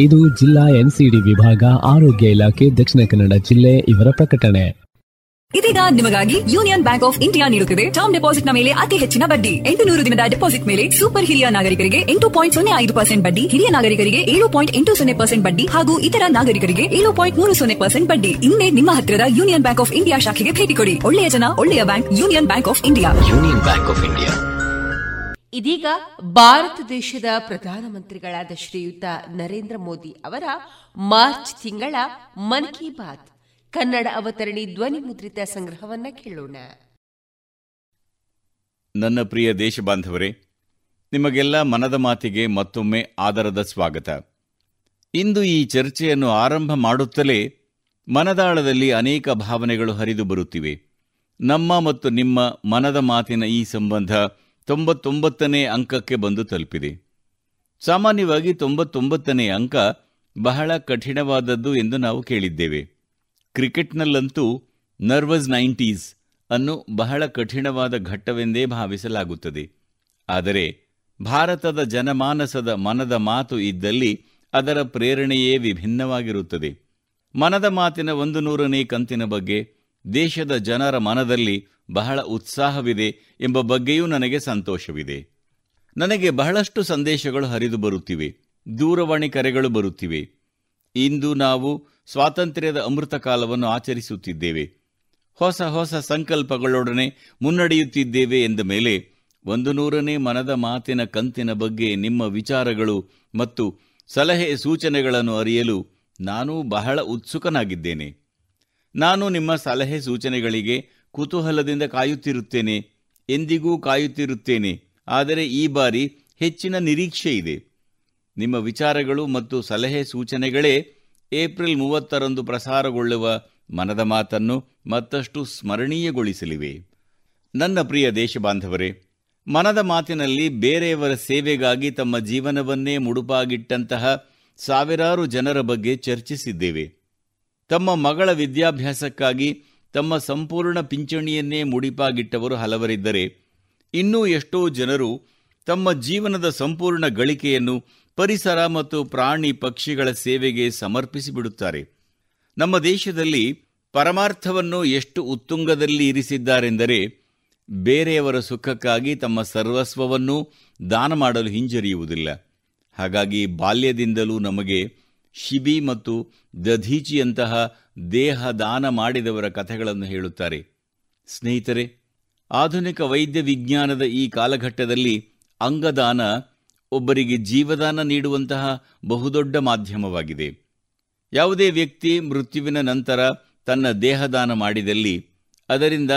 ಇದು ಜಿಲ್ಲಾ ಎನ್ಸಿಡಿ ವಿಭಾಗ ಆರೋಗ್ಯ ಇಲಾಖೆ ದಕ್ಷಿಣ ಕನ್ನಡ ಜಿಲ್ಲೆ ಇವರ ಪ್ರಕಟಣೆ. ಇದೀಗ ನಿಮಗಾಗಿ ಯೂನಿಯನ್ ಬ್ಯಾಂಕ್ ಆಫ್ ಇಂಡಿಯಾ ನೀಡುತ್ತಿದೆ. ಟರ್ಮ್ ಡೆಪಾಸಿಟ್ನ ಮೇಲೆ ಅತಿ ಹೆಚ್ಚಿನ ಬಡ್ಡಿ. ಎಂಟು ನೂರು ದಿನದ ಡೆಪಾಸಿಟ್ ಮೇಲೆ ಸೂಪರ್ ಹಿರಿಯ ನಾಗರಿಕರಿಗೆ ಎಂಟು ಪಾಯಿಂಟ್ ಸೊನ್ನೆ ಐದು ಪರ್ಸೆಂಟ್ ಬಡ್ಡಿ ಹಿರಿಯ ನಾಗರಿಕರಿಗೆ ಏಳು ಪಾಯಿಂಟ್ ಎಂಟು ಸೊನ್ನೆ ಪರ್ಸೆಂಟ್ ಬಡ್ಡಿ ಹಾಗೂ ಇತರ ನಾಗರಿಕರಿಗೆ ಏಳು ಪಾಯಿಂಟ್ ಮೂರು ಸೊನ್ನೆ ಪರ್ಸೆಂಟ್ ಬಡ್ಡಿ. ಇನ್ನೇ ನಿಮ್ಮ ಹತ್ತಿರದ ಯೂನಿಯನ್ ಬ್ಯಾಂಕ್ ಆಫ್ ಇಂಡಿಯಾ ಶಾಖೆಗೆ ಭೇಟಿ ಕೊಡಿ. ಒಳ್ಳೆಯ ಜನ ಒಳ್ಳೆಯ bank Union Bank of India. Union Bank of India. ಇದೀಗ ಭಾರತ ದೇಶದ ಪ್ರಧಾನಮಂತ್ರಿಗಳಾದ ಶ್ರೀಯುತ ನರೇಂದ್ರ ಮೋದಿ ಅವರ ಮಾರ್ಚ್ ತಿಂಗಳ ಮನ್ ಕಿ ಬಾತ್ ಕನ್ನಡ ಅವತರಣಿ ಧ್ವನಿ ಮುದ್ರಿತ ಸಂಗ್ರಹವನ್ನ ಕೇಳೋಣ. ನನ್ನ ಪ್ರಿಯ ದೇಶ ಬಾಂಧವರೇ, ನಿಮಗೆಲ್ಲ ಮನದ ಮಾತಿಗೆ ಮತ್ತೊಮ್ಮೆ ಆದರದ ಸ್ವಾಗತ. ಇಂದು ಈ ಚರ್ಚೆಯನ್ನು ಆರಂಭ ಮಾಡುತ್ತಲೇ ಮನದಾಳದಲ್ಲಿ ಅನೇಕ ಭಾವನೆಗಳು ಹರಿದು ಬರುತ್ತಿವೆ. ನಮ್ಮ ಮತ್ತು ನಿಮ್ಮ ಮನದ ಮಾತಿನ ಈ ಸಂಬಂಧ ತೊಂಬತ್ತೊಂಬತ್ತನೇ ಅಂಕಕ್ಕೆ ಬಂದು ತಲುಪಿದೆ. ಸಾಮಾನ್ಯವಾಗಿ ತೊಂಬತ್ತೊಂಬತ್ತನೇ ಅಂಕ ಬಹಳ ಕಠಿಣವಾದದ್ದು ಎಂದು ನಾವು ಕೇಳಿದ್ದೇವೆ. ಕ್ರಿಕೆಟ್ನಲ್ಲಂತೂ ನರ್ವಸ್ ನೈಂಟೀಸ್ ಅನ್ನು ಬಹಳ ಕಠಿಣವಾದ ಘಟ್ಟವೆಂದೇ ಭಾವಿಸಲಾಗುತ್ತದೆ. ಆದರೆ ಭಾರತದ ಜನಮಾನಸದ ಮನದ ಮಾತು ಇದ್ದಲ್ಲಿ ಅದರ ಪ್ರೇರಣೆಯೇ ವಿಭಿನ್ನವಾಗಿರುತ್ತದೆ. ಮನದ ಮಾತಿನ ಒಂದು ನೂರನೇ ಕಂತಿನ ಬಗ್ಗೆ ದೇಶದ ಜನರ ಮನದಲ್ಲಿ ಬಹಳ ಉತ್ಸಾಹವಿದೆ ಎಂಬ ಬಗ್ಗೆಯೂ ನನಗೆ ಸಂತೋಷವಿದೆ. ನನಗೆ ಬಹಳಷ್ಟು ಸಂದೇಶಗಳು ಹರಿದು ಬರುತ್ತಿವೆ, ದೂರವಾಣಿ ಕರೆಗಳು ಬರುತ್ತಿವೆ. ಇಂದು ನಾವು ಸ್ವಾತಂತ್ರ್ಯದ ಅಮೃತ ಕಾಲವನ್ನು ಆಚರಿಸುತ್ತಿದ್ದೇವೆ. ಹೊಸ ಹೊಸ ಸಂಕಲ್ಪಗಳೊಡನೆ ಮುನ್ನಡೆಯುತ್ತಿದ್ದೇವೆ ಎಂದ ಮೇಲೆ ಒಂದು ನೂರನೇ ಮನದ ಮಾತಿನ ಕಂತಿನ ಬಗ್ಗೆ ನಿಮ್ಮ ವಿಚಾರಗಳು ಮತ್ತು ಸಲಹೆ ಸೂಚನೆಗಳನ್ನು ಅರಿಯಲು ನಾನು ಬಹಳ ಉತ್ಸುಕನಾಗಿದ್ದೇನೆ. ನಾನು ನಿಮ್ಮ ಸಲಹೆ ಸೂಚನೆಗಳಿಗೆ ಕುತೂಹಲದಿಂದ ಕಾಯುತ್ತಿರುತ್ತೇನೆ, ಎಂದಿಗೂ ಕಾಯುತ್ತಿರುತ್ತೇನೆ. ಆದರೆ ಈ ಬಾರಿ ಹೆಚ್ಚಿನ ನಿರೀಕ್ಷೆ ಇದೆ. ನಿಮ್ಮ ವಿಚಾರಗಳು ಮತ್ತು ಸಲಹೆ ಸೂಚನೆಗಳೇ ಏಪ್ರಿಲ್ ಮೂವತ್ತರಂದು ಪ್ರಸಾರಗೊಳ್ಳುವ ಮನದ ಮಾತನ್ನು ಮತ್ತಷ್ಟು ಸ್ಮರಣೀಯಗೊಳಿಸಲಿವೆ. ನನ್ನ ಪ್ರಿಯ ದೇಶಬಾಂಧವರೇ, ಮನದ ಮಾತಿನಲ್ಲಿ ಬೇರೆಯವರ ಸೇವೆಗಾಗಿ ತಮ್ಮ ಜೀವನವನ್ನೇ ಮುಡುಪಾಗಿಟ್ಟಂತಹ ಸಾವಿರಾರು ಜನರ ಬಗ್ಗೆ ಚರ್ಚಿಸಿದ್ದೇವೆ. ತಮ್ಮ ಮಗಳ ವಿದ್ಯಾಭ್ಯಾಸಕ್ಕಾಗಿ ತಮ್ಮ ಸಂಪೂರ್ಣ ಪಿಂಚಣಿಯನ್ನೇ ಮುಡಿಪಾಗಿಟ್ಟವರು ಹಲವರಿದ್ದರೆ, ಇನ್ನೂ ಎಷ್ಟೋ ಜನರು ತಮ್ಮ ಜೀವನದ ಸಂಪೂರ್ಣ ಗಳಿಕೆಯನ್ನು ಪರಿಸರ ಮತ್ತು ಪ್ರಾಣಿ ಪಕ್ಷಿಗಳ ಸೇವೆಗೆ ಸಮರ್ಪಿಸಿಬಿಡುತ್ತಾರೆ. ನಮ್ಮ ದೇಶದಲ್ಲಿ ಪರಮಾರ್ಥವನ್ನು ಎಷ್ಟು ಉತ್ತುಂಗದಲ್ಲಿ ಇರಿಸಿದ್ದಾರೆಂದರೆ, ಬೇರೆಯವರ ಸುಖಕ್ಕಾಗಿ ತಮ್ಮ ಸರ್ವಸ್ವವನ್ನು ದಾನ ಮಾಡಲು ಹಿಂಜರಿಯುವುದಿಲ್ಲ. ಹಾಗಾಗಿ ಬಾಲ್ಯದಿಂದಲೂ ನಮಗೆ ಶಿಬಿ ಮತ್ತು ದಧೀಚಿಯಂತಹ ದೇಹ ದಾನ ಮಾಡಿದವರ ಕಥೆಗಳನ್ನು ಹೇಳುತ್ತಾರೆ. ಸ್ನೇಹಿತರೆ, ಆಧುನಿಕ ವೈದ್ಯ ವಿಜ್ಞಾನದ ಈ ಕಾಲಘಟ್ಟದಲ್ಲಿ ಅಂಗದಾನ ಒಬ್ಬರಿಗೆ ಜೀವದಾನ ನೀಡುವಂತಹ ಬಹುದೊಡ್ಡ ಮಾಧ್ಯಮವಾಗಿದೆ. ಯಾವುದೇ ವ್ಯಕ್ತಿ ಮೃತ್ಯುವಿನ ನಂತರ ತನ್ನ ದೇಹದಾನ ಮಾಡಿದಲ್ಲಿ ಅದರಿಂದ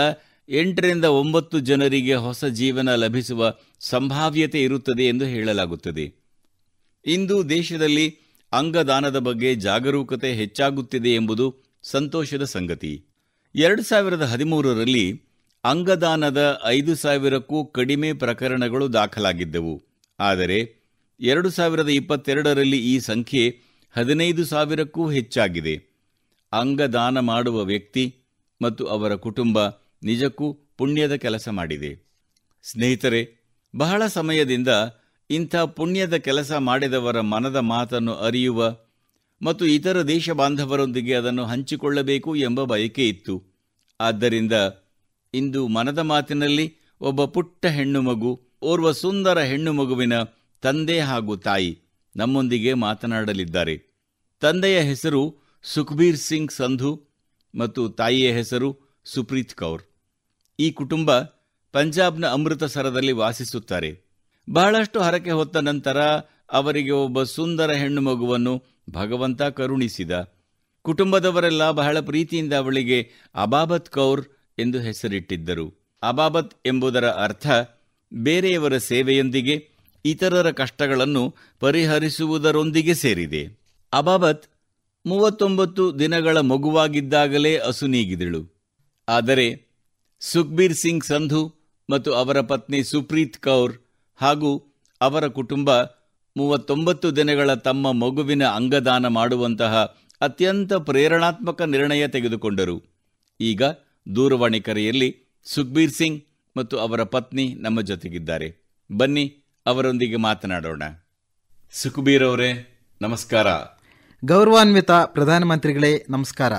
ಎಂಟರಿಂದ ಒಂಬತ್ತು ಜನರಿಗೆ ಹೊಸ ಜೀವನ ಲಭಿಸುವ ಸಂಭಾವ್ಯತೆ ಇರುತ್ತದೆ ಎಂದು ಹೇಳಲಾಗುತ್ತದೆ. ಇಂದು ದೇಶದಲ್ಲಿ ಅಂಗದಾನದ ಬಗ್ಗೆ ಜಾಗರೂಕತೆ ಹೆಚ್ಚಾಗುತ್ತಿದೆ ಎಂಬುದು ಸಂತೋಷದ ಸಂಗತಿ. ಎರಡು ಸಾವಿರದ ಹದಿಮೂರರಲ್ಲಿ ಅಂಗದಾನದ ಐದು ಸಾವಿರಕ್ಕೂ ಕಡಿಮೆ ಪ್ರಕರಣಗಳು ದಾಖಲಾಗಿದ್ದವು. ಆದರೆ ಎರಡು ಸಾವಿರದ ಇಪ್ಪತ್ತೆರಡರಲ್ಲಿ ಈ ಸಂಖ್ಯೆ ಹದಿನೈದು ಸಾವಿರಕ್ಕೂ ಹೆಚ್ಚಾಗಿದೆ. ಅಂಗದಾನ ಮಾಡುವ ವ್ಯಕ್ತಿ ಮತ್ತು ಅವರ ಕುಟುಂಬ ನಿಜಕ್ಕೂ ಪುಣ್ಯದ ಕೆಲಸ ಮಾಡಿದೆ. ಸ್ನೇಹಿತರೆ, ಬಹಳ ಸಮಯದಿಂದ ಇಂಥ ಪುಣ್ಯದ ಕೆಲಸ ಮಾಡಿದವರ ಮನದ ಮಾತನ್ನು ಅರಿಯುವ ಮತ್ತು ಇತರ ದೇಶ ಬಾಂಧವರೊಂದಿಗೆ ಅದನ್ನು ಹಂಚಿಕೊಳ್ಳಬೇಕು ಎಂಬ ಬಯಕೆ ಇತ್ತು. ಆದ್ದರಿಂದ ಇಂದು ಮನದ ಮಾತಿನಲ್ಲಿ ಒಬ್ಬ ಪುಟ್ಟ ಹೆಣ್ಣು ಮಗು, ಓರ್ವ ಸುಂದರ ಹೆಣ್ಣು ಮಗುವಿನ ತಂದೆ ಹಾಗೂ ತಾಯಿ ನಮ್ಮೊಂದಿಗೆ ಮಾತನಾಡಲಿದ್ದಾರೆ. ತಂದೆಯ ಹೆಸರು ಸುಖಬೀರ್ ಸಿಂಗ್ ಸಂಧು ಮತ್ತು ತಾಯಿಯ ಹೆಸರು ಸುಪ್ರೀತ್ ಕೌರ್. ಈ ಕುಟುಂಬ ಪಂಜಾಬ್ನ ಅಮೃತಸರದಲ್ಲಿ ವಾಸಿಸುತ್ತಾರೆ. ಬಹಳಷ್ಟು ಹರಕೆ ಹೊತ್ತ ನಂತರ ಅವರಿಗೆ ಒಬ್ಬ ಸುಂದರ ಹೆಣ್ಣು ಮಗುವನ್ನು ಭಗವಂತ ಕರುಣಿಸಿದ. ಕುಟುಂಬದವರೆಲ್ಲ ಬಹಳ ಪ್ರೀತಿಯಿಂದ ಅವಳಿಗೆ ಅಬಾಬತ್ ಕೌರ್ ಎಂದು ಹೆಸರಿಟ್ಟಿದ್ದರು. ಅಬಾಬತ್ ಎಂಬುದರ ಅರ್ಥ ಬೇರೆಯವರ ಸೇವೆಯೊಂದಿಗೆ ಇತರರ ಕಷ್ಟಗಳನ್ನು ಪರಿಹರಿಸುವುದರೊಂದಿಗೆ ಸೇರಿದೆ. ಅಬಾಬತ್ ಮೂವತ್ತೊಂಬತ್ತು ದಿನಗಳ ಮಗುವಾಗಿದ್ದಾಗಲೇ ಅಸುನೀಗಿದಳು ಆದರೆ ಸುಖ್ಬೀರ್ ಸಿಂಗ್ ಸಂಧು ಮತ್ತು ಅವರ ಪತ್ನಿ ಸುಪ್ರೀತ್ ಕೌರ್ ಹಾಗೂ ಅವರ ಕುಟುಂಬ ಮೂವತ್ತೊಂಬತ್ತು ದಿನಗಳ ತಮ್ಮ ಮಗುವಿನ ಅಂಗದಾನ ಮಾಡುವಂತಹ ಅತ್ಯಂತ ಪ್ರೇರಣಾತ್ಮಕ ನಿರ್ಣಯ ತೆಗೆದುಕೊಂಡರು. ಈಗ ದೂರವಾಣಿ ಕರೆಯಲ್ಲಿ ಸುಖ್ಬೀರ್ ಸಿಂಗ್ ಮತ್ತು ಅವರ ಪತ್ನಿ ನಮ್ಮ ಜೊತೆಗಿದ್ದಾರೆ. ಬನ್ನಿ ಅವರೊಂದಿಗೆ ಮಾತನಾಡೋಣ. ಸುಖಬೀರ್ ಅವರೇ ನಮಸ್ಕಾರ. ಗೌರವಾನ್ವಿತ ಪ್ರಧಾನಮಂತ್ರಿಗಳೇ ನಮಸ್ಕಾರ.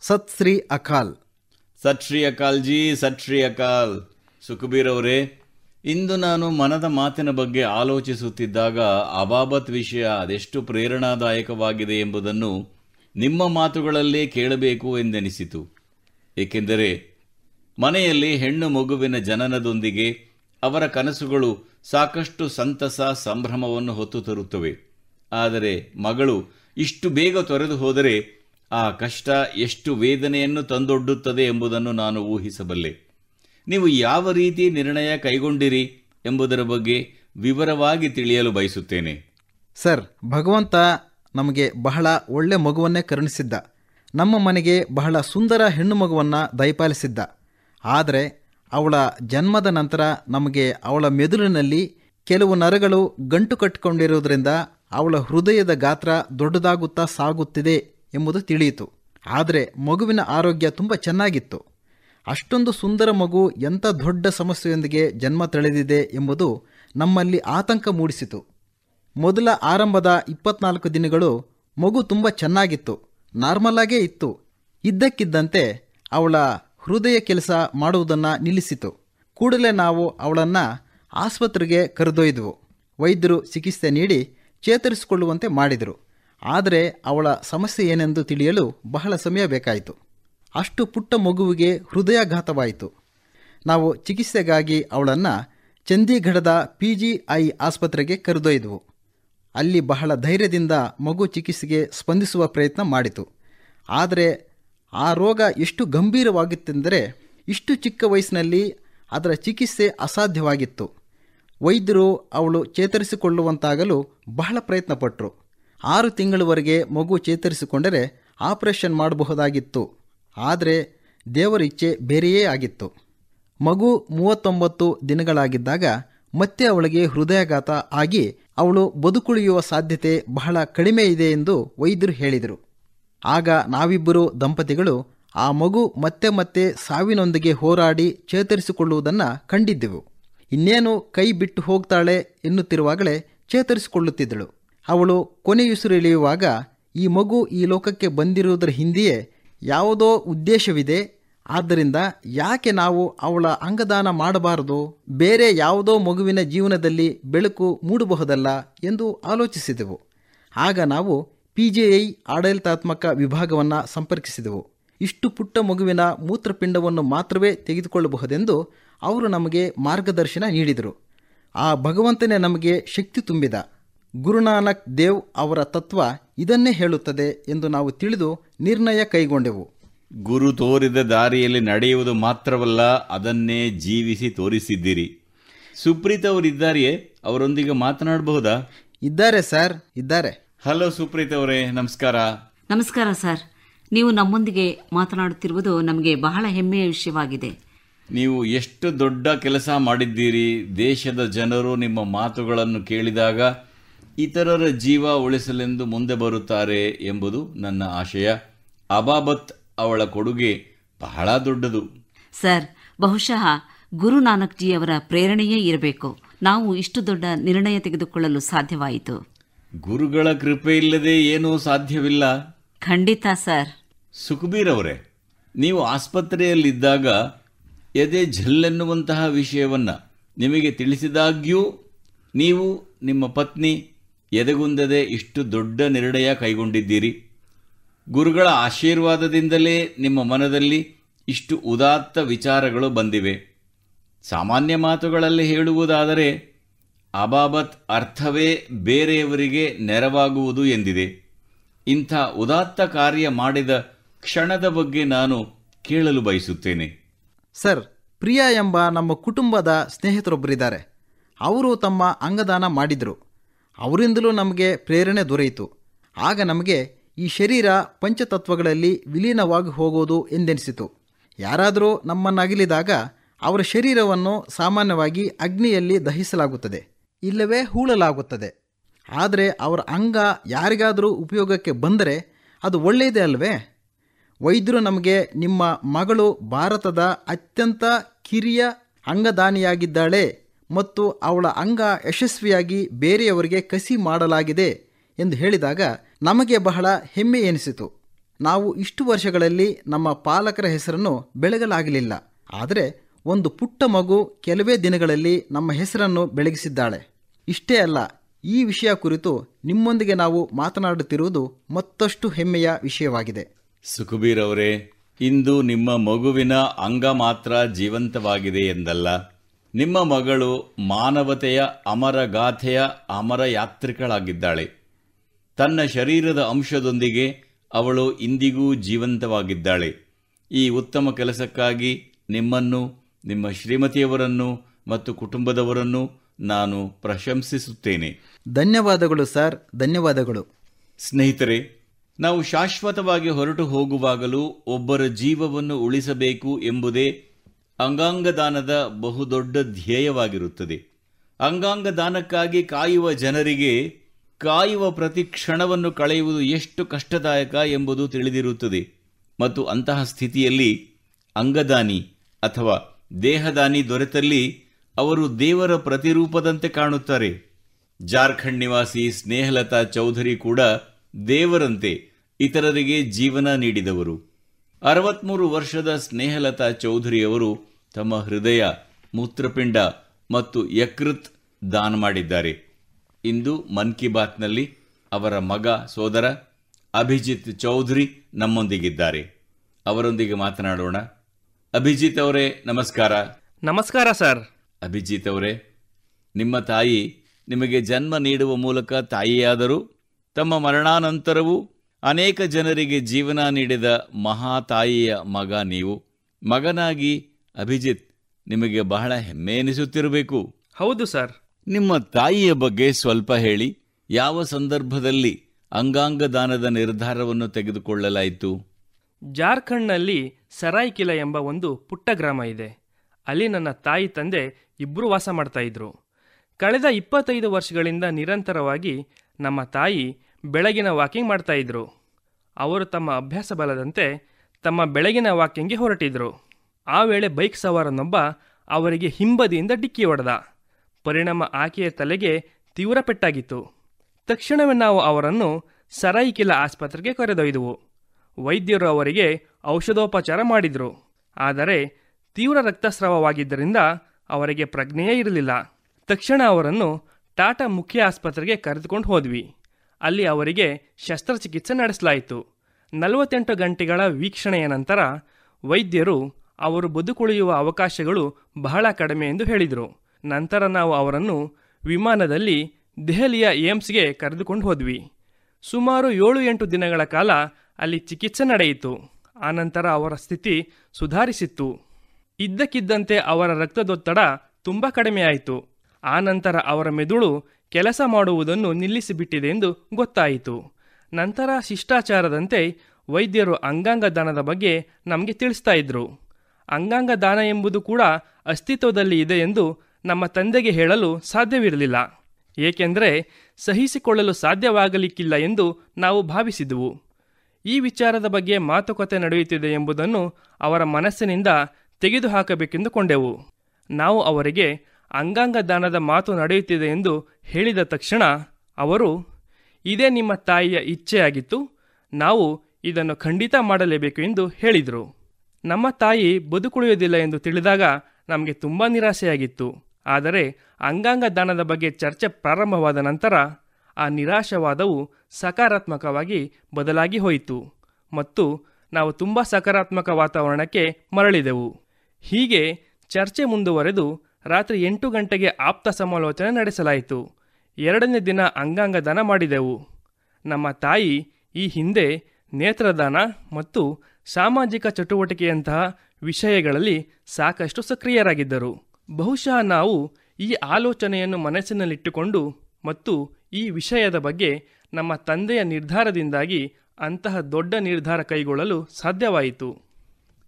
ಸತ್ ಶ್ರೀ ಅಕಾಲ್. ಸತ್ ಶ್ರೀ ಅಕಾಲ್ ಜಿ ಸತ್ ಶ್ರೀ ಅಕಾಲ್. ಸುಖಬೀರ್ ಅವರೇ ಇಂದು ನಾನು ಮನದ ಮಾತಿನ ಬಗ್ಗೆ ಆಲೋಚಿಸುತ್ತಿದ್ದಾಗ ಅಬಾಬತ್ ವಿಷಯ ಅದೆಷ್ಟು ಪ್ರೇರಣಾದಾಯಕವಾಗಿದೆ ಎಂಬುದನ್ನು ನಿಮ್ಮ ಮಾತುಗಳಲ್ಲೇ ಕೇಳಬೇಕು ಎಂದೆನಿಸಿತು. ಏಕೆಂದರೆ ಮನೆಯಲ್ಲಿ ಹೆಣ್ಣು ಮಗುವಿನ ಜನನದೊಂದಿಗೆ ಅವರ ಕನಸುಗಳು ಸಾಕಷ್ಟು ಸಂತಸ ಸಂಭ್ರಮವನ್ನು ಹೊತ್ತು ತರುತ್ತವೆ. ಆದರೆ ಮಗಳು ಇಷ್ಟು ಬೇಗ ತೊರೆದು ಹೋದರೆ ಆ ಕಷ್ಟ ಎಷ್ಟು ವೇದನೆಯನ್ನು ತಂದೊಡ್ಡುತ್ತದೆ ಎಂಬುದನ್ನು ನಾನು ಊಹಿಸಬಲ್ಲೆ. ನೀವು ಯಾವ ರೀತಿ ನಿರ್ಣಯ ಕೈಗೊಂಡಿರಿ ಎಂಬುದರ ಬಗ್ಗೆ ವಿವರವಾಗಿ ತಿಳಿಯಲು ಬಯಸುತ್ತೇನೆ. ಸರ್, ಭಗವಂತ ನಮಗೆ ಬಹಳ ಒಳ್ಳೆ ಮಗುವನ್ನೇ ಕರುಣಿಸಿದ್ದ. ನಮ್ಮ ಮನೆಗೆ ಬಹಳ ಸುಂದರ ಹೆಣ್ಣು ಮಗುವನ್ನು ದಯಪಾಲಿಸಿದ್ದ. ಆದರೆ ಅವಳ ಜನ್ಮದ ನಂತರ ನಮಗೆ ಅವಳ ಮೆದುಳಿನಲ್ಲಿ ಕೆಲವು ನರಗಳು ಗಂಟು ಕಟ್ಟಿಕೊಂಡಿರುವುದರಿಂದ ಅವಳ ಹೃದಯದ ಗಾತ್ರ ದೊಡ್ಡದಾಗುತ್ತಾ ಸಾಗುತ್ತಿದೆ ಎಂಬುದು ತಿಳಿಯಿತು. ಆದರೆ ಮಗುವಿನ ಆರೋಗ್ಯ ತುಂಬ ಚೆನ್ನಾಗಿತ್ತು. ಅಷ್ಟೊಂದು ಸುಂದರ ಮಗು ಎಂಥ ದೊಡ್ಡ ಸಮಸ್ಯೆಯೊಂದಿಗೆ ಜನ್ಮ ತಳೆದಿದೆ ಎಂಬುದು ನಮ್ಮಲ್ಲಿ ಆತಂಕ ಮೂಡಿಸಿತು. ಮೊದಲ ಆರಂಭದ ಇಪ್ಪತ್ನಾಲ್ಕು ದಿನಗಳು ಮಗು ತುಂಬ ಚೆನ್ನಾಗಿತ್ತು, ನಾರ್ಮಲ್ ಆಗೇ ಇತ್ತು. ಇದ್ದಕ್ಕಿದ್ದಂತೆ ಅವಳ ಹೃದಯ ಕೆಲಸ ಮಾಡುವುದನ್ನು ನಿಲ್ಲಿಸಿತು. ಕೂಡಲೇ ನಾವು ಅವಳನ್ನು ಆಸ್ಪತ್ರೆಗೆ ಕರೆದೊಯ್ದವು. ವೈದ್ಯರು ಚಿಕಿತ್ಸೆ ನೀಡಿ ಚೇತರಿಸಿಕೊಳ್ಳುವಂತೆ ಮಾಡಿದರು. ಆದರೆ ಅವಳ ಸಮಸ್ಯೆ ಏನೆಂದು ತಿಳಿಯಲು ಬಹಳ ಸಮಯ ಬೇಕಾಯಿತು. ಅಷ್ಟು ಪುಟ್ಟ ಮಗುವಿಗೆ ಹೃದಯಾಘಾತವಾಯಿತು. ನಾವು ಚಿಕಿತ್ಸೆಗಾಗಿ ಅವಳನ್ನು ಚಂದೀಗಢದ ಪಿ ಜಿ ಐ ಆಸ್ಪತ್ರೆಗೆ ಕರೆದೊಯ್ದವು. ಅಲ್ಲಿ ಬಹಳ ಧೈರ್ಯದಿಂದ ಮಗು ಚಿಕಿತ್ಸೆಗೆ ಸ್ಪಂದಿಸುವ ಪ್ರಯತ್ನ ಮಾಡಿತು. ಆದರೆ ಆ ರೋಗ ಎಷ್ಟು ಗಂಭೀರವಾಗಿತ್ತೆಂದರೆ ಇಷ್ಟು ಚಿಕ್ಕ ವಯಸ್ಸಿನಲ್ಲಿ ಅದರ ಚಿಕಿತ್ಸೆ ಅಸಾಧ್ಯವಾಗಿತ್ತು. ವೈದ್ಯರು ಅವಳು ಚೇತರಿಸಿಕೊಳ್ಳುವಂತಾಗಲು ಬಹಳ ಪ್ರಯತ್ನಪಟ್ಟರು ಆರು ತಿಂಗಳವರೆಗೆ ಮಗು ಚೇತರಿಸಿಕೊಂಡರೆ ಆಪರೇಷನ್ ಮಾಡಬಹುದಾಗಿತ್ತು. ಆದರೆ ದೇವರ ಇಚ್ಛೆ ಬೇರೆಯೇ ಆಗಿತ್ತು. ಮಗು ಮೂವತ್ತೊಂಬತ್ತು ದಿನಗಳಾಗಿದ್ದಾಗ ಮತ್ತೆ ಅವಳಿಗೆ ಹೃದಯಾಘಾತ ಆಗಿ ಅವಳು ಬದುಕುಳಿಯುವ ಸಾಧ್ಯತೆ ಬಹಳ ಕಡಿಮೆ ಇದೆ ಎಂದು ವೈದ್ಯರು ಹೇಳಿದರು. ಆಗ ನಾವಿಬ್ಬರು ದಂಪತಿಗಳು ಆ ಮಗು ಮತ್ತೆ ಮತ್ತೆ ಸಾವಿನೊಂದಿಗೆ ಹೋರಾಡಿ ಚೇತರಿಸಿಕೊಳ್ಳುವುದನ್ನು ಕಂಡಿದ್ದೆವು. ಇನ್ನೇನು ಕೈ ಬಿಟ್ಟು ಹೋಗ್ತಾಳೆ ಎನ್ನುತ್ತಿರುವಾಗಲೇ ಚೇತರಿಸಿಕೊಳ್ಳುತ್ತಿದ್ದಳು. ಅವಳು ಕೊನೆಯುಸಿರೆಳೆಯುವಾಗ ಈ ಮಗು ಈ ಲೋಕಕ್ಕೆ ಬಂದಿರುವುದರ ಹಿಂದೆಯೇ ಯಾವುದೋ ಉದ್ದೇಶವಿದೆ, ಆದ್ದರಿಂದ ಯಾಕೆ ನಾವು ಅವಳ ಅಂಗದಾನ ಮಾಡಬಾರದು? ಬೇರೆ ಯಾವುದೋ ಮಗುವಿನ ಜೀವನದಲ್ಲಿ ಬೆಳಕು ಮೂಡಬಹುದಲ್ಲ ಎಂದು ಆಲೋಚಿಸಿದೆವು. ಆಗ ನಾವು ಪಿ ಜೆ ಐ ಆಡಳಿತಾತ್ಮಕ ವಿಭಾಗವನ್ನು ಸಂಪರ್ಕಿಸಿದೆವು. ಇಷ್ಟು ಪುಟ್ಟ ಮಗುವಿನ ಮೂತ್ರಪಿಂಡವನ್ನು ಮಾತ್ರವೇ ತೆಗೆದುಕೊಳ್ಳಬಹುದೆಂದು ಅವರು ನಮಗೆ ಮಾರ್ಗದರ್ಶನ ನೀಡಿದರು. ಆ ಭಗವಂತನೇ ನಮಗೆ ಶಕ್ತಿ ತುಂಬಿದ. ಗುರುನಾನಕ್ ದೇವ್ ಅವರ ತತ್ವ ಇದನ್ನೇ ಹೇಳುತ್ತದೆ ಎಂದು ನಾವು ತಿಳಿದು ನಿರ್ಣಯ ಕೈಗೊಂಡೆವು. ಗುರು ತೋರಿದ ದಾರಿಯಲ್ಲಿ ನಡೆಯುವುದು ಮಾತ್ರವಲ್ಲ ಅದನ್ನೇ ಜೀವಿಸಿ ತೋರಿಸಿದ್ದೀರಿ. ಸುಪ್ರೀತ್ ಅವರಿದ್ದಾರೆಯೇ ಅವರೊಂದಿಗೆ ಮಾತನಾಡಬಹುದಾ? ಇದ್ದಾರೆ ಸರ್ ಇದ್ದಾರೆ. ಹಲೋ ಸುಪ್ರೀತ್ ಅವರೇ ನಮಸ್ಕಾರ. ನಮಸ್ಕಾರ ಸರ್. ನೀವು ನಮ್ಮೊಂದಿಗೆ ಮಾತನಾಡುತ್ತಿರುವುದು ನಮಗೆ ಬಹಳ ಹೆಮ್ಮೆಯ ವಿಷಯವಾಗಿದೆ. ನೀವು ಎಷ್ಟು ದೊಡ್ಡ ಕೆಲಸ ಮಾಡಿದ್ದೀರಿ ದೇಶದ ಜನರು ನಿಮ್ಮ ಮಾತುಗಳನ್ನು ಕೇಳಿದಾಗ ಇತರರ ಜೀವ ಉಳಿಸಲೆಂದು ಮುಂದೆ ಬರುತ್ತಾರೆ ಎಂಬುದು ನನ್ನ ಆಶಯ. ಅಬಾಬತ್ ಅವಳ ಕೊಡುಗೆ ಬಹಳ ದೊಡ್ಡದು. ಸರ್ ಬಹುಶಃ ಗುರುನಾನಕ್ ಜಿ ಅವರ ಪ್ರೇರಣೆಯೇ ಇರಬೇಕು. ನಾವು ಇಷ್ಟು ದೊಡ್ಡ ನಿರ್ಣಯ ತೆಗೆದುಕೊಳ್ಳಲು ಸಾಧ್ಯವಾಯಿತು. ಗುರುಗಳ ಕೃಪೆ ಇಲ್ಲದೆ ಏನೂ ಸಾಧ್ಯವಿಲ್ಲ. ಖಂಡಿತ ಸರ್. ಸುಖಬೀರ್ ಅವರೇ ನೀವು ಆಸ್ಪತ್ರೆಯಲ್ಲಿದ್ದಾಗ ಎದೆ ಝಲ್ಲೆನ್ನುವಂತಹ ವಿಷಯವನ್ನ ನಿಮಗೆ ತಿಳಿಸಿದಾಗ್ಯೂ ನೀವು ನಿಮ್ಮ ಪತ್ನಿ ಎದೆಗುಂದದೆ ಇಷ್ಟು ದೊಡ್ಡ ನಿರ್ಣಯ ಕೈಗೊಂಡಿದ್ದೀರಿ? ಗುರುಗಳ ಆಶೀರ್ವಾದದಿಂದಲೇ ನಿಮ್ಮ ಮನದಲ್ಲಿ ಇಷ್ಟು ಉದಾತ್ತ ವಿಚಾರಗಳು ಬಂದಿವೆ. ಸಾಮಾನ್ಯ ಮಾತುಗಳಲ್ಲಿ ಹೇಳುವುದಾದರೆ, ಅಬಾಬತ್ ಅರ್ಥವೇ ಬೇರೆಯವರಿಗೆ ನೆರವಾಗುವುದು ಎಂದಿದೆ. ಇಂಥ ಉದಾತ್ತ ಕಾರ್ಯ ಮಾಡಿದ ಕ್ಷಣದ ಬಗ್ಗೆ ನಾನು ಕೇಳಲು ಬಯಸುತ್ತೇನೆ. ಸರ್, ಪ್ರಿಯಾ ಎಂಬ ನಮ್ಮ ಕುಟುಂಬದ ಸ್ನೇಹಿತರೊಬ್ಬರಿದ್ದಾರೆ. ಅವರು ತಮ್ಮ ಅಂಗದಾನ ಮಾಡಿದರು. ಅವರಿಂದಲೂ ನಮಗೆ ಪ್ರೇರಣೆ ದೊರೆಯಿತು. ಆಗ ನಮಗೆ ಈ ಶರೀರ ಪಂಚತತ್ವಗಳಲ್ಲಿ ವಿಲೀನವಾಗಿ ಹೋಗೋದು ಎಂದೆನಿಸಿತು. ಯಾರಾದರೂ ನಮ್ಮನ್ನಗಲಿದಾಗ ಅವರ ಶರೀರವನ್ನು ಸಾಮಾನ್ಯವಾಗಿ ಅಗ್ನಿಯಲ್ಲಿ ದಹಿಸಲಾಗುತ್ತದೆ, ಇಲ್ಲವೇ ಹೂಳಲಾಗುತ್ತದೆ. ಆದರೆ ಅವರ ಅಂಗ ಯಾರಿಗಾದರೂ ಉಪಯೋಗಕ್ಕೆ ಬಂದರೆ ಅದು ಒಳ್ಳೆಯದೇ ಅಲ್ವೇ? ವೈದ್ಯರು ನಮಗೆ ನಿಮ್ಮ ಮಗಳು ಭಾರತದ ಅತ್ಯಂತ ಕಿರಿಯ ಅಂಗದಾನಿಯಾಗಿದ್ದಾಳೆ ಮತ್ತು ಅವಳ ಅಂಗ ಯಶಸ್ವಿಯಾಗಿ ಬೇರೆಯವರಿಗೆ ಕಸಿ ಮಾಡಲಾಗಿದೆ ಎಂದು ಹೇಳಿದಾಗ ನಮಗೆ ಬಹಳ ಹೆಮ್ಮೆ ಎನಿಸಿತು. ನಾವು ಇಷ್ಟು ವರ್ಷಗಳಲ್ಲಿ ನಮ್ಮ ಪಾಲಕರ ಹೆಸರನ್ನು ಬೆಳಗಲಾಗಲಿಲ್ಲ. ಆದರೆ ಒಂದು ಪುಟ್ಟ ಮಗು ಕೆಲವೇ ದಿನಗಳಲ್ಲಿ ನಮ್ಮ ಹೆಸರನ್ನು ಬೆಳಗಿಸಿದ್ದಾಳೆ. ಇಷ್ಟೇ ಅಲ್ಲ, ಈ ವಿಷಯ ಕುರಿತು ನಿಮ್ಮೊಂದಿಗೆ ನಾವು ಮಾತನಾಡುತ್ತಿರುವುದು ಮತ್ತಷ್ಟು ಹೆಮ್ಮೆಯ ವಿಷಯವಾಗಿದೆ. ಸುಖಬೀರ್ ಅವರೇ, ಇಂದು ನಿಮ್ಮ ಮಗುವಿನ ಅಂಗ ಮಾತ್ರ ಜೀವಂತವಾಗಿದೆ ಎಂದಲ್ಲ? ನಿಮ್ಮ ಮಗಳು ಮಾನವತೆಯ ಅಮರ ಗಾಥೆಯ ಅಮರ ಯಾತ್ರಿಕಳಾಗಿದ್ದಾಳೆ. ತನ್ನ ಶರೀರದ ಅಂಶದೊಂದಿಗೆ ಅವಳು ಇಂದಿಗೂ ಜೀವಂತವಾಗಿದ್ದಾಳೆ. ಈ ಉತ್ತಮ ಕೆಲಸಕ್ಕಾಗಿ ನಿಮ್ಮನ್ನು ನಿಮ್ಮ ಶ್ರೀಮತಿಯವರನ್ನು ಮತ್ತು ಕುಟುಂಬದವರನ್ನು ನಾನು ಪ್ರಶಂಸಿಸುತ್ತೇನೆ. ಧನ್ಯವಾದಗಳು ಸರ್ ಧನ್ಯವಾದಗಳು. ಸ್ನೇಹಿತರೆ ನಾವು ಶಾಶ್ವತವಾಗಿ ಹೊರಟು ಹೋಗುವಾಗಲೂ ಒಬ್ಬರ ಜೀವವನ್ನು ಉಳಿಸಬೇಕು ಎಂಬುದೇ ಅಂಗಾಂಗ ದಾನದ ಬಹುದೊಡ್ಡ ಧ್ಯೇಯವಾಗಿರುತ್ತದೆ. ಅಂಗಾಂಗದಾನಕ್ಕಾಗಿ ಕಾಯುವ ಜನರಿಗೆ ಕಾಯುವ ಪ್ರತಿ ಕ್ಷಣವನ್ನು ಕಳೆಯುವುದು ಎಷ್ಟು ಕಷ್ಟದಾಯಕ ಎಂಬುದು ತಿಳಿದಿರುತ್ತದೆ. ಮತ್ತು ಅಂತಹ ಸ್ಥಿತಿಯಲ್ಲಿ ಅಂಗದಾನಿ ಅಥವಾ ದೇಹದಾನಿ ದೊರೆತಲ್ಲಿ ಅವರು ದೇವರ ಪ್ರತಿರೂಪದಂತೆ ಕಾಣುತ್ತಾರೆ. ಜಾರ್ಖಂಡ್ ನಿವಾಸಿ ಸ್ನೇಹಲತಾ ಚೌಧರಿ ಕೂಡ ದೇವರಂತೆ ಇತರರಿಗೆ ಜೀವನ ನೀಡಿದವರು. ಅರವತ್ಮೂರು ವರ್ಷದ ಸ್ನೇಹಲತಾ ಚೌಧರಿಯವರು ತಮ್ಮ ಹೃದಯ ಮೂತ್ರಪಿಂಡ ಮತ್ತು ಯಕೃತ್ ದಾನ ಮಾಡಿದ್ದಾರೆ. ಇಂದು ಮನ್ ಕಿ ಬಾತ್ನಲ್ಲಿ ಅವರ ಮಗ ಸೋದರ ಅಭಿಜಿತ್ ಚೌಧರಿ ನಮ್ಮೊಂದಿಗಿದ್ದಾರೆ. ಅವರೊಂದಿಗೆ ಮಾತನಾಡೋಣ. ಅಭಿಜಿತ್ ಅವರೇ ನಮಸ್ಕಾರ. ನಮಸ್ಕಾರ ಸರ್. ಅಭಿಜಿತ್ ಅವರೇ ನಿಮ್ಮ ತಾಯಿ ನಿಮಗೆ ಜನ್ಮ ನೀಡುವ ಮೂಲಕ ತಾಯಿಯಾದರೂ ತಮ್ಮ ಮರಣಾನಂತರವೂ ಅನೇಕ ಜನರಿಗೆ ಜೀವನ ನೀಡಿದ ಮಹಾತಾಯಿಯ ಮಗ ನೀವು. ಮಗನಾಗಿ ಅಭಿಜಿತ್ ನಿಮಗೆ ಬಹಳ ಹೆಮ್ಮೆ ಎನಿಸುತ್ತಿರಬೇಕು. ಹೌದು ಸರ್. ನಿಮ್ಮ ತಾಯಿಯ ಬಗ್ಗೆ ಸ್ವಲ್ಪ ಹೇಳಿ ಯಾವ ಸಂದರ್ಭದಲ್ಲಿ ಅಂಗಾಂಗ ದಾನದ ನಿರ್ಧಾರವನ್ನು ತೆಗೆದುಕೊಳ್ಳಲಾಯಿತು? ಜಾರ್ಖಂಡ್ನಲ್ಲಿ ಸರಾಯ್ಕಿಲ ಎಂಬ ಒಂದು ಪುಟ್ಟ ಗ್ರಾಮ ಇದೆ. ಅಲ್ಲಿ ನನ್ನ ತಾಯಿ ತಂದೆ ಇಬ್ಬರು ವಾಸ ಮಾಡ್ತಾ ಇದ್ರು. ಕಳೆದ ಇಪ್ಪತ್ತೈದು ವರ್ಷಗಳಿಂದ ನಿರಂತರವಾಗಿ ನಮ್ಮ ತಾಯಿ ಬೆಳಗಿನ ವಾಕಿಂಗ್ ಮಾಡ್ತಾ ಇದ್ರು. ಅವರು ತಮ್ಮ ಅಭ್ಯಾಸ ಬಲದಂತೆ ತಮ್ಮ ಬೆಳಗಿನ ವಾಕಿಂಗ್ಗೆ ಹೊರಟಿದ್ರು. ಆ ವೇಳೆ ಬೈಕ್ ಸವಾರನೊಬ್ಬ ಅವರಿಗೆ ಹಿಂಬದಿಯಿಂದ ಡಿಕ್ಕಿ ಹೊಡೆದ. ಪರಿಣಾಮ ಆಕೆಯ ತಲೆಗೆ ತೀವ್ರ ಪೆಟ್ಟಾಗಿತ್ತು. ತಕ್ಷಣವೇ ನಾವು ಅವರನ್ನು ಸರಾಯಿಕಿಲಾ ಆಸ್ಪತ್ರೆಗೆ ಕರೆದೊಯ್ದವು. ವೈದ್ಯರು ಅವರಿಗೆ ಔಷಧೋಪಚಾರ ಮಾಡಿದರು. ಆದರೆ ತೀವ್ರ ರಕ್ತಸ್ರಾವವಾಗಿದ್ದರಿಂದ ಅವರಿಗೆ ಪ್ರಜ್ಞೆಯೇ ಇರಲಿಲ್ಲ. ತಕ್ಷಣ ಅವರನ್ನು ಟಾಟಾ ಮುಖ್ಯ ಆಸ್ಪತ್ರೆಗೆ ಕರೆದುಕೊಂಡು ಹೋದ್ವಿ. ಅಲ್ಲಿ ಅವರಿಗೆ ಶಸ್ತ್ರಚಿಕಿತ್ಸೆ ನಡೆಸಲಾಯಿತು. ನಲವತ್ತೆಂಟು ಗಂಟೆಗಳ ವೀಕ್ಷಣೆಯ ನಂತರ ವೈದ್ಯರು ಅವರು ಬದುಕುಳಿಯುವ ಅವಕಾಶಗಳು ಬಹಳ ಕಡಿಮೆ ಎಂದು ಹೇಳಿದರು. ನಂತರ ನಾವು ಅವರನ್ನು ವಿಮಾನದಲ್ಲಿ ದೆಹಲಿಯ ಏಮ್ಸ್ಗೆ ಕರೆದುಕೊಂಡು ಹೋದ್ವಿ. ಸುಮಾರು ಏಳು ಎಂಟು ದಿನಗಳ ಕಾಲ ಅಲ್ಲಿ ಚಿಕಿತ್ಸೆ ನಡೆಯಿತು. ಆನಂತರ ಅವರ ಸ್ಥಿತಿ ಸುಧಾರಿಸಿತ್ತು. ಇದ್ದಕ್ಕಿದ್ದಂತೆ ಅವರ ರಕ್ತದೊತ್ತಡ ತುಂಬ ಕಡಿಮೆಯಾಯಿತು ಆನಂತರ ಅವರ ಮೆದುಳು ಕೆಲಸ ಮಾಡುವುದನ್ನು ನಿಲ್ಲಿಸಿಬಿಟ್ಟಿದೆ ಎಂದು ಗೊತ್ತಾಯಿತು. ನಂತರ ಶಿಷ್ಟಾಚಾರದಂತೆ ವೈದ್ಯರು ಅಂಗಾಂಗ ದಾನದ ಬಗ್ಗೆ ನಮಗೆ ತಿಳಿಸ್ತಾ ಇದ್ರು. ಅಂಗಾಂಗ ದಾನ ಎಂಬುದು ಕೂಡ ಅಸ್ತಿತ್ವದಲ್ಲಿ ಇದೆ ಎಂದು ನಮ್ಮ ತಂದೆಗೆ ಹೇಳಲು ಸಾಧ್ಯವಿರಲಿಲ್ಲ. ಏಕೆಂದರೆ ಸಹಿಸಿಕೊಳ್ಳಲು ಸಾಧ್ಯವಾಗಲಿಕ್ಕಿಲ್ಲ ಎಂದು ನಾವು ಭಾವಿಸಿದೆವು. ಈ ವಿಚಾರದ ಬಗ್ಗೆ ಮಾತುಕತೆ ನಡೆಯುತ್ತಿದೆ ಎಂಬುದನ್ನು ಅವರ ಮನಸ್ಸಿನಿಂದ ತೆಗೆದುಹಾಕಬೇಕೆಂದುಕೊಂಡೆವು ನಾವು ಅವರಿಗೆ ಅಂಗಾಂಗ ದಾನದ ಮಾತು ನಡೆಯುತ್ತಿದೆ ಎಂದು ಹೇಳಿದ ತಕ್ಷಣ ಅವರು, ಇದೇ ನಿಮ್ಮ ತಾಯಿಯ ಇಚ್ಛೆಯಾಗಿತ್ತು. ನಾವು ಇದನ್ನು ಖಂಡಿತ ಮಾಡಲೇಬೇಕು ಎಂದು ಹೇಳಿದರು. ನಮ್ಮ ತಾಯಿ ಬದುಕುಳಿಯುವುದಿಲ್ಲ ಎಂದು ತಿಳಿದಾಗ ನಮಗೆ ತುಂಬ ನಿರಾಸೆಯಾಗಿತ್ತು ಆದರೆ ಅಂಗಾಂಗ ದಾನದ ಬಗ್ಗೆ ಚರ್ಚೆ ಪ್ರಾರಂಭವಾದ ನಂತರ ಆ ನಿರಾಶವಾದವು ಸಕಾರಾತ್ಮಕವಾಗಿ ಬದಲಾಗಿ ಹೋಯಿತು ಮತ್ತು ನಾವು ತುಂಬ ಸಕಾರಾತ್ಮಕ ವಾತಾವರಣಕ್ಕೆ ಮರಳಿದೆವು. ಹೀಗೆ ಚರ್ಚೆ ಮುಂದುವರೆದು ರಾತ್ರಿ ಎಂಟು ಗಂಟೆಗೆ ಆಪ್ತ ಸಮಾಲೋಚನೆ ನಡೆಸಲಾಯಿತು. ಎರಡನೇ ದಿನ ಅಂಗಾಂಗ ದಾನ ಮಾಡಿದೆವು. ನಮ್ಮ ತಾಯಿ ಈ ಹಿಂದೆ ನೇತ್ರದಾನ ಮತ್ತು ಸಾಮಾಜಿಕ ಚಟುವಟಿಕೆಯಂತಹ ವಿಷಯಗಳಲ್ಲಿ ಸಾಕಷ್ಟು ಸಕ್ರಿಯರಾಗಿದ್ದರು. ಬಹುಶಃ ನಾವು ಈ ಆಲೋಚನೆಯನ್ನು ಮನಸ್ಸಿನಲ್ಲಿಟ್ಟುಕೊಂಡು ಮತ್ತು ಈ ವಿಷಯದ ಬಗ್ಗೆ ನಮ್ಮ ತಂದೆಯ ನಿರ್ಧಾರದಿಂದಾಗಿ ಅಂತಹ ದೊಡ್ಡ ನಿರ್ಧಾರ ಕೈಗೊಳ್ಳಲು ಸಾಧ್ಯವಾಯಿತು.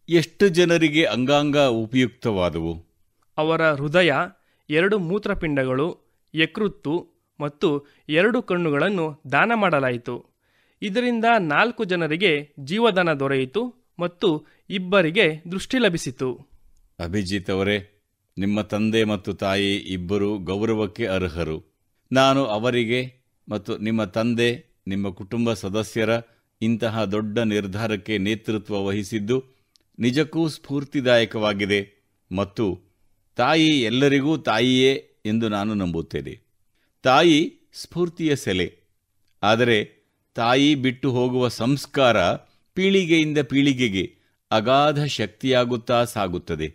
ಎಷ್ಟು ಜನರಿಗೆ ಅಂಗಾಂಗ ಉಪಯುಕ್ತವಾದವು? ಅವರ ಹೃದಯ ಎರಡು ಮೂತ್ರಪಿಂಡಗಳು ಯಕೃತ್ತು ಮತ್ತು ಎರಡು ಕಣ್ಣುಗಳನ್ನು ದಾನ ಮಾಡಲಾಯಿತು. ಇದರಿಂದ ನಾಲ್ಕು ಜನರಿಗೆ ಜೀವದಾನ ದೊರೆಯಿತು ಮತ್ತು ಇಬ್ಬರಿಗೆ ದೃಷ್ಟಿ ಲಭಿಸಿತು. ಅಭಿಜಿತ್ ಅವರೇ, ನಿಮ್ಮ ತಂದೆ ಮತ್ತು ತಾಯಿ ಇಬ್ಬರು ಗೌರವಕ್ಕೆ ಅರ್ಹರು. ನಾನು ಅವರಿಗೆ ಮತ್ತು ನಿಮ್ಮ ತಂದೆ, ನಿಮ್ಮ ಕುಟುಂಬ ಸದಸ್ಯರ ಇಂತಹ ದೊಡ್ಡ ನಿರ್ಧಾರಕ್ಕೆ ನೇತೃತ್ವ ವಹಿಸಿದ್ದು ನಿಜಕ್ಕೂ ಸ್ಫೂರ್ತಿದಾಯಕವಾಗಿದೆ ಮತ್ತು ತಾಯಿ ಎಲ್ಲರಿಗೂ ತಾಯಿಯೇ ಎಂದು ನಾನು ನಂಬುತ್ತೇನೆ. ತಾಯಿ ಸ್ಫೂರ್ತಿಯ ಸೆಲೆ, ಆದರೆ ತಾಯಿ ಬಿಟ್ಟು ಹೋಗುವ ಸಂಸ್ಕಾರ ಪೀಳಿಗೆಯಿಂದ ಪೀಳಿಗೆಗೆ ಅಗಾಧ ಶಕ್ತಿಯಾಗುತ್ತಾ ಸಾಗುತ್ತದೆ.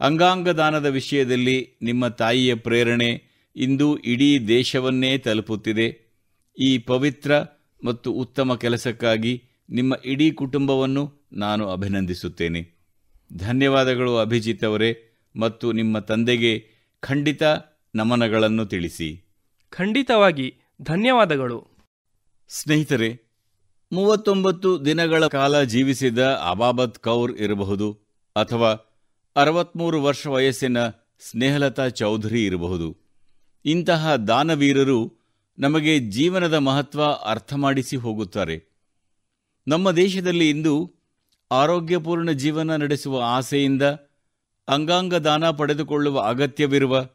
ಅಂಗಾಂಗ ದಾನದ ವಿಷಯದಲ್ಲಿ ನಿಮ್ಮ ತಾಯಿಯ ಪ್ರೇರಣೆ ಇಂದು ಇಡೀ ದೇಶವನ್ನೇ ತಲುಪುತ್ತಿದೆ. ಈ ಪವಿತ್ರ ಮತ್ತು ಉತ್ತಮ ಕೆಲಸಕ್ಕಾಗಿ ನಿಮ್ಮ ಇಡೀ ಕುಟುಂಬವನ್ನು ನಾನು ಅಭಿನಂದಿಸುತ್ತೇನೆ. ಧನ್ಯವಾದಗಳು ಅಭಿಜಿತ್ ಅವರೇ ಮತ್ತು ನಿಮ್ಮ ತಂದೆಗೆ ಖಂಡಿತ ನಮನಗಳನ್ನು ತಿಳಿಸಿ. ಖಂಡಿತವಾಗಿ ಧನ್ಯವಾದಗಳು. ಸ್ನೇಹಿತರೆ, ಮೂವತ್ತೊಂಬತ್ತು ದಿನಗಳ ಕಾಲ ಜೀವಿಸಿದ ಅಬಾಬತ್ ಕೌರ್ ಇರಬಹುದು ಅಥವಾ ಅರವತ್ಮೂರು ವರ್ಷ ವಯಸ್ಸಿನ ಸ್ನೇಹಲತಾ ಚೌಧರಿ ಇರಬಹುದು. ಇಂತಹ ದಾನವೀರರು ನಮಗೆ ಜೀವನದ ಮಹತ್ವ ಅರ್ಥ ಮಾಡಿಸಿ ಹೋಗುತ್ತಾರೆ. ನಮ್ಮ ದೇಶದಲ್ಲಿ ಇಂದು ಆರೋಗ್ಯಪೂರ್ಣ ಜೀವನ ನಡೆಸುವ ಆಸೆಯಿಂದ ಅಂಗಾಂಗ ದಾನ ಪಡೆದುಕೊಳ್ಳುವ ಅಗತ್ಯವಿರುವ,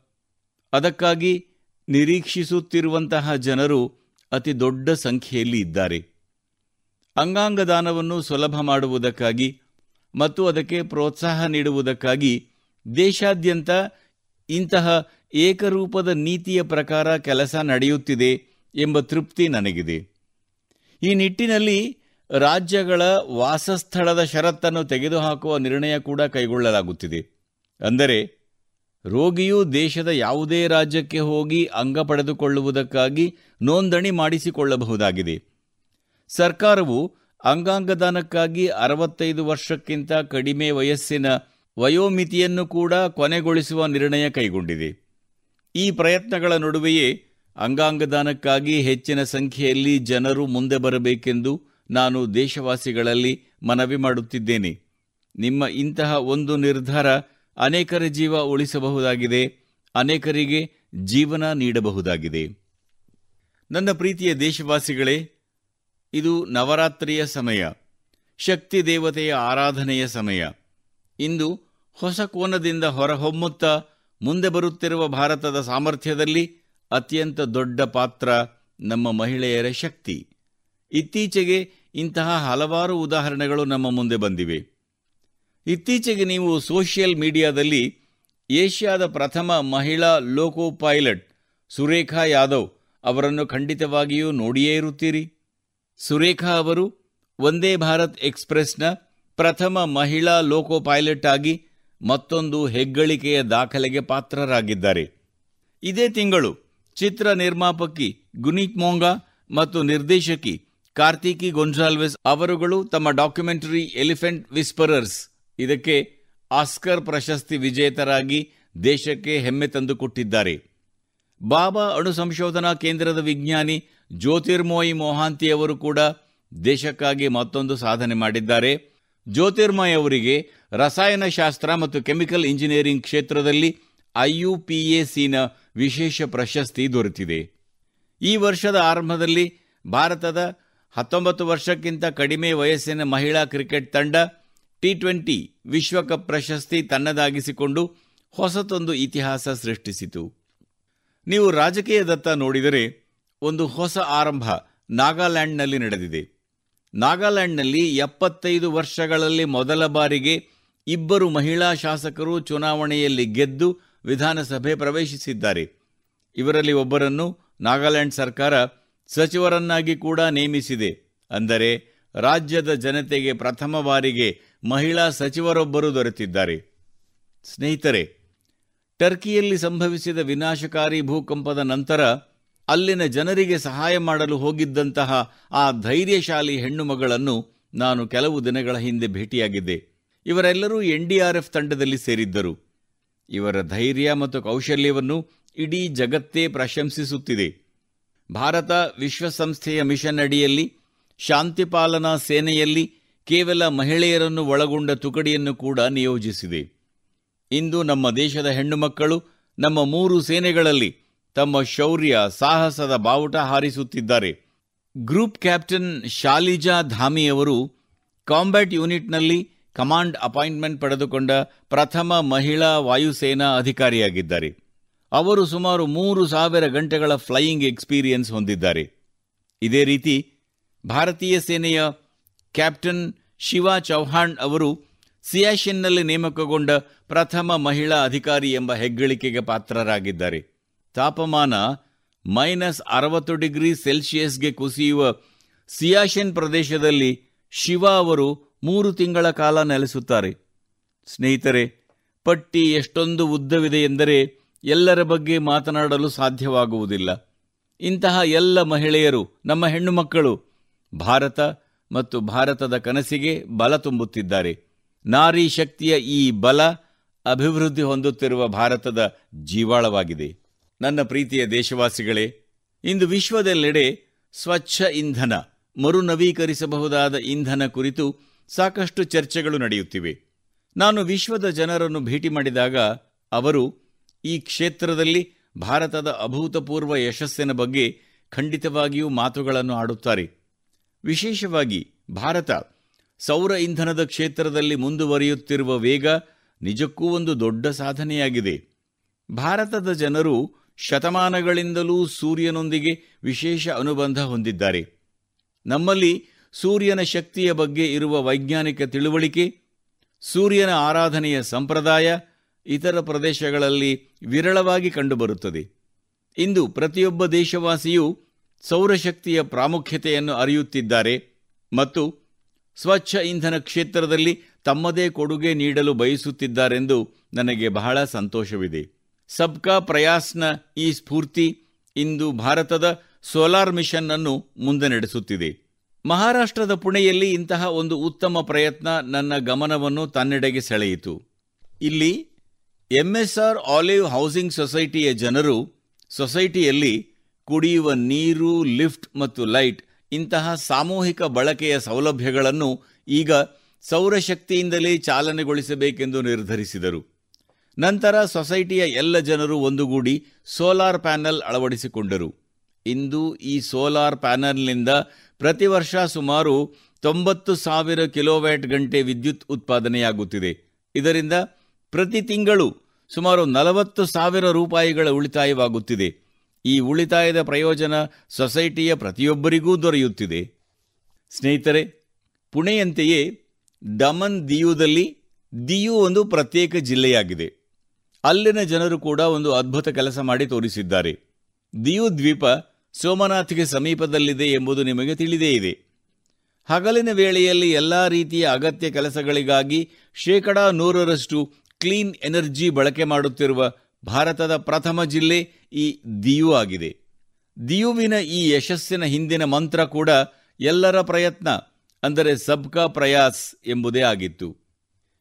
ಅದಕ್ಕಾಗಿ ನಿರೀಕ್ಷಿಸುತ್ತಿರುವಂತಹ ಜನರು ಅತಿ ದೊಡ್ಡ ಸಂಖ್ಯೆಯಲ್ಲಿ ಇದ್ದಾರೆ. ಅಂಗಾಂಗ ದಾನವನ್ನು ಸುಲಭ ಮಾಡುವುದಕ್ಕಾಗಿ ಮತ್ತು ಅದಕ್ಕೆ ಪ್ರೋತ್ಸಾಹ ನೀಡುವುದಕ್ಕಾಗಿ ದೇಶಾದ್ಯಂತ ಇಂತಹ ಏಕರೂಪದ ನೀತಿಯ ಪ್ರಕಾರ ಕೆಲಸ ನಡೆಯುತ್ತಿದೆ ಎಂಬ ತೃಪ್ತಿ ನನಗಿದೆ. ಈ ನಿಟ್ಟಿನಲ್ಲಿ ರಾಜ್ಯಗಳ ವಾಸಸ್ಥಳದ ಷರತ್ತನ್ನು ತೆಗೆದುಹಾಕುವ ನಿರ್ಣಯ ಕೂಡ ಕೈಗೊಳ್ಳಲಾಗುತ್ತಿದೆ. ಅಂದರೆ ರೋಗಿಯು ದೇಶದ ಯಾವುದೇ ರಾಜ್ಯಕ್ಕೆ ಹೋಗಿ ಅಂಗ ಪಡೆದುಕೊಳ್ಳುವುದಕ್ಕಾಗಿ ನೋಂದಣಿ ಮಾಡಿಸಿಕೊಳ್ಳಬಹುದಾಗಿದೆ. ಸರ್ಕಾರವು ಅಂಗಾಂಗದಾನಕ್ಕಾಗಿ ಅರವತ್ತೈದು ವರ್ಷಕ್ಕಿಂತ ಕಡಿಮೆ ವಯಸ್ಸಿನ ವಯೋಮಿತಿಯನ್ನು ಕೂಡ ಕೊನೆಗೊಳಿಸುವ ನಿರ್ಣಯ ಕೈಗೊಂಡಿದೆ. ಈ ಪ್ರಯತ್ನಗಳ ನಡುವೆಯೇ ಅಂಗಾಂಗದಾನಕ್ಕಾಗಿ ಹೆಚ್ಚಿನ ಸಂಖ್ಯೆಯಲ್ಲಿ ಜನರು ಮುಂದೆ ಬರಬೇಕೆಂದು ನಾನು ದೇಶವಾಸಿಗಳಲ್ಲಿ ಮನವಿ ಮಾಡುತ್ತಿದ್ದೇನೆ. ನಿಮ್ಮ ಇಂತಹ ಒಂದು ನಿರ್ಧಾರ ಅನೇಕರ ಜೀವ ಉಳಿಸಬಹುದಾಗಿದೆ, ಅನೇಕರಿಗೆ ಜೀವನ ನೀಡಬಹುದಾಗಿದೆ. ನನ್ನ ಪ್ರೀತಿಯ ದೇಶವಾಸಿಗಳೇ, ಇದು ನವರಾತ್ರಿಯ ಸಮಯ, ಶಕ್ತಿ ದೇವತೆಯ ಆರಾಧನೆಯ ಸಮಯ. ಇಂದು ಹೊಸ ಕೋನದಿಂದ ಹೊರಹೊಮ್ಮುತ್ತಾ ಮುಂದೆ ಬರುತ್ತಿರುವ ಭಾರತದ ಸಾಮರ್ಥ್ಯದಲ್ಲಿ ಅತ್ಯಂತ ದೊಡ್ಡ ಪಾತ್ರ ನಮ್ಮ ಮಹಿಳೆಯರ ಶಕ್ತಿ. ಇತ್ತೀಚೆಗೆ ಇಂತಹ ಹಲವಾರು ಉದಾಹರಣೆಗಳು ನಮ್ಮ ಮುಂದೆ ಬಂದಿವೆ. ಇತ್ತೀಚೆಗೆ ನೀವು ಸೋಷಿಯಲ್ ಮೀಡಿಯಾದಲ್ಲಿ ಏಷ್ಯಾದ ಪ್ರಥಮ ಮಹಿಳಾ ಲೋಕೋ ಪೈಲಟ್ ಸುರೇಖಾ ಯಾದವ್ ಅವರನ್ನು ಖಂಡಿತವಾಗಿಯೂ ನೋಡಿಯೇ ಇರುತ್ತೀರಿ. ಸುರೇಖಾ ಅವರು ವಂದೇ ಭಾರತ್ ಎಕ್ಸ್ಪ್ರೆಸ್ನ ಪ್ರಥಮ ಮಹಿಳಾ ಲೋಕೋ ಪೈಲಟ್ ಆಗಿ ಮತ್ತೊಂದು ಹೆಗ್ಗಳಿಕೆಯ ದಾಖಲೆಗೆ ಪಾತ್ರರಾಗಿದ್ದಾರೆ. ಇದೇ ತಿಂಗಳು ಚಿತ್ರ ನಿರ್ಮಾಪಕಿ ಗುನೀತ್ ಮೋಂಗಾ ಮತ್ತು ನಿರ್ದೇಶಕಿ ಕಾರ್ತಿಕಿ ಗೊಂಜಾಲ್ವೆಸ್ ಅವರುಗಳು ತಮ್ಮ ಡಾಕ್ಯುಮೆಂಟರಿ ಎಲಿಫೆಂಟ್ ವಿಸ್ಪರರ್ಸ್ ಇದಕ್ಕೆ ಆಸ್ಕರ್ ಪ್ರಶಸ್ತಿ ವಿಜೇತರಾಗಿ ದೇಶಕ್ಕೆ ಹೆಮ್ಮೆ ತಂದುಕೊಟ್ಟಿದ್ದಾರೆ ಬಾಬಾ ಅಣು ಸಂಶೋಧನಾ ಕೇಂದ್ರದ ವಿಜ್ಞಾನಿ ಜ್ಯೋತಿರ್ಮೋಯಿ ಮೊಹಾಂತಿ ಅವರು ಕೂಡ ದೇಶಕ್ಕಾಗಿ ಮತ್ತೊಂದು ಸಾಧನೆ ಮಾಡಿದ್ದಾರೆ. ಜ್ಯೋತಿರ್ಮಯ್ ಅವರಿಗೆ ರಸಾಯನಶಾಸ್ತ್ರ ಮತ್ತು ಕೆಮಿಕಲ್ ಇಂಜಿನಿಯರಿಂಗ್ ಕ್ಷೇತ್ರದಲ್ಲಿ ಐಯುಪಿಎಸಿನ ವಿಶೇಷ ಪ್ರಶಸ್ತಿ ದೊರೆತಿದೆ. ಈ ವರ್ಷದ ಆರಂಭದಲ್ಲಿ ಭಾರತದ ಹತ್ತೊಂಬತ್ತು ವರ್ಷಕ್ಕಿಂತ ಕಡಿಮೆ ವಯಸ್ಸಿನ ಮಹಿಳಾ ಕ್ರಿಕೆಟ್ ತಂಡ ಟಿ ಟ್ವೆಂಟಿ ವಿಶ್ವಕಪ್ ಪ್ರಶಸ್ತಿ ತನ್ನದಾಗಿಸಿಕೊಂಡು ಹೊಸತೊಂದು ಇತಿಹಾಸ ಸೃಷ್ಟಿಸಿತು. ನೀವು ರಾಜಕೀಯದತ್ತ ನೋಡಿದರೆ ಒಂದು ಹೊಸ ಆರಂಭ ನಾಗಾಲ್ಯಾಂಡ್ನಲ್ಲಿ ನಡೆದಿದೆ. ನಾಗಾಲ್ಯಾಂಡ್ನಲ್ಲಿ ಎಪ್ಪತ್ತೈದು ವರ್ಷಗಳಲ್ಲಿ ಮೊದಲ ಬಾರಿಗೆ ಇಬ್ಬರು ಮಹಿಳಾ ಶಾಸಕರು ಚುನಾವಣೆಯಲ್ಲಿ ಗೆದ್ದು ವಿಧಾನಸಭೆ ಪ್ರವೇಶಿಸಿದ್ದಾರೆ. ಇವರಲ್ಲಿ ಒಬ್ಬರನ್ನು ನಾಗಾಲ್ಯಾಂಡ್ ಸರ್ಕಾರ ಸಚಿವರನ್ನಾಗಿ ಕೂಡ ನೇಮಿಸಿದೆ. ಅಂದರೆ ರಾಜ್ಯದ ಜನತೆಗೆ ಪ್ರಥಮ ಬಾರಿಗೆ ಮಹಿಳಾ ಸಚಿವರೊಬ್ಬರು ದೊರೆತಿದ್ದಾರೆ. ಸ್ನೇಹಿತರೆ, ಟರ್ಕಿಯಲ್ಲಿ ಸಂಭವಿಸಿದ ವಿನಾಶಕಾರಿ ಭೂಕಂಪದ ನಂತರ ಅಲ್ಲಿನ ಜನರಿಗೆ ಸಹಾಯ ಮಾಡಲು ಹೋಗಿದ್ದಂತಹ ಆ ಧೈರ್ಯಶಾಲಿ ಹೆಣ್ಣು ಮಗಳನ್ನು ನಾನು ಕೆಲವು ದಿನಗಳ ಹಿಂದೆ ಭೇಟಿಯಾಗಿದ್ದೆ. ಇವರೆಲ್ಲರೂ ಎನ್ಡಿಆರ್ಎಫ್ ತಂಡದಲ್ಲಿ ಸೇರಿದ್ದರು. ಇವರ ಧೈರ್ಯ ಮತ್ತು ಕೌಶಲ್ಯವನ್ನು ಇಡೀ ಜಗತ್ತೇ ಪ್ರಶಂಸಿಸುತ್ತಿದೆ. ಭಾರತ ವಿಶ್ವಸಂಸ್ಥೆಯ ಮಿಷನ್ ಅಡಿಯಲ್ಲಿ ಶಾಂತಿಪಾಲನಾ ಸೇನೆಯಲ್ಲಿ ಕೇವಲ ಮಹಿಳೆಯರನ್ನು ಒಳಗೊಂಡ ತುಕಡಿಯನ್ನು ಕೂಡ ನಿಯೋಜಿಸಿದೆ. ಇಂದು ನಮ್ಮ ದೇಶದ ಹೆಣ್ಣುಮಕ್ಕಳು ನಮ್ಮ ಮೂರು ಸೇನೆಗಳಲ್ಲಿ ತಮ್ಮ ಶೌರ್ಯ, ಸಾಹಸದ ಬಾವುಟ ಹಾರಿಸುತ್ತಿದ್ದಾರೆ. ಗ್ರೂಪ್ ಕ್ಯಾಪ್ಟನ್ ಶಾಲಿಜಾ ಧಾಮಿಯವರು ಕಾಂಬ್ಯಾಟ್ ಯೂನಿಟ್ನಲ್ಲಿ ಕಮಾಂಡ್ ಅಪಾಯಿಂಟ್ಮೆಂಟ್ ಪಡೆದುಕೊಂಡ ಪ್ರಥಮ ಮಹಿಳಾ ವಾಯುಸೇನಾ ಅಧಿಕಾರಿಯಾಗಿದ್ದಾರೆ. ಅವರು ಸುಮಾರು ಮೂರು ಸಾವಿರ ಗಂಟೆಗಳ ಫ್ಲೈಯಿಂಗ್ ಎಕ್ಸ್ಪೀರಿಯನ್ಸ್ ಹೊಂದಿದ್ದಾರೆ. ಇದೇ ರೀತಿ ಭಾರತೀಯ ಸೇನೆಯ ಕ್ಯಾಪ್ಟನ್ ಶಿವಾ ಚೌಹಾಣ್ ಅವರು ಸಿಯಾಶಿನ್ನಲ್ಲಿ ನೇಮಕಗೊಂಡ ಪ್ರಥಮ ಮಹಿಳಾ ಅಧಿಕಾರಿ ಎಂಬ ಹೆಗ್ಗಳಿಕೆಗೆ ಪಾತ್ರರಾಗಿದ್ದಾರೆ. ತಾಪಮಾನ ಮೈನಸ್ ಅರವತ್ತು ಡಿಗ್ರಿ ಸೆಲ್ಸಿಯಸ್ಗೆ ಕುಸಿಯುವ ಸಿಯಾಶಿನ್ ಪ್ರದೇಶದಲ್ಲಿ ಶಿವಾ ಅವರು ಮೂರು ತಿಂಗಳ ಕಾಲ ನೆಲೆಸುತ್ತಾರೆ. ಸ್ನೇಹಿತರೆ, ಪಟ್ಟಿ ಎಷ್ಟೊಂದು ಉದ್ದವಿದೆ ಎಂದರೆ ಎಲ್ಲರ ಬಗ್ಗೆ ಮಾತನಾಡಲು ಸಾಧ್ಯವಾಗುವುದಿಲ್ಲ. ಇಂತಹ ಎಲ್ಲ ಮಹಿಳೆಯರು, ನಮ್ಮ ಹೆಣ್ಣು ಮಕ್ಕಳು ಭಾರತ ಮತ್ತು ಭಾರತದ ಕನಸಿಗೆ ಬಲ ತುಂಬುತ್ತಿದ್ದಾರೆ. ನಾರಿ ಶಕ್ತಿಯ ಈ ಬಲ ಅಭಿವೃದ್ಧಿ ಹೊಂದುತ್ತಿರುವ ಭಾರತದ ಜೀವಾಳವಾಗಿದೆ. ನನ್ನ ಪ್ರೀತಿಯ ದೇಶವಾಸಿಗಳೇ, ಇಂದು ವಿಶ್ವದೆಲ್ಲೆಡೆ ಸ್ವಚ್ಛ ಇಂಧನ, ಮರುನವೀಕರಿಸಬಹುದಾದ ಇಂಧನ ಕುರಿತು ಸಾಕಷ್ಟು ಚರ್ಚೆಗಳು ನಡೆಯುತ್ತಿವೆ. ನಾನು ವಿಶ್ವದ ಜನರನ್ನು ಭೇಟಿ ಮಾಡಿದಾಗ ಅವರು, ಈ ಕ್ಷೇತ್ರದಲ್ಲಿ ಭಾರತದ ಅಭೂತಪೂರ್ವ ಯಶಸ್ಸಿನ ಬಗ್ಗೆ ಖಂಡಿತವಾಗಿಯೂ ಮಾತುಗಳನ್ನು ಆಡುತ್ತಾರೆ. ವಿಶೇಷವಾಗಿ ಭಾರತ ಸೌರ ಇಂಧನದ ಕ್ಷೇತ್ರದಲ್ಲಿ ಮುಂದುವರಿಯುತ್ತಿರುವ ವೇಗ ನಿಜಕ್ಕೂ ಒಂದು ದೊಡ್ಡ ಸಾಧನೆಯಾಗಿದೆ. ಭಾರತದ ಜನರು ಶತಮಾನಗಳಿಂದಲೂ ಸೂರ್ಯನೊಂದಿಗೆ ವಿಶೇಷ ಅನುಬಂಧ ಹೊಂದಿದ್ದಾರೆ. ನಮ್ಮಲ್ಲಿ ಸೂರ್ಯನ ಶಕ್ತಿಯ ಬಗ್ಗೆ ಇರುವ ವೈಜ್ಞಾನಿಕ ತಿಳುವಳಿಕೆ, ಸೂರ್ಯನ ಆರಾಧನೆಯ ಸಂಪ್ರದಾಯ ಇತರ ಪ್ರದೇಶಗಳಲ್ಲಿ ವಿರಳವಾಗಿ ಕಂಡುಬರುತ್ತದೆ. ಇಂದು ಪ್ರತಿಯೊಬ್ಬ ದೇಶವಾಸಿಯೂ ಸೌರಶಕ್ತಿಯ ಪ್ರಾಮುಖ್ಯತೆಯನ್ನು ಅರಿಯುತ್ತಿದ್ದಾರೆ ಮತ್ತು ಸ್ವಚ್ಛ ಇಂಧನ ಕ್ಷೇತ್ರದಲ್ಲಿ ತಮ್ಮದೇ ಕೊಡುಗೆ ನೀಡಲು ಬಯಸುತ್ತಿದ್ದಾರೆಂದು ನನಗೆ ಬಹಳ ಸಂತೋಷವಿದೆ. ಸಬ್ಕಾ ಪ್ರಯಾಸ್ನ ಈ ಸ್ಫೂರ್ತಿ ಇಂದು ಭಾರತದ ಸೋಲಾರ್ ಮಿಷನ್ ಅನ್ನು ಮುಂದೆ ನಡೆಸುತ್ತಿದೆ. ಮಹಾರಾಷ್ಟ್ರದ ಪುಣೆಯಲ್ಲಿ ಇಂತಹ ಒಂದು ಉತ್ತಮ ಪ್ರಯತ್ನ ನನ್ನ ಗಮನವನ್ನು ತನ್ನೆಡೆಗೆ ಸೆಳೆಯಿತು. ಇಲ್ಲಿ ಎಂಎಸ್ಆರ್ ಆಲಿವ್ ಹೌಸಿಂಗ್ ಸೊಸೈಟಿಯ ಜನರು ಸೊಸೈಟಿಯಲ್ಲಿ ಕುಡಿಯುವ ನೀರು, ಲಿಫ್ಟ್ ಮತ್ತು ಲೈಟ್ ಇಂತಹ ಸಾಮೂಹಿಕ ಬಳಕೆಯ ಸೌಲಭ್ಯಗಳನ್ನು ಈಗ ಸೌರಶಕ್ತಿಯಿಂದಲೇ ಚಾಲನೆಗೊಳಿಸಬೇಕೆಂದು ನಿರ್ಧರಿಸಿದರು. ನಂತರ ಸೊಸೈಟಿಯ ಎಲ್ಲ ಜನರು ಒಂದುಗೂಡಿ ಸೋಲಾರ್ ಪ್ಯಾನೆಲ್ ಅಳವಡಿಸಿಕೊಂಡರು. ಇಂದು ಈ ಸೋಲಾರ್ ಪ್ಯಾನೆಲ್ನಿಂದ ಪ್ರತಿ ವರ್ಷ ಸುಮಾರು ತೊಂಬತ್ತು ಸಾವಿರ ಕಿಲೋವ್ಯಾಟ್ ಗಂಟೆ ವಿದ್ಯುತ್ ಉತ್ಪಾದನೆಯಾಗುತ್ತಿದೆ. ಇದರಿಂದ ಪ್ರತಿ ತಿಂಗಳು ಸುಮಾರು ನಲವತ್ತು ಸಾವಿರ ರೂಪಾಯಿಗಳ ಉಳಿತಾಯವಾಗುತ್ತಿದೆ. ಈ ಉಳಿತಾಯದ ಪ್ರಯೋಜನ ಸೊಸೈಟಿಯ ಪ್ರತಿಯೊಬ್ಬರಿಗೂ ದೊರೆಯುತ್ತಿದೆ. ಸ್ನೇಹಿತರೆ, ಪುಣೆಯಂತೆಯೇ ದಮನ್ ದಿಯುದಲ್ಲಿ ದಿಯು ಒಂದು ಪ್ರತ್ಯೇಕ ಜಿಲ್ಲೆಯಾಗಿದೆ. ಅಲ್ಲಿನ ಜನರು ಕೂಡ ಒಂದು ಅದ್ಭುತ ಕೆಲಸ ಮಾಡಿ ತೋರಿಸಿದ್ದಾರೆ. ದಿಯು ದ್ವೀಪ ಸೋಮನಾಥ್ಗೆ ಸಮೀಪದಲ್ಲಿದೆ ಎಂಬುದು ನಿಮಗೆ ತಿಳಿದೇ ಇದೆ. ಹಗಲಿನ ವೇಳೆಯಲ್ಲಿ ಎಲ್ಲ ರೀತಿಯ ಅಗತ್ಯ ಕೆಲಸಗಳಿಗಾಗಿ ಶೇಕಡಾ ನೂರರಷ್ಟು ಕ್ಲೀನ್ ಎನರ್ಜಿ ಬಳಕೆ ಮಾಡುತ್ತಿರುವ ಭಾರತದ ಪ್ರಥಮ ಜಿಲ್ಲೆ ಈ ದಿಯು ಆಗಿದೆ. ದಿಯುವಿನ ಈ ಯಶಸ್ಸಿನ ಹಿಂದಿನ ಮಂತ್ರ ಕೂಡ ಎಲ್ಲರ ಪ್ರಯತ್ನ, ಅಂದರೆ ಸಬ್ಕಾ ಪ್ರಯಾಸ್ ಎಂಬುದೇ ಆಗಿತ್ತು.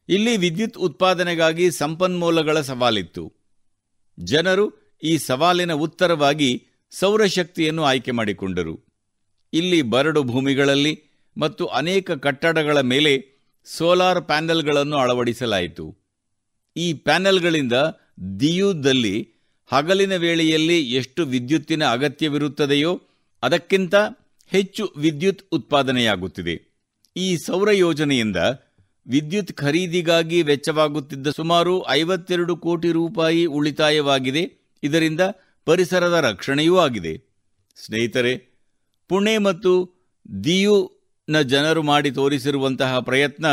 ಇಲ್ಲಿ ವಿದ್ಯುತ್ ಉತ್ಪಾದನೆಗಾಗಿ ಸಂಪನ್ಮೂಲಗಳ ಸವಾಲಿತ್ತು. ಜನರು ಈ ಸವಾಲಿನ ಉತ್ತರವಾಗಿ ಸೌರಶಕ್ತಿಯನ್ನು ಆಯ್ಕೆ ಮಾಡಿಕೊಂಡರು. ಇಲ್ಲಿ ಬರಡು ಭೂಮಿಗಳಲ್ಲಿ ಮತ್ತು ಅನೇಕ ಕಟ್ಟಡಗಳ ಮೇಲೆ ಸೋಲಾರ್ ಪ್ಯಾನೆಲ್ಗಳನ್ನು ಅಳವಡಿಸಲಾಯಿತು. ಈ ಪ್ಯಾನೆಲ್ಗಳಿಂದ ದಿಯುದಲ್ಲಿ ಹಗಲಿನ ವೇಳೆಯಲ್ಲಿ ಎಷ್ಟು ವಿದ್ಯುತ್ತಿನ ಅಗತ್ಯವಿರುತ್ತದೆಯೋ ಅದಕ್ಕಿಂತ ಹೆಚ್ಚು ವಿದ್ಯುತ್ ಉತ್ಪಾದನೆಯಾಗುತ್ತಿದೆ. ಈ ಸೌರ ಯೋಜನೆಯಿಂದ ವಿದ್ಯುತ್ ಖರೀದಿಗಾಗಿ ವೆಚ್ಚವಾಗುತ್ತಿದ್ದ ಸುಮಾರು ಐವತ್ತೆರಡು ಕೋಟಿ ರೂಪಾಯಿ ಉಳಿತಾಯವಾಗಿದೆ. ಇದರಿಂದ ಪರಿಸರದ ರಕ್ಷಣೆಯೂ ಆಗಿದೆ. ಸ್ನೇಹಿತರೆ, ಪುಣೆ ಮತ್ತು ದಿಯುನ ಜನರು ಮಾಡಿ ತೋರಿಸಿರುವಂತಹ ಪ್ರಯತ್ನ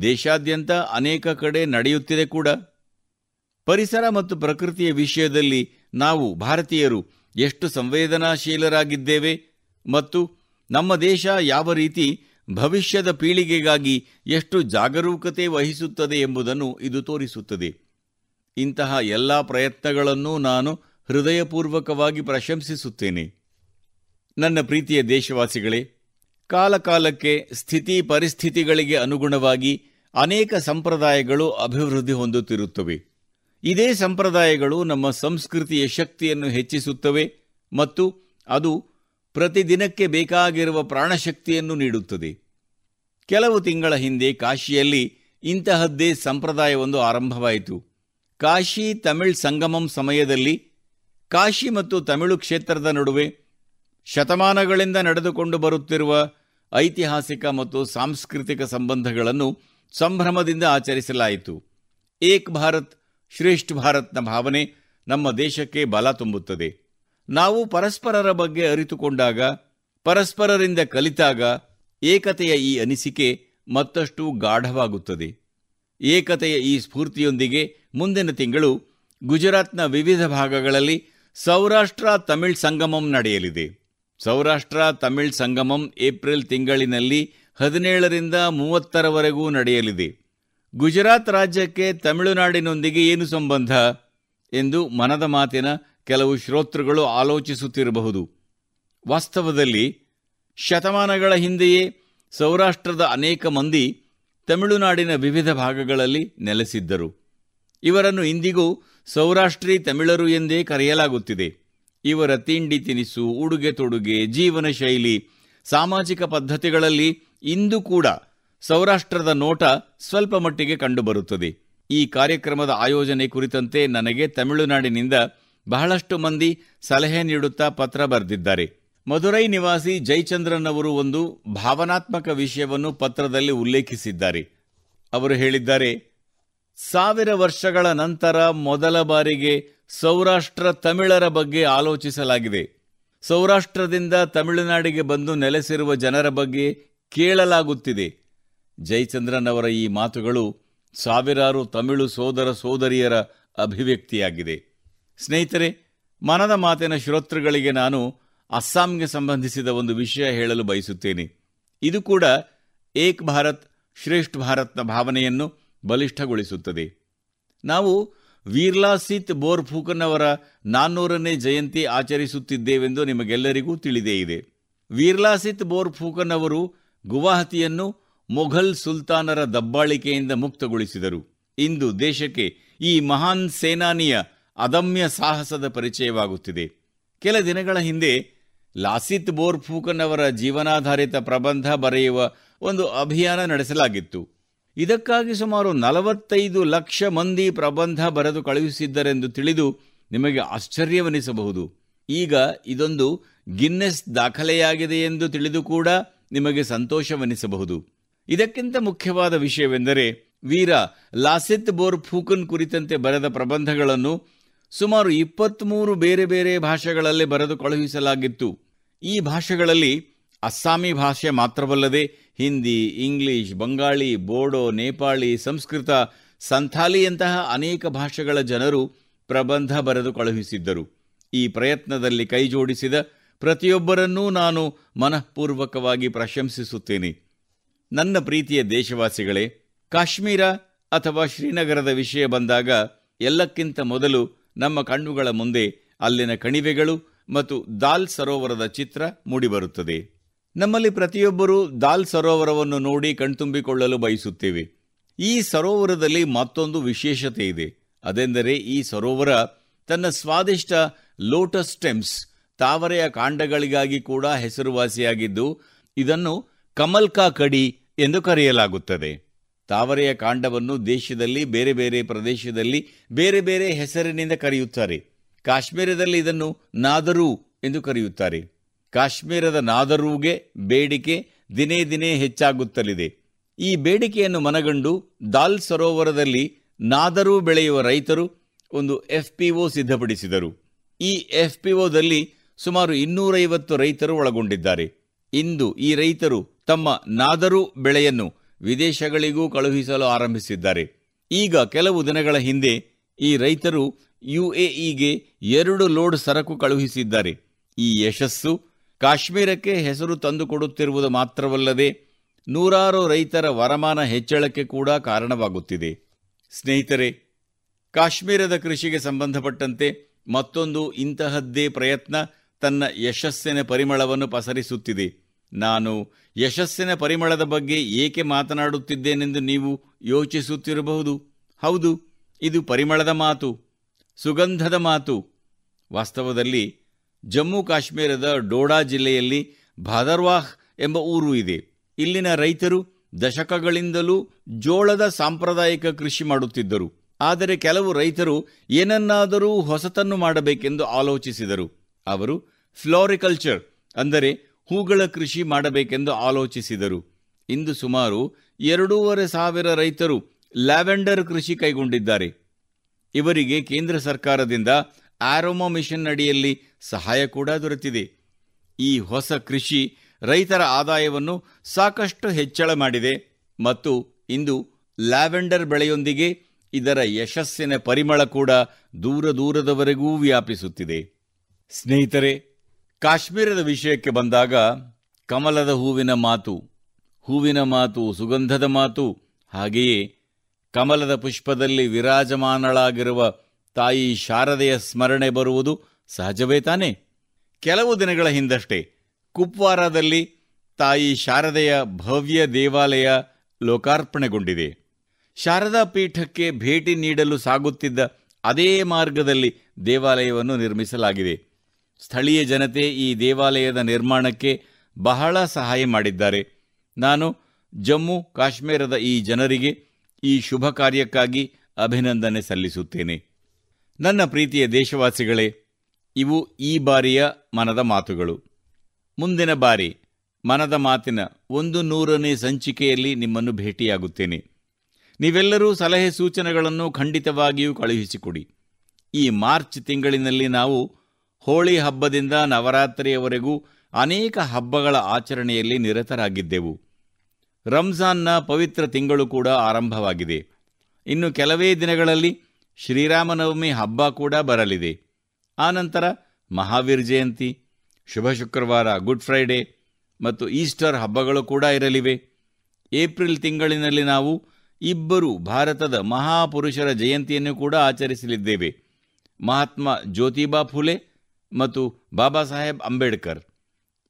ದೇಶಾದ್ಯಂತ ಅನೇಕ ಕಡೆ ನಡೆಯುತ್ತಿದೆ ಕೂಡ. ಪರಿಸರ ಮತ್ತು ಪ್ರಕೃತಿಯ ವಿಷಯದಲ್ಲಿ ನಾವು ಭಾರತೀಯರು ಎಷ್ಟು ಸಂವೇದನಾಶೀಲರಾಗಿದ್ದೇವೆ ಮತ್ತು ನಮ್ಮ ದೇಶ ಯಾವ ರೀತಿ ಭವಿಷ್ಯದ ಪೀಳಿಗೆಗಾಗಿ ಎಷ್ಟು ಜಾಗರೂಕತೆ ವಹಿಸುತ್ತದೆ ಎಂಬುದನ್ನು ಇದು ತೋರಿಸುತ್ತದೆ. ಇಂತಹ ಎಲ್ಲ ಪ್ರಯತ್ನಗಳನ್ನು ನಾನು ಹೃದಯಪೂರ್ವಕವಾಗಿ ಪ್ರಶಂಸಿಸುತ್ತೇನೆ. ನನ್ನ ಪ್ರೀತಿಯ ದೇಶವಾಸಿಗಳೇ, ಕಾಲಕಾಲಕ್ಕೆ ಸ್ಥಿತಿ ಪರಿಸ್ಥಿತಿಗಳಿಗೆ ಅನುಗುಣವಾಗಿ ಅನೇಕ ಸಂಪ್ರದಾಯಗಳು ಅಭಿವೃದ್ಧಿ ಹೊಂದುತ್ತಿರುತ್ತವೆ. ಇದೇ ಸಂಪ್ರದಾಯಗಳು ನಮ್ಮ ಸಂಸ್ಕೃತಿಯ ಶಕ್ತಿಯನ್ನು ಹೆಚ್ಚಿಸುತ್ತವೆ ಮತ್ತು ಅದು ಪ್ರತಿದಿನಕ್ಕೆ ಬೇಕಾಗಿರುವ ಪ್ರಾಣಶಕ್ತಿಯನ್ನು ನೀಡುತ್ತದೆ. ಕೆಲವು ತಿಂಗಳ ಹಿಂದೆ ಕಾಶಿಯಲ್ಲಿ ಇಂತಹದ್ದೇ ಸಂಪ್ರದಾಯವೊಂದು ಆರಂಭವಾಯಿತು. ಕಾಶಿ ತಮಿಳ್ ಸಂಗಮಂ ಸಮಯದಲ್ಲಿ ಕಾಶಿ ಮತ್ತು ತಮಿಳು ಕ್ಷೇತ್ರದ ನಡುವೆ ಶತಮಾನಗಳಿಂದ ನಡೆದುಕೊಂಡು ಬರುತ್ತಿರುವ ಐತಿಹಾಸಿಕ ಮತ್ತು ಸಾಂಸ್ಕೃತಿಕ ಸಂಬಂಧಗಳನ್ನು ಸಂಭ್ರಮದಿಂದ ಆಚರಿಸಲಾಯಿತು. ಏಕ್ ಭಾರತ್ ಶ್ರೇಷ್ಠ ಭಾರತ್ನ ಭಾವನೆ ನಮ್ಮ ದೇಶಕ್ಕೆ ಬಲ ತುಂಬುತ್ತದೆ. ನಾವು ಪರಸ್ಪರರ ಬಗ್ಗೆ ಅರಿತುಕೊಂಡಾಗ, ಪರಸ್ಪರರಿಂದ ಕಲಿತಾಗ ಏಕತೆಯ ಈ ಅನಿಸಿಕೆ ಮತ್ತಷ್ಟು ಗಾಢವಾಗುತ್ತದೆ. ಏಕತೆಯ ಈ ಸ್ಫೂರ್ತಿಯೊಂದಿಗೆ ಮುಂದಿನ ತಿಂಗಳು ಗುಜರಾತ್ನ ವಿವಿಧ ಭಾಗಗಳಲ್ಲಿ ಸೌರಾಷ್ಟ್ರ ತಮಿಳ್ ಸಂಗಮಂ ನಡೆಯಲಿದೆ. ಸೌರಾಷ್ಟ್ರ ತಮಿಳ್ ಸಂಗಮಂ ಏಪ್ರಿಲ್ ತಿಂಗಳಿನಲ್ಲಿ ಹದಿನೇಳರಿಂದ ಮೂವತ್ತರವರೆಗೂ ನಡೆಯಲಿದೆ. ಗುಜರಾತ್ ರಾಜ್ಯಕ್ಕೆ ತಮಿಳುನಾಡಿನೊಂದಿಗೆ ಏನು ಸಂಬಂಧ? ಎಂದು ಮನದ ಮಾತಿನ ಕೆಲವು ಶ್ರೋತೃಗಳು ಆಲೋಚಿಸುತ್ತಿರಬಹುದು. ವಾಸ್ತವದಲ್ಲಿ ಶತಮಾನಗಳ ಹಿಂದೆಯೇ ಸೌರಾಷ್ಟ್ರದ ಅನೇಕ ಮಂದಿ ತಮಿಳುನಾಡಿನ ವಿವಿಧ ಭಾಗಗಳಲ್ಲಿ ನೆಲೆಸಿದ್ದರು. ಇವರನ್ನು ಇಂದಿಗೂ ಸೌರಾಷ್ಟ್ರೀ ತಮಿಳರು ಎಂದೇ ಕರೆಯಲಾಗುತ್ತಿದೆ. ಇವರ ತಿಂಡಿ ತಿನಿಸು, ಉಡುಗೆ ತೊಡುಗೆ ಜೀವನ ಶೈಲಿ ಸಾಮಾಜಿಕ ಪದ್ಧತಿಗಳಲ್ಲಿ ಇಂದು ಕೂಡ ಸೌರಾಷ್ಟ್ರದ ನೋಟ ಸ್ವಲ್ಪ ಮಟ್ಟಿಗೆ ಕಂಡುಬರುತ್ತದೆ. ಈ ಕಾರ್ಯಕ್ರಮದ ಆಯೋಜನೆ ಕುರಿತಂತೆ ನನಗೆ ತಮಿಳುನಾಡಿನಿಂದ ಬಹಳಷ್ಟು ಮಂದಿ ಸಲಹೆ ನೀಡುತ್ತಾ ಪತ್ರ ಬರೆದಿದ್ದಾರೆ. ಮಧುರೈ ನಿವಾಸಿ ಜಯಚಂದ್ರನ್ ಅವರು ಒಂದು ಭಾವನಾತ್ಮಕ ವಿಷಯವನ್ನು ಪತ್ರದಲ್ಲಿ ಉಲ್ಲೇಖಿಸಿದ್ದಾರೆ. ಅವರು ಹೇಳಿದ್ದಾರೆ, ಸಾವಿರ ವರ್ಷಗಳ ನಂತರ ಮೊದಲ ಬಾರಿಗೆ ಸೌರಾಷ್ಟ್ರ ತಮಿಳರ ಬಗ್ಗೆ ಆಲೋಚಿಸಲಾಗಿದೆ. ಸೌರಾಷ್ಟ್ರದಿಂದ ತಮಿಳುನಾಡಿಗೆ ಬಂದು ನೆಲೆಸಿರುವ ಜನರ ಬಗ್ಗೆ ಕೇಳಲಾಗುತ್ತಿದೆ. ಜಯಚಂದ್ರನ್ ಅವರ ಈ ಮಾತುಗಳು ಸಾವಿರಾರು ತಮಿಳು ಸೋದರ ಸೋದರಿಯರ ಅಭಿವ್ಯಕ್ತಿಯಾಗಿದೆ. ಸ್ನೇಹಿತರೆ, ಮನದ ಮಾತಿನ ಶ್ರೋತೃಗಳಿಗೆ ನಾನು ಅಸ್ಸಾಂಗೆ ಸಂಬಂಧಿಸಿದ ಒಂದು ವಿಷಯ ಹೇಳಲು ಬಯಸುತ್ತೇನೆ. ಇದು ಕೂಡ ಏಕ್ ಭಾರತ್ ಶ್ರೇಷ್ಠ ಭಾರತ್ನ ಭಾವನೆಯನ್ನು ಬಲಿಷ್ಠಗೊಳಿಸುತ್ತದೆ. ನಾವು ವೀರ್ಲಾಸಿತ್ ಬೋರ್ಫೂಕನ್ ಅವರ ನಾನ್ನೂರನೇ ಜಯಂತಿ ಆಚರಿಸುತ್ತಿದ್ದೇವೆಂದು ನಿಮಗೆಲ್ಲರಿಗೂ ತಿಳಿದೇ ಇದೆ. ವೀರ್ಲಾಸಿತ್ ಬೋರ್ಫೂಕನ್ ಅವರು ಗುವಾಹತಿಯನ್ನು ಮೊಘಲ್ ಸುಲ್ತಾನರ ದಬ್ಬಾಳಿಕೆಯಿಂದ ಮುಕ್ತಗೊಳಿಸಿದರು. ಇಂದು ದೇಶಕ್ಕೆ ಈ ಮಹಾನ್ ಸೇನಾನಿಯ ಅದಮ್ಯ ಸಾಹಸದ ಪರಿಚಯವಾಗುತ್ತಿದೆ. ಕೆಲ ದಿನಗಳ ಹಿಂದೆ ಲಾಸಿತ್ ಬೋರ್ಫೂಕನ್ ಅವರ ಜೀವನಾಧಾರಿತ ಪ್ರಬಂಧ ಬರೆಯುವ ಒಂದು ಅಭಿಯಾನ ನಡೆಸಲಾಗಿತ್ತು. ಇದಕ್ಕಾಗಿ ಸುಮಾರು ನಲವತ್ತೈದು ಲಕ್ಷ ಮಂದಿ ಪ್ರಬಂಧ ಬರೆದು ಕಳುಹಿಸಿದ್ದರೆಂದು ತಿಳಿದು ನಿಮಗೆ ಆಶ್ಚರ್ಯವೆನಿಸಬಹುದು. ಈಗ ಇದೊಂದು ಗಿನ್ನೆಸ್ ದಾಖಲೆಯಾಗಿದೆ ಎಂದು ತಿಳಿದು ಕೂಡ ನಿಮಗೆ ಸಂತೋಷವೆನಿಸಬಹುದು. ಇದಕ್ಕಿಂತ ಮುಖ್ಯವಾದ ವಿಷಯವೆಂದರೆ ವೀರ ಲಾಸಿತ್ ಬೋರ್ ಫೂಕನ್ ಕುರಿತಂತೆ ಬರೆದ ಪ್ರಬಂಧಗಳನ್ನು ಸುಮಾರು ಇಪ್ಪತ್ತ್ಮೂರು ಬೇರೆ ಬೇರೆ ಭಾಷೆಗಳಲ್ಲಿ ಬರೆದು ಕಳುಹಿಸಲಾಗಿತ್ತು. ಈ ಭಾಷೆಗಳಲ್ಲಿ ಅಸ್ಸಾಮಿ ಭಾಷೆ ಮಾತ್ರವಲ್ಲದೆ ಹಿಂದಿ, ಇಂಗ್ಲಿಷ್, ಬಂಗಾಳಿ, ಬೋಡೋ, ನೇಪಾಳಿ, ಸಂಸ್ಕೃತ ಸಂಥಾಲಿಯಂತಹ ಅನೇಕ ಭಾಷೆಗಳ ಜನರು ಪ್ರಬಂಧ ಬರೆದು ಕಳುಹಿಸಿದ್ದರು. ಈ ಪ್ರಯತ್ನದಲ್ಲಿ ಕೈಜೋಡಿಸಿದ ಪ್ರತಿಯೊಬ್ಬರನ್ನೂ ನಾನು ಮನಃಪೂರ್ವಕವಾಗಿ ಪ್ರಶಂಸಿಸುತ್ತೇನೆ. ನನ್ನ ಪ್ರೀತಿಯ ದೇಶವಾಸಿಗಳೇ, ಕಾಶ್ಮೀರ ಅಥವಾ ಶ್ರೀನಗರದ ವಿಷಯ ಬಂದಾಗ ಎಲ್ಲಕ್ಕಿಂತ ಮೊದಲು ನಮ್ಮ ಕಣ್ಣುಗಳ ಮುಂದೆ ಅಲ್ಲಿನ ಕಣಿವೆಗಳು ಮತ್ತು ದಾಲ್ ಸರೋವರದ ಚಿತ್ರ ಮೂಡಿಬರುತ್ತದೆ. ನಮ್ಮಲ್ಲಿ ಪ್ರತಿಯೊಬ್ಬರೂ ದಾಲ್ ಸರೋವರವನ್ನು ನೋಡಿ ಕಣ್ತುಂಬಿಕೊಳ್ಳಲು ಬಯಸುತ್ತೇವೆ. ಈ ಸರೋವರದಲ್ಲಿ ಮತ್ತೊಂದು ವಿಶೇಷತೆ ಇದೆ. ಅದೆಂದರೆ ಈ ಸರೋವರ ತನ್ನ ಸ್ವಾದಿಷ್ಟ ಲೋಟಸ್ ಸ್ಟೆಮ್ಸ್ ತಾವರೆಯ ಕಾಂಡಗಳಿಗಾಗಿ ಕೂಡ ಹೆಸರುವಾಸಿಯಾಗಿದ್ದು, ಇದನ್ನು ಕಮಲ್ಕಾ ಕಡಿ ಎಂದು ಕರೆಯಲಾಗುತ್ತದೆ. ತಾವರೆಯ ಕಾಂಡವನ್ನು ದೇಶದಲ್ಲಿ, ಬೇರೆ ಬೇರೆ ಪ್ರದೇಶದಲ್ಲಿ, ಬೇರೆ ಬೇರೆ ಹೆಸರಿನಿಂದ ಕರೆಯುತ್ತಾರೆ. ಕಾಶ್ಮೀರದಲ್ಲಿ ಇದನ್ನು ನಾದರೂ ಎಂದು ಕರೆಯುತ್ತಾರೆ. ಕಾಶ್ಮೀರದ ನಾದರೂಗೆ ಬೇಡಿಕೆ ದಿನೇ ದಿನೇ ಹೆಚ್ಚಾಗುತ್ತಲಿದೆ. ಈ ಬೇಡಿಕೆಯನ್ನು ಮನಗಂಡು ದಾಲ್ ಸರೋವರದಲ್ಲಿ ನಾದರೂ ಬೆಳೆಯುವ ರೈತರು ಒಂದು ಎಫ್ ಪಿ ಒ ಸಿದ್ಧಪಡಿಸಿದರು. ಈ ಎಫ್ ಪಿ ಒದಲ್ಲಿ ಸುಮಾರು ಇನ್ನೂರೈವತ್ತು ರೈತರು ಒಳಗೊಂಡಿದ್ದಾರೆ. ಇಂದು ಈ ರೈತರು ತಮ್ಮ ನಾದರು ಬೆಳೆಯನ್ನು ವಿದೇಶಗಳಿಗೂ ಕಳುಹಿಸಲು ಆರಂಭಿಸಿದ್ದಾರೆ. ಈಗ ಕೆಲವು ದಿನಗಳ ಹಿಂದೆ ಈ ರೈತರು ಯುಎಇಗೆ ಎರಡು ಲೋಡ್ ಸರಕು ಕಳುಹಿಸಿದ್ದಾರೆ. ಈ ಯಶಸ್ಸು ಕಾಶ್ಮೀರಕ್ಕೆ ಹೆಸರು ತಂದುಕೊಡುತ್ತಿರುವುದು ಮಾತ್ರವಲ್ಲದೆ ನೂರಾರು ರೈತರ ವರಮಾನ ಹೆಚ್ಚಳಕ್ಕೆ ಕೂಡ ಕಾರಣವಾಗುತ್ತಿದೆ. ಸ್ನೇಹಿತರೆ, ಕಾಶ್ಮೀರದ ಕೃಷಿಗೆ ಸಂಬಂಧಪಟ್ಟಂತೆ ಮತ್ತೊಂದು ಇಂತಹದ್ದೇ ಪ್ರಯತ್ನ ತನ್ನ ಯಶಸ್ಸಿನ ಪರಿಮಳವನ್ನು ಪಸರಿಸುತ್ತಿದೆ. ನಾನು ಯಶಸ್ಸಿನ ಪರಿಮಳದ ಬಗ್ಗೆ ಏಕೆ ಮಾತನಾಡುತ್ತಿದ್ದೇನೆಂದು ನೀವು ಯೋಚಿಸುತ್ತಿರಬಹುದು? ಹೌದು, ಇದು ಪರಿಮಳದ ಮಾತು, ಸುಗಂಧದ ಮಾತು. ವಾಸ್ತವದಲ್ಲಿ ಜಮ್ಮು ಕಾಶ್ಮೀರದ ಡೋಡಾ ಜಿಲ್ಲೆಯಲ್ಲಿ ಭಾದರ್ವಾಹ್ ಎಂಬ ಊರು ಇದೆ. ಇಲ್ಲಿನ ರೈತರು ದಶಕಗಳಿಂದಲೂ ಜೋಳದ ಸಾಂಪ್ರದಾಯಿಕ ಕೃಷಿ ಮಾಡುತ್ತಿದ್ದರು. ಆದರೆ ಕೆಲವು ರೈತರು ಏನನ್ನಾದರೂ ಹೊಸತನ್ನು ಮಾಡಬೇಕೆಂದು ಆಲೋಚಿಸಿದರು. ಅವರು ಫ್ಲೋರಿಕಲ್ಚರ್, ಅಂದರೆ ಹೂಗಳ ಕೃಷಿ ಮಾಡಬೇಕೆಂದು ಆಲೋಚಿಸಿದರು. ಇಂದು ಸುಮಾರು ಎರಡೂವರೆ ಸಾವಿರ ರೈತರು ಲ್ಯಾವೆಂಡರ್ ಕೃಷಿ ಕೈಗೊಂಡಿದ್ದಾರೆ. ಇವರಿಗೆ ಕೇಂದ್ರ ಸರ್ಕಾರದಿಂದ ಆರೋಮಾ ಮಿಷನ್ ಅಡಿಯಲ್ಲಿ ಸಹಾಯ ಕೂಡ ದೊರೆತಿದೆ. ಈ ಹೊಸ ಕೃಷಿ ರೈತರ ಆದಾಯವನ್ನು ಸಾಕಷ್ಟು ಹೆಚ್ಚಳ ಮಾಡಿದೆ ಮತ್ತು ಇಂದು ಲ್ಯಾವೆಂಡರ್ ಬೆಳೆಯೊಂದಿಗೆ ಇದರ ಯಶಸ್ಸಿನ ಪರಿಮಳ ಕೂಡ ದೂರ ದೂರದವರೆಗೂ ವ್ಯಾಪಿಸುತ್ತಿದೆ. ಸ್ನೇಹಿತರೆ ಕಾಶ್ಮೀರದ ವಿಷಯಕ್ಕೆ ಬಂದಾಗ ಕಮಲದ ಹೂವಿನ ಮಾತು ಹೂವಿನ ಮಾತು, ಸುಗಂಧದ ಮಾತು, ಹಾಗೆಯೇ ಕಮಲದ ಪುಷ್ಪದಲ್ಲಿ ವಿರಾಜಮಾನಳಾಗಿರುವ ತಾಯಿ ಶಾರದೆಯ ಸ್ಮರಣೆ ಬರುವುದು ಸಹಜವೇ ತಾನೇ? ಕೆಲವು ದಿನಗಳ ಹಿಂದಷ್ಟೇ ಕುಪ್ವಾರಾದಲ್ಲಿ ತಾಯಿ ಶಾರದೆಯ ಭವ್ಯ ದೇವಾಲಯ ಲೋಕಾರ್ಪಣೆಗೊಂಡಿದೆ. ಶಾರದಾ ಪೀಠಕ್ಕೆ ಭೇಟಿ ನೀಡಲು ಸಾಗುತ್ತಿದ್ದ ಅದೇ ಮಾರ್ಗದಲ್ಲಿ ದೇವಾಲಯವನ್ನು ನಿರ್ಮಿಸಲಾಗಿದೆ. ಸ್ಥಳೀಯ ಜನತೆ ಈ ದೇವಾಲಯದ ನಿರ್ಮಾಣಕ್ಕೆ ಬಹಳ ಸಹಾಯ ಮಾಡಿದ್ದಾರೆ. ನಾನು ಜಮ್ಮು ಕಾಶ್ಮೀರದ ಈ ಜನರಿಗೆ ಈ ಶುಭ ಕಾರ್ಯಕ್ಕಾಗಿ ಅಭಿನಂದನೆ ಸಲ್ಲಿಸುತ್ತೇನೆ. ನನ್ನ ಪ್ರೀತಿಯ ದೇಶವಾಸಿಗಳೇ, ಇವು ಈ ಬಾರಿಯ ಮನದ ಮಾತುಗಳು. ಮುಂದಿನ ಬಾರಿ ಮನದ ಮಾತಿನ ಒಂದು ನೂರನೇ ಸಂಚಿಕೆಯಲ್ಲಿ ನಿಮ್ಮನ್ನು ಭೇಟಿಯಾಗುತ್ತೇನೆ. ನೀವೆಲ್ಲರೂ ಸಲಹೆ ಸೂಚನೆಗಳನ್ನು ಖಂಡಿತವಾಗಿಯೂ ಕಳುಹಿಸಿಕೊಡಿ. ಈ ಮಾರ್ಚ್ ತಿಂಗಳಿನಲ್ಲಿ ನಾವು ಹೋಳಿ ಹಬ್ಬದಿಂದ ನವರಾತ್ರಿಯವರೆಗೂ ಅನೇಕ ಹಬ್ಬಗಳ ಆಚರಣೆಯಲ್ಲಿ ನಿರತರಾಗಿದ್ದೆವು. ರಂಜಾನ್ನ ಪವಿತ್ರ ತಿಂಗಳು ಕೂಡ ಆರಂಭವಾಗಿದೆ. ಇನ್ನು ಕೆಲವೇ ದಿನಗಳಲ್ಲಿ ಶ್ರೀರಾಮನವಮಿ ಹಬ್ಬ ಕೂಡ ಬರಲಿದೆ. ಆನಂತರ ಮಹಾವೀರ್ ಜಯಂತಿ, ಶುಭ ಶುಕ್ರವಾರ, ಗುಡ್ ಫ್ರೈಡೇ ಮತ್ತು ಈಸ್ಟರ್ ಹಬ್ಬಗಳು ಕೂಡ ಇರಲಿವೆ. ಏಪ್ರಿಲ್ ತಿಂಗಳಿನಲ್ಲಿ ನಾವು ಇಬ್ಬರು ಭಾರತದ ಮಹಾಪುರುಷರ ಜಯಂತಿಯನ್ನು ಕೂಡ ಆಚರಿಸಲಿದ್ದೇವೆ. ಮಹಾತ್ಮ ಜ್ಯೋತಿಬಾ ಫುಲೆ ಮತ್ತು ಬಾಬಾ ಸಾಹೇಬ್ ಅಂಬೇಡ್ಕರ್.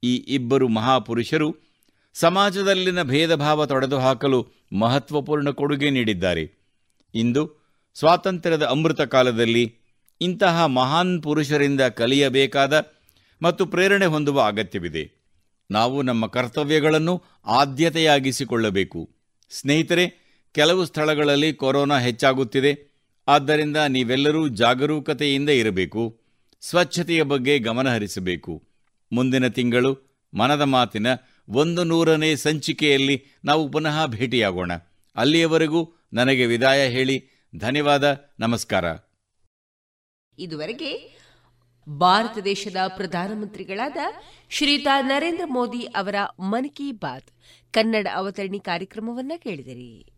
ಈ ಇಬ್ಬರು ಮಹಾಪುರುಷರು ಸಮಾಜದಲ್ಲಿನ ಭೇದಭಾವ ತೊಡೆದುಹಾಕಲು ಮಹತ್ವಪೂರ್ಣ ಕೊಡುಗೆ ನೀಡಿದ್ದಾರೆ. ಇಂದು ಸ್ವಾತಂತ್ರ್ಯದ ಅಮೃತ ಕಾಲದಲ್ಲಿ ಇಂತಹ ಮಹಾನ್ ಪುರುಷರಿಂದ ಕಲಿಯಬೇಕಾದ ಮತ್ತು ಪ್ರೇರಣೆ ಹೊಂದುವ ಅಗತ್ಯವಿದೆ. ನಾವು ನಮ್ಮ ಕರ್ತವ್ಯಗಳನ್ನು ಆದ್ಯತೆಯಾಗಿಸಿಕೊಳ್ಳಬೇಕು. ಸ್ನೇಹಿತರೆ, ಕೆಲವು ಸ್ಥಳಗಳಲ್ಲಿ ಕೊರೋನಾ ಹೆಚ್ಚಾಗುತ್ತಿದೆ. ಆದ್ದರಿಂದ ನೀವೆಲ್ಲರೂ ಜಾಗರೂಕತೆಯಿಂದ ಇರಬೇಕು. ಸ್ವಚ್ಛತೆಯ ಬಗ್ಗೆ ಗಮನಹರಿಸಬೇಕು ಮುಂದಿನ ತಿಂಗಳು ಮನದ ಮಾತಿನ ಒಂದು ನೂರನೇ ಸಂಚಿಕೆಯಲ್ಲಿ ನಾವು ಪುನಃ ಭೇಟಿಯಾಗೋಣ. ಅಲ್ಲಿಯವರೆಗೂ ನನಗೆ ವಿದಾಯ ಹೇಳಿ, ಧನ್ಯವಾದ, ನಮಸ್ಕಾರ. ಇದುವರೆಗೆ ಭಾರತ ದೇಶದ ಪ್ರಧಾನಮಂತ್ರಿಗಳಾದ ಶ್ರೀಯುತ ನರೇಂದ್ರ ಮೋದಿ ಅವರ ಮನ್ ಕಿ ಬಾತ್ ಕನ್ನಡ ಅವತರಣಿ ಕಾರ್ಯಕ್ರಮವನ್ನ ಕೇಳಿದಿರಿ.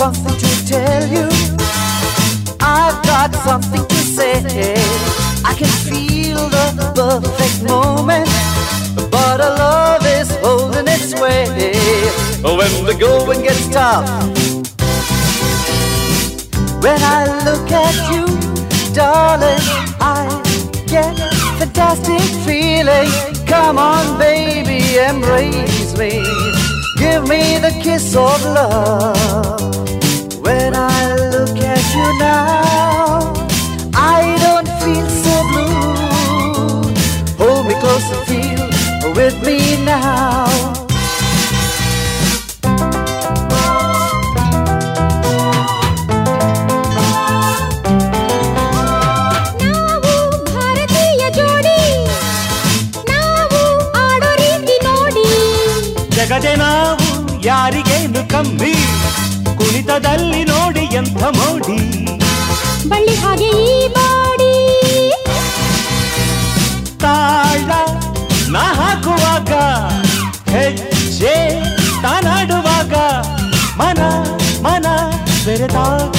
something to tell you. I've got something to say. I can feel the perfect moment, but our love is holding its way. When the going gets tough, when I look at you, darling, I get fantastic feeling. Come on, baby, embrace me. Give me the kiss of love. When I look at you now, I don't feel so blue. Hold me close and feel with me now. ಜಗದೆ ನಾವು ಯಾರಿಗೇನು ಕಮ್ಮಿ ಕುಣಿತದಲ್ಲಿ ನೋಡಿ ಎಂಥ ಮೋಡಿ. ಬಳ್ಳಿ ಹಾಗೆ ಈ ಬಾಡಿ ತಾಳ ನಾ ಹಾಕುವಾಗ ಹೆಜ್ಜೆ ತಾನಾಡುವಾಗ ಮನ ಮನ ಬೆರೆದಾಗ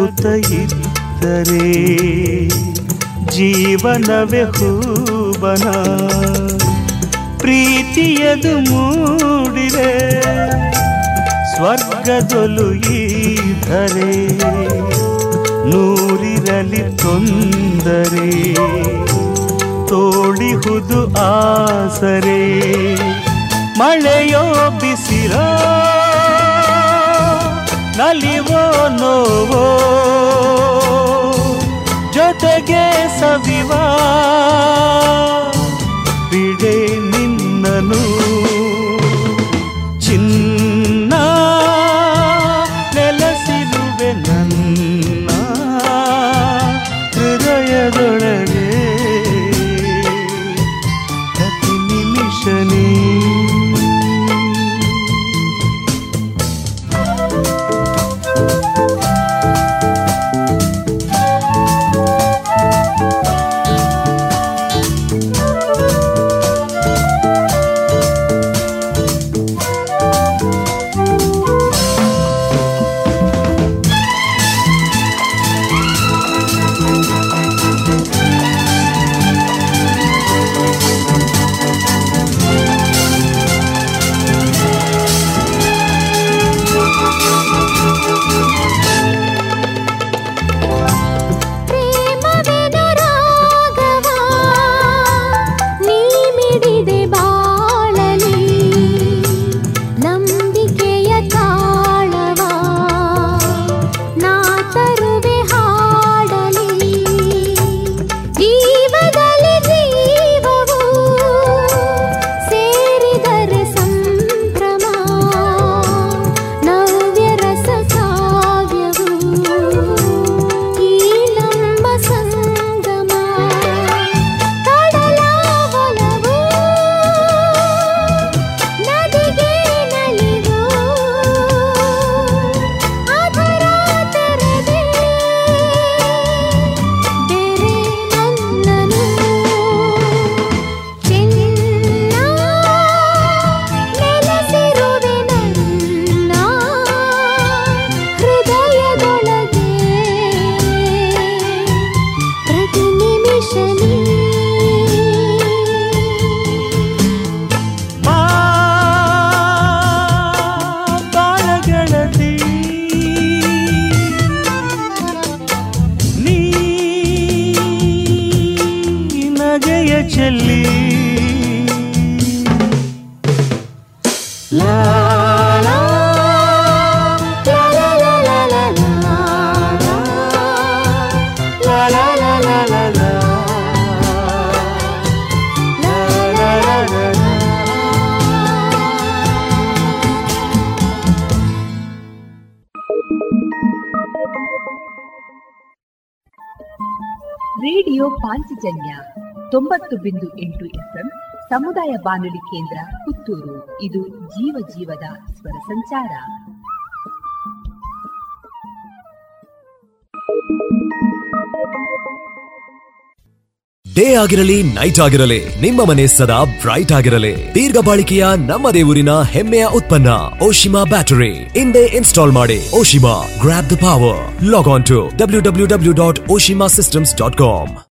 ನಗುತ್ತ ಇದ್ದರೆ ಜೀವನವೇ ಹೂಬನ. ಪ್ರೀತಿಯದು ಮೂಡಿರೆ, ಸ್ವರ್ಗದೊಲು ಈ ಧರೆ ನೂರಿರಲಿ ತೊಂದರೆ, ತೋಡಿಹುದು ಆಸರೆ, ಮಳೆಯೋ ಬಿಸಿಲೋ ನಲಿವೋ ನೋವೋ? ಜೊತೆಗೆ ಸವಿವಾ? ಸಮುದಾಯ ಬಾನುಲಿ ಕೇಂದ್ರ ಪುತ್ತೂರು. ಇದು ಜೀವ ಜೀವದ ಸ್ವರ ಸಂಚಾರ. ಡೇ ಆಗಿರಲಿ, ನೈಟ್ ಆಗಿರಲಿ, ನಿಮ್ಮ ಮನೆ ಸದಾ ಬ್ರೈಟ್ ಆಗಿರಲಿ. ದೀರ್ಘ ಬಾಳಿಕೆಯ ನಮ್ಮ ದೇವರಿನ ಹೆಮ್ಮೆಯ ಉತ್ಪನ್ನ, ಓಶಿಮಾ ಬ್ಯಾಟರಿ. ಇಂದೇ ಇನ್ಸ್ಟಾಲ್ ಮಾಡಿ, Oshima grab the power log on to W W W dot Oshima systems dot com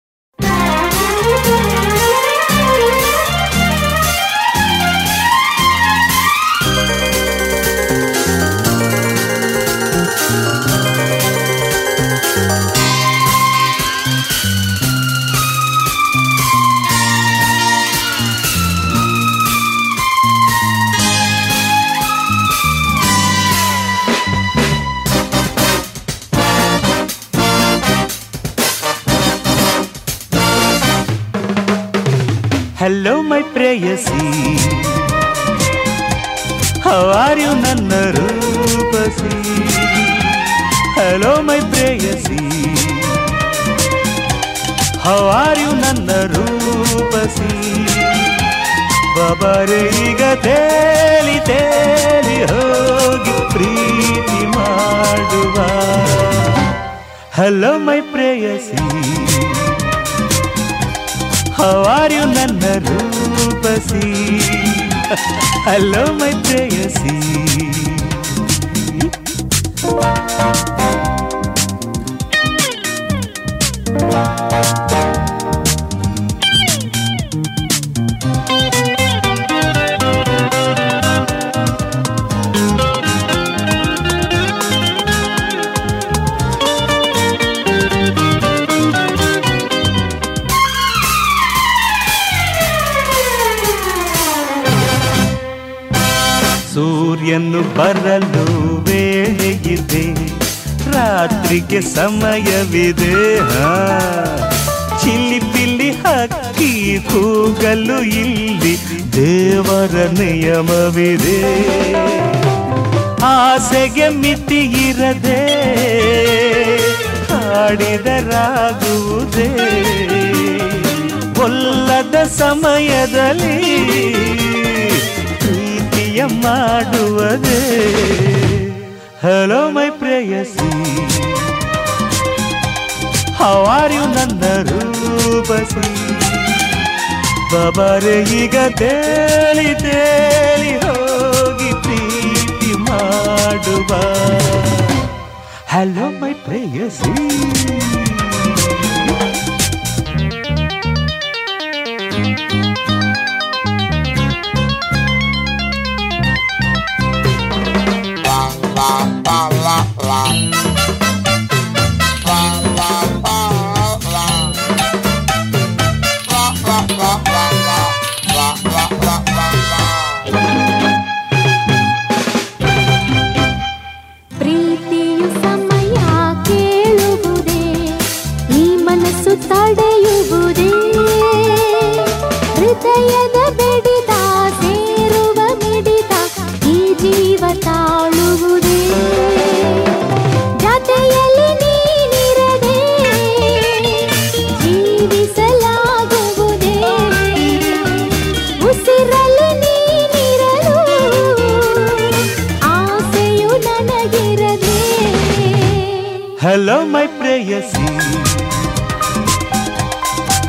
hello my prayasi how are you nanna roopasi hello my prayasi how are you nanna roopasi babare ಈಗ teli ತೇಲಿ ಹೋಗಿ ಪ್ರೀತಿ ಮಾಡುವ ಹಲೋ ಮೈ ಪ್ರೇಯಸಿ హవారు నన్న రూపసి. హలో మై ರಾತ್ರಿಗೆ ಸಮಯವಿದೆ. ಚಿಲ್ಲಿ ಹಕ್ಕಿ ಕೂಗಲು ಇಲ್ಲಿ ದೇವರ ನಿಯಮವಿದೆ. ಆಸೆಗೆ ಮಿತಿ ಇರದೆ ಹಾಡಿದರಾಗುವುದೇ ಕೊಲ್ಲದ ಸಮಯದಲ್ಲಿ ಪ್ರೀತಿಯ ಮಾಡುವುದೇ. ಹಲೋ ಮೈ ಪ್ರೇಯಸಿ ಹೌ ನನ್ನ ರೂಪಸಿ. ಬಬರೆ ಈಗ ತೇಲಿ ತೇಲಿ ಹೋಗಿ ಪ್ರೀತಿ ಮಾಡುವ. ಹಲೋ ಮೈ ಪ್ರೇಯಸಿ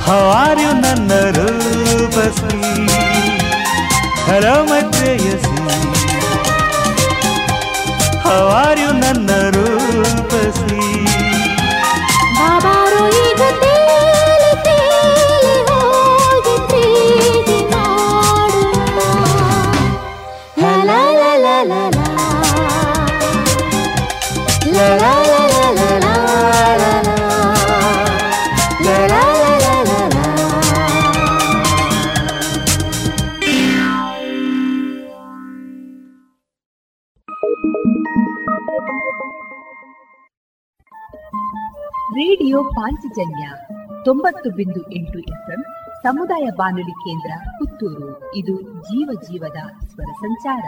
ಹವಾರು ನನ್ನ ರೂಪಸಿ ಹಲೋ ಮತ್ರೇಯಸಿ ಹವಾರು ನನ್ನ ರೂಪಸಿ. la la ತೊಂಬತ್ತು ಬಿಂದು ಎಂಟು ಎಫ್ಎಂ ಸಮುದಾಯ ಬಾನುಲಿ ಕೇಂದ್ರ ಪುತ್ತೂರು. ಇದು ಜೀವ ಜೀವದ ಸ್ವರ ಸಂಚಾರ.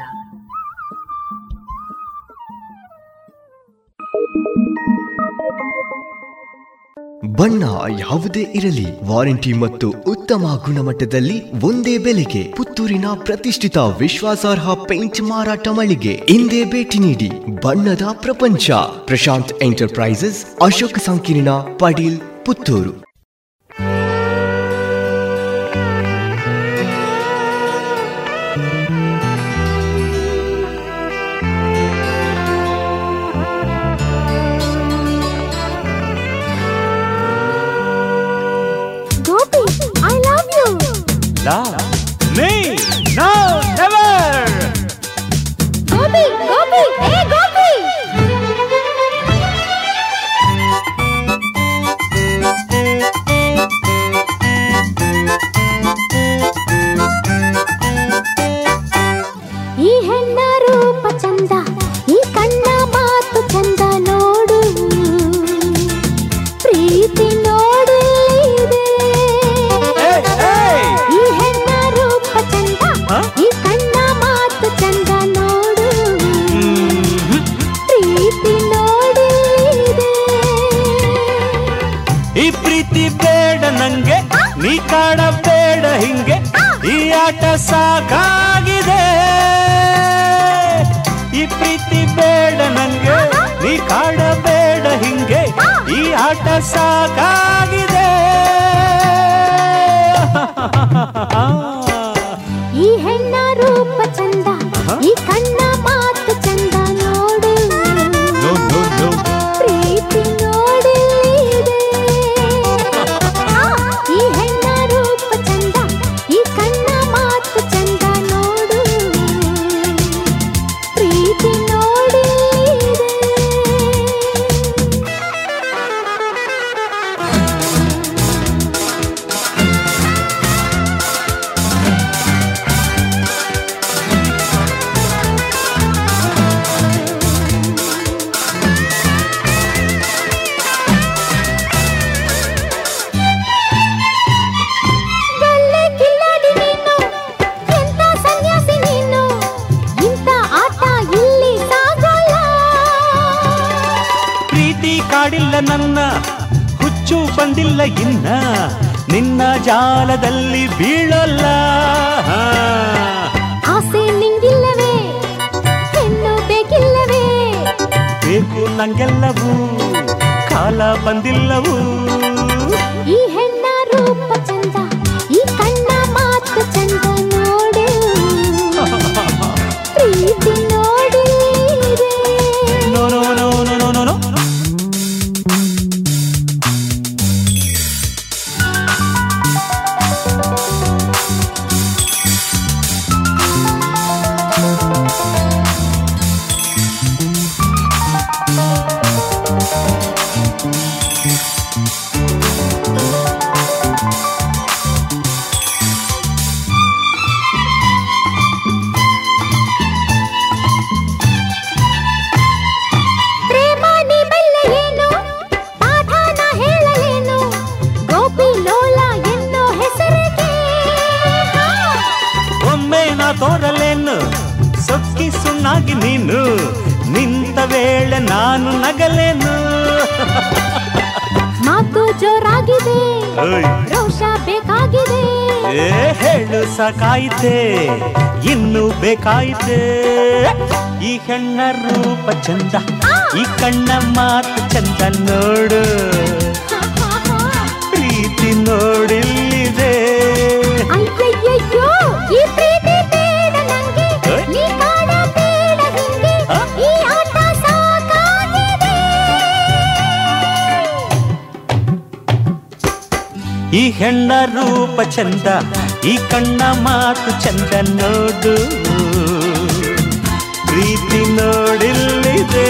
ಬಣ್ಣ ಯಾವುದೇ ಇರಲಿ, ವಾರಂಟಿ ಮತ್ತು ಉತ್ತಮ ಗುಣಮಟ್ಟದಲ್ಲಿ ಒಂದೇ ಬೆಲೆಗೆ ಪುತ್ತೂರಿನ ಪ್ರತಿಷ್ಠಿತ ವಿಶ್ವಾಸಾರ್ಹ ಪೇಂಟ್ ಮಾರಾಟ ಮಳಿಗೆ ಇಂದೇ ಭೇಟಿ ನೀಡಿ ಬಣ್ಣದ ಪ್ರಪಂಚ. ಪ್ರಶಾಂತ್ ಎಂಟರ್ಪ್ರೈಸಸ್, ಅಶೋಕ್ ಸಂಕೀರ್ಣ ಪಡೀಲ್ ಪುತ್ತೂರು. ಕಾಡಿಲ್ಲ ನನ್ನ ಹುಚ್ಚು ಬಂದಿಲ್ಲ ಇನ್ನ. ನಿನ್ನ ಜಾಲದಲ್ಲಿ ಬೀಳಲ್ಲ. ಆಸೆ ನಿಂಗಿಲ್ಲವೇ ಹೆಣ್ಣು ಬೇಕಿಲ್ಲವೇ? ಬೇಕು ನಂಗೆಲ್ಲವೂ ಕಾಲ ಬಂದಿಲ್ಲವೂ. ಈ ಹೆಣ್ಣ ರೂಪ ಚಂದ ಈ ಕಣ್ಣ ಮಾತು ಚಂದ. ಹೇಳು ಸಾಕಾಯಿತೆ ಇನ್ನು ಬೇಕಾಯಿತೆ? ಈ ಹೆಣ್ಣ ರೂಪ ಚಂದ ಈ ಕಣ್ಣ ಮಾತು ಚಂದ ನೋಡು. ಹೆಣ್ಣ ರೂಪ ಚಂದ ಈ ಕಣ್ಣ ಮಾತು ಚಂದ ನೋಡು ಪ್ರೀತಿ ನೋಡಿಲ್ಲಿದೆ